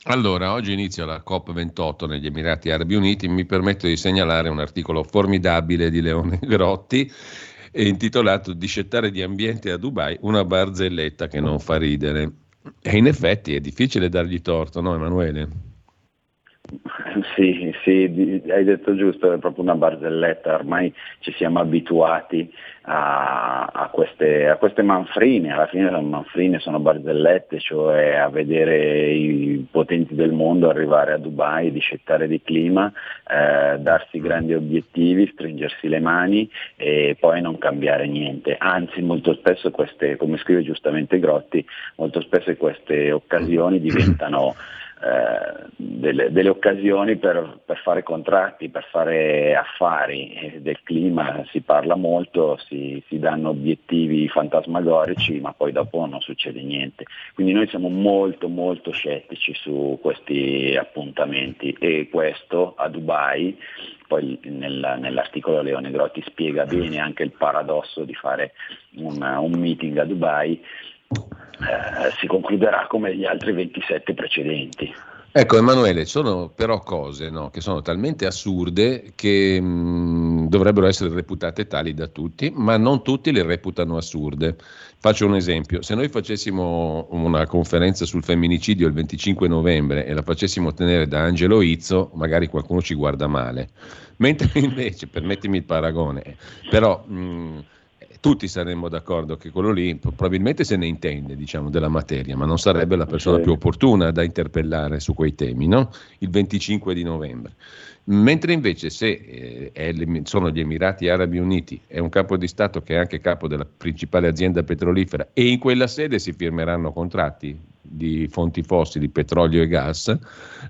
Allora, oggi inizia la COP28 negli Emirati Arabi Uniti. Mi permetto di segnalare un articolo formidabile di Leone Grotti intitolato Discettare di ambiente a Dubai, una barzelletta che non fa ridere. E in effetti è difficile dargli torto, no Emanuele? Sì, sì, hai detto giusto, è proprio una barzelletta, ormai ci siamo abituati a, a, queste, a, queste, manfrine, alla fine sono manfrine, sono barzellette, cioè a vedere i potenti del mondo arrivare a Dubai, discettare di clima, eh, darsi grandi obiettivi, stringersi le mani e poi non cambiare niente. Anzi, molto spesso queste, come scrive giustamente Grotti, molto spesso queste occasioni diventano eh, delle, delle, occasioni per, per, fare contratti, per fare affari. Del clima si parla molto, si, si, danno obiettivi fantasmagorici, ma poi dopo non succede niente. Quindi noi siamo molto molto scettici su questi appuntamenti e questo a Dubai, poi nel, nell'articolo Leone Grotti spiega bene anche il paradosso di fare un, un meeting a Dubai eh, si concluderà come gli altri 27 precedenti. Ecco Emanuele, sono però cose no, che sono talmente assurde che mh, mm, dovrebbero essere reputate tali da tutti, ma non tutti le reputano assurde. Faccio un esempio, se noi facessimo una conferenza sul femminicidio il 25 novembre e la facessimo tenere da Angelo Izzo, magari qualcuno ci guarda male, mentre invece, permettimi il paragone, però... Mh, mm, tutti saremmo d'accordo che quello lì probabilmente se ne intende diciamo, della materia, ma non sarebbe la persona più opportuna da interpellare su quei temi, no? il 25 di novembre. Mentre invece se eh, sono gli Emirati Arabi Uniti, è un capo di Stato che è anche capo della principale azienda petrolifera e in quella sede si firmeranno contratti di fonti fossili, petrolio e gas,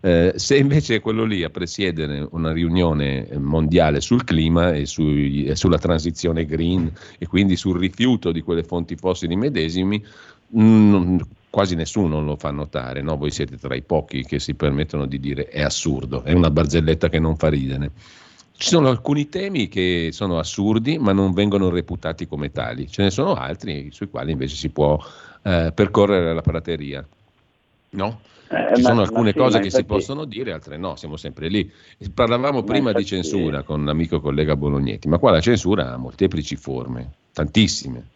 eh, se invece è quello lì a presiedere una riunione mondiale sul clima e, sui- e sulla transizione green e quindi sul rifiuto di quelle fonti fossili medesimi, mm, quasi nessuno lo fa notare, no? voi siete tra i pochi che si permettono di dire è assurdo, è una barzelletta che non fa ridere. Ci sono alcuni temi che sono assurdi ma non vengono reputati come tali, ce ne sono altri sui quali invece si può eh, percorrere la prateria. No? Eh, Ci ma- sono alcune sì, cose che si possono dire, altre no, siamo sempre lì. Parlavamo Ma prima di censura con l'amico collega Bolognetti, ma qua la censura ha molteplici forme, tantissime.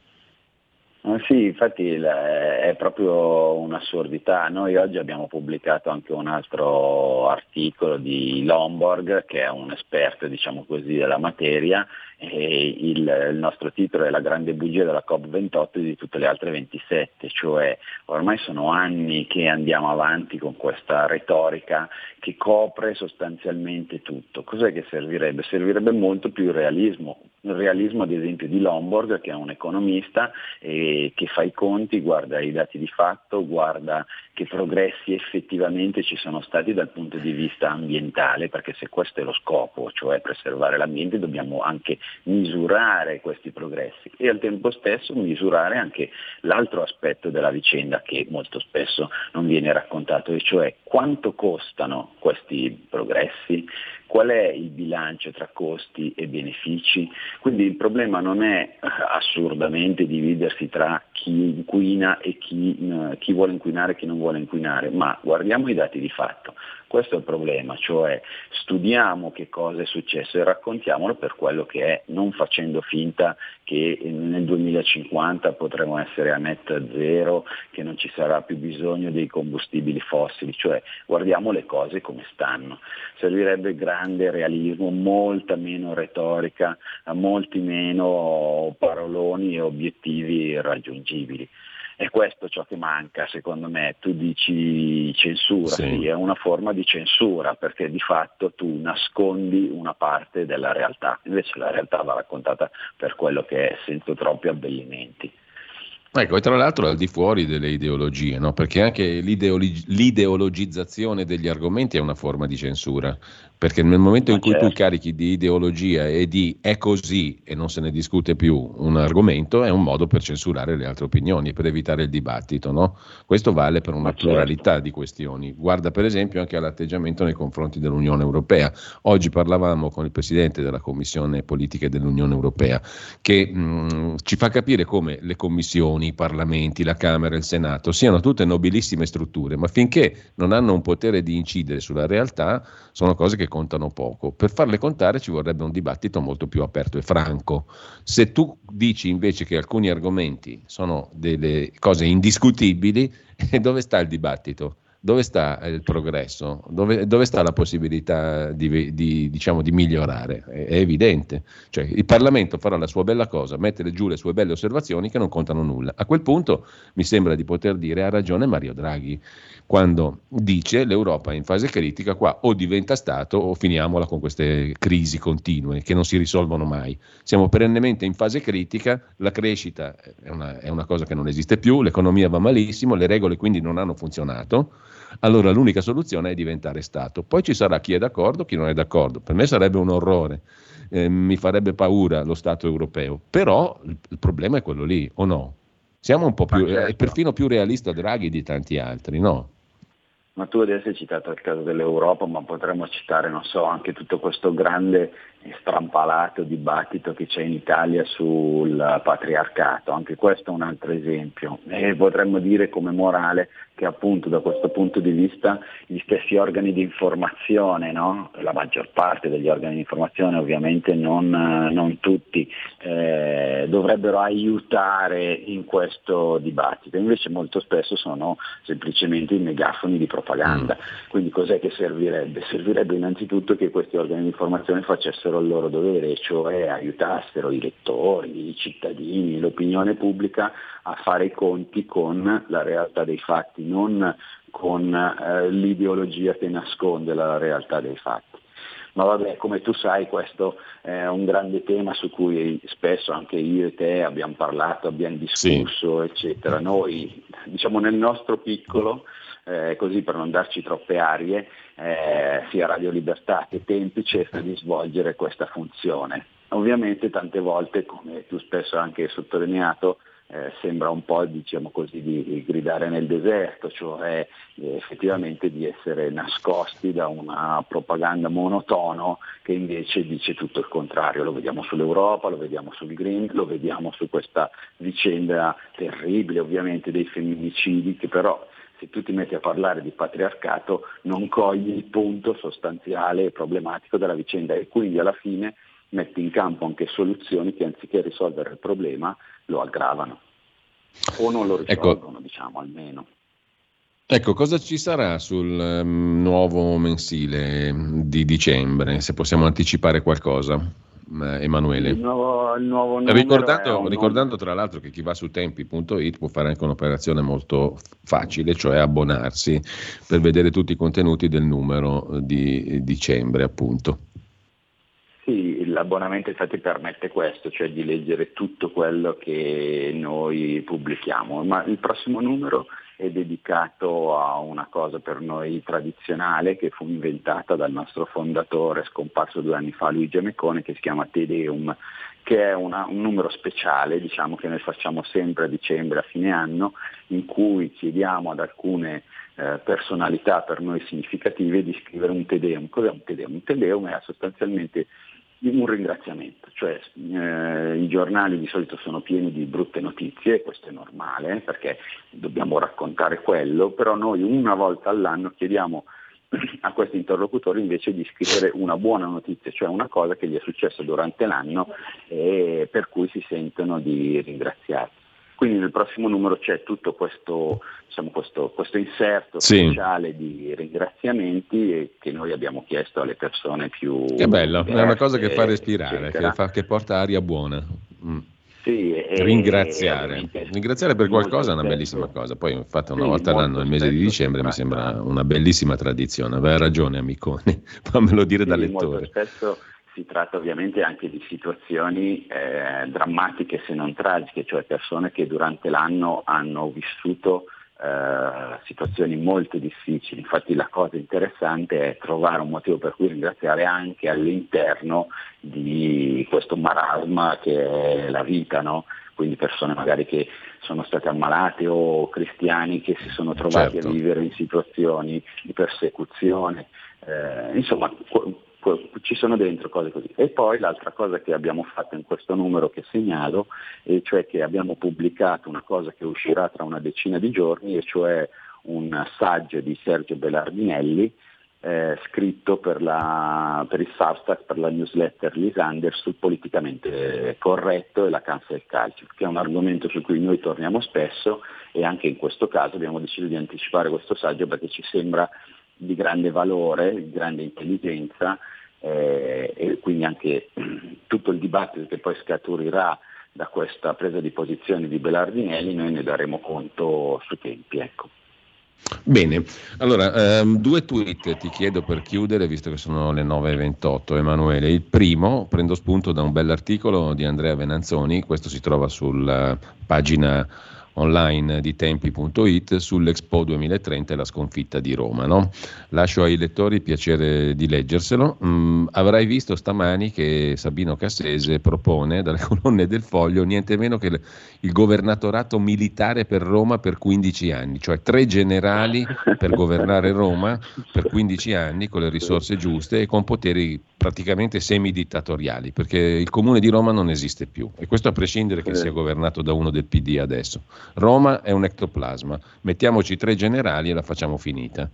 Ah, Sì, infatti è proprio un'assurdità. Noi oggi abbiamo pubblicato anche un altro articolo di Lomborg, che è un esperto, diciamo così, della materia, e il, il nostro titolo è La grande bugia della COP28 e di tutte le altre 27, cioè ormai sono anni che andiamo avanti con questa retorica che copre sostanzialmente tutto. Cos'è che servirebbe? Servirebbe molto più realismo, il realismo ad esempio di Lomborg, che è un economista e che fa i conti, guarda i dati di fatto, guarda che progressi effettivamente ci sono stati dal punto di vista ambientale, perché se questo è lo scopo, cioè preservare l'ambiente, dobbiamo anche misurare questi progressi e al tempo stesso misurare anche l'altro aspetto della vicenda che molto spesso non viene raccontato, e cioè quanto costano questi progressi, qual è il bilancio tra costi e benefici. Quindi il problema non è eh, assurdamente dividersi tra chi inquina e chi, eh, chi vuole inquinare e chi non vuole inquinare, ma guardiamo i dati di fatto. Questo è il problema, cioè studiamo che cosa è successo e raccontiamolo per quello che è, non facendo finta che nel 2050 potremo essere a net zero, che non ci sarà più bisogno dei combustibili fossili, cioè guardiamo le cose come stanno. Servirebbe grande realismo, molta meno retorica, molti meno paroloni e obiettivi raggiungibili. E questo ciò che manca, secondo me. Tu dici censura, Sì. sì, è una forma di censura perché di fatto tu nascondi una parte della realtà, invece la realtà va raccontata per quello che è, senza troppi abbellimenti. Ecco, e tra l'altro al di fuori delle ideologie, no? perché anche l'ideologi- l'ideologizzazione degli argomenti è una forma di censura, perché nel momento in cui tu carichi di ideologia e di è così e non se ne discute più un argomento, è un modo per censurare le altre opinioni e per evitare il dibattito. No? Questo vale per una pluralità di questioni. Guarda per esempio anche all'atteggiamento nei confronti dell'Unione Europea. Oggi parlavamo con il Presidente della Commissione Politiche dell'Unione Europea che mh, ci fa capire come le commissioni, i parlamenti, la Camera e il Senato siano tutte nobilissime strutture, ma finché non hanno un potere di incidere sulla realtà sono cose che contano poco. Per farle contare ci vorrebbe un dibattito molto più aperto e franco. Se tu dici invece che alcuni argomenti sono delle cose indiscutibili, dove sta il dibattito? Dove sta il progresso? Dove, dove sta la possibilità di, di, diciamo, di migliorare? È, è evidente. Cioè, il Parlamento farà la sua bella cosa, mettere giù le sue belle osservazioni che non contano nulla. A quel punto mi sembra di poter dire ha ragione Mario Draghi quando dice l'Europa è in fase critica, qua o diventa Stato o finiamola con queste crisi continue che non si risolvono mai. Siamo perennemente in fase critica, la crescita è una, è una cosa che non esiste più, l'economia va malissimo, le regole quindi non hanno funzionato allora l'unica soluzione è diventare Stato. Poi ci sarà chi è d'accordo, chi non è d'accordo. Per me sarebbe un orrore, eh, mi farebbe paura lo Stato europeo, però il, il problema è quello lì, o no? Siamo un po' più, certo. è perfino più realista Draghi di tanti altri, no? Ma tu adesso hai citato il caso dell'Europa, ma potremmo citare, so, anche tutto questo grande strampalato dibattito che c'è in Italia sul patriarcato, anche questo è un altro esempio. E potremmo dire come morale che appunto da questo punto di vista gli stessi organi di informazione, no? la maggior parte degli organi di informazione ovviamente non, non tutti, eh, dovrebbero aiutare in questo dibattito, invece molto spesso sono semplicemente i megafoni di propaganda. Quindi cos'è che servirebbe? Servirebbe innanzitutto che questi organi di informazione facessero facessero il loro dovere, cioè aiutassero i lettori, i cittadini, l'opinione pubblica a fare i conti con la realtà dei fatti, non con eh, l'ideologia che nasconde la realtà dei fatti. Ma vabbè, come tu sai, questo è un grande tema su cui spesso anche io e te abbiamo parlato, abbiamo discusso, sì. eccetera. Noi, diciamo nel nostro piccolo, eh, così per non darci troppe arie, eh, sia Radio Libertà che Tempi cerca di svolgere questa funzione. Ovviamente tante volte, come tu spesso anche sottolineato, eh, sembra un po' diciamo così, di, gridare nel deserto, cioè eh, effettivamente di essere nascosti da una propaganda monotono che invece dice tutto il contrario. Lo vediamo sull'Europa, lo vediamo sul Green, lo vediamo su questa vicenda terribile ovviamente dei femminicidi che però se tu ti metti a parlare di patriarcato non cogli il punto sostanziale e problematico della vicenda e quindi alla fine metti in campo anche soluzioni che anziché risolvere il problema lo aggravano o non lo ecco. risolvono, ecco. diciamo almeno. Ecco, cosa ci sarà sul um, nuovo mensile di dicembre, se possiamo anticipare qualcosa? Emanuele. Il nuovo, il nuovo ricordando, ricordando tra l'altro che chi va su tempi.it può fare anche un'operazione molto facile, cioè abbonarsi per vedere tutti i contenuti del numero di dicembre, appunto. Sì, l'abbonamento infatti permette questo, cioè di leggere tutto quello che noi pubblichiamo, ma il prossimo numero è dedicato a una cosa per noi tradizionale che fu inventata dal nostro fondatore scomparso due anni fa, Luigi Amecone, che si chiama Tedeum, che è una, un numero speciale diciamo, che noi facciamo sempre a dicembre, a fine anno, in cui chiediamo ad alcune eh, personalità per noi significative di scrivere un Tedeum. Cos'è un Tedeum? Un Tedeum è sostanzialmente un ringraziamento, cioè eh, i giornali di solito sono pieni di brutte notizie, questo è normale perché dobbiamo raccontare quello, però noi una volta all'anno chiediamo a questi interlocutori invece di scrivere una buona notizia, cioè una cosa che gli è successa durante l'anno e per cui si sentono di ringraziarci. Quindi nel prossimo numero c'è tutto questo, diciamo, questo, questo inserto sì. speciale di ringraziamenti che noi abbiamo chiesto alle persone più... Che bello, diverse, è una cosa che fa respirare, che, fa, che, porta aria buona. Mm. Sì, Ringraziare. Ringraziare per qualcosa è una bellissima cosa. Poi, infatti, una sì, volta all'anno, nel mese di dicembre, mi sembra una bellissima tradizione. Aveva ragione, amicone. Fammelo dire sì, da lettore. Molto spesso si tratta ovviamente anche di situazioni eh, drammatiche se non tragiche, cioè persone che durante l'anno hanno vissuto eh, situazioni molto difficili. Infatti la cosa interessante è trovare un motivo per cui ringraziare anche all'interno di questo marasma che è la vita, no? quindi persone magari che sono state ammalate o cristiani che si sono trovati certo. a vivere in situazioni di persecuzione. Eh, insomma, ci sono dentro cose così. E poi l'altra cosa che abbiamo fatto in questo numero che segnalo, è cioè che abbiamo pubblicato una cosa che uscirà tra una decina di giorni, e cioè un saggio di Sergio Belardinelli, eh, scritto per, la, per, il Substack, per la newsletter Lisander sul politicamente corretto e la cancel culture, che è un argomento su cui noi torniamo spesso e anche in questo caso abbiamo deciso di anticipare questo saggio perché ci sembra di grande valore, di grande intelligenza eh, e quindi anche tutto il dibattito che poi scaturirà da questa presa di posizione di Belardinelli noi ne daremo conto su tempi. Ecco. Bene, allora ehm, due tweet ti chiedo per chiudere, visto che sono le 9.28, Emanuele. Il primo, prendo spunto da un bell'articolo di Andrea Venanzoni, questo si trova sulla pagina online di tempi.it sull'Expo 2030 e la sconfitta di Roma. No? Lascio ai lettori il piacere di leggerselo. Mm, avrai visto stamani che Sabino Cassese propone dalle colonne del foglio niente meno che il governatorato militare per Roma per 15 anni, cioè tre generali per governare Roma per 15 anni con le risorse giuste e con poteri praticamente semidittatoriali, perché il comune di Roma non esiste più e questo a prescindere che sia governato da uno del PD adesso. Roma è un ectoplasma, mettiamoci tre generali e la facciamo finita.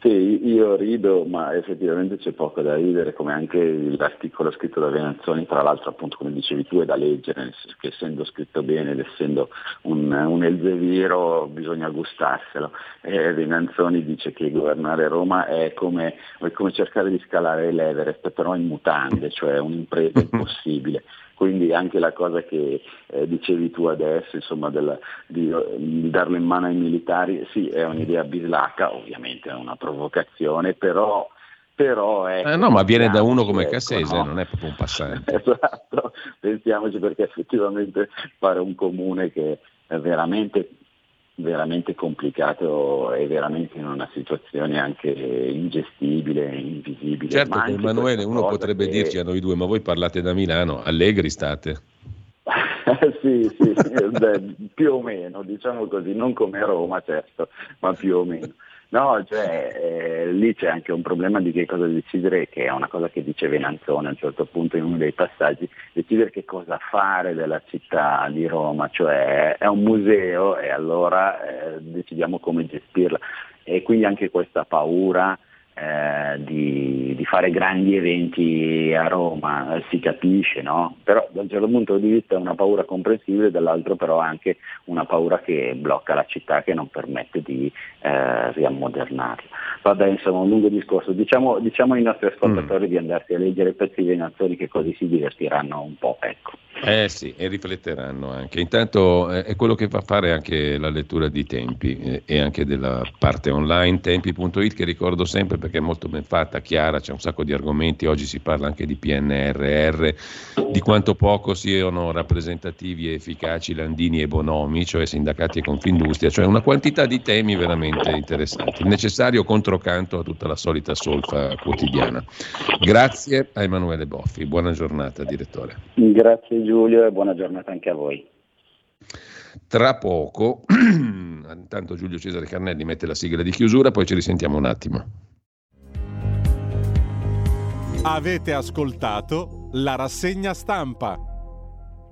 Sì, io rido, ma effettivamente c'è poco da ridere, come anche l'articolo scritto da Venanzoni, tra l'altro appunto come dicevi tu è da leggere, che essendo scritto bene ed essendo un, un Elzeviro bisogna gustarselo. E Venanzoni dice che governare Roma è come, è come cercare di scalare l'Everest, però in mutande, cioè un'impresa impossibile quindi anche la cosa che eh, dicevi tu adesso, insomma, della, di, di, darlo in mano ai militari, sì, è un'idea bislacca, ovviamente è una provocazione, però... però è eh no, ma viene da uno come ecco, Cassese, no? non è proprio un passante. esatto, pensiamoci perché effettivamente fare un comune che è veramente veramente complicato e veramente in una situazione anche ingestibile, invisibile. Certo, Emanuele, uno potrebbe che... dirci a noi due, ma voi parlate da Milano, allegri state. sì, sì, beh, più o meno, diciamo così, non come Roma certo, ma più o meno. No, cioè eh, lì c'è anche un problema di che cosa decidere, che è una cosa che dice Venanzone a un certo punto in uno dei passaggi, decidere che cosa fare della città di Roma, cioè è un museo e allora eh, decidiamo come gestirla. E quindi anche questa paura eh, di, di, fare grandi eventi a Roma, eh, si capisce, no? però da un certo punto di vista è una paura comprensibile, dall'altro però anche una paura che blocca la città, che non permette di eh, riammodernarla. Vabbè, insomma, un lungo discorso. Diciamo, diciamo ai nostri ascoltatori mm. di andarsi a leggere pezzi dei nazioni che così si divertiranno un po', ecco. Eh sì, e rifletteranno anche. Intanto eh, è quello che fa fare anche la lettura di tempi eh, e anche della parte online, tempi.it che ricordo sempre perché è molto ben fatta, chiara, c'è un sacco di argomenti, oggi si parla anche di PNRR, di quanto poco siano rappresentativi e efficaci Landini e Bonomi, cioè sindacati e Confindustria, cioè una quantità di temi veramente interessanti. Il necessario controcanto a tutta la solita solfa quotidiana. Grazie a Emanuele Boffi, buona giornata direttore. Grazie Giulio e buona giornata anche a voi. Tra poco, intanto Giulio Cesare Carnelli mette la sigla di chiusura, poi ci risentiamo un attimo. Avete ascoltato la rassegna stampa.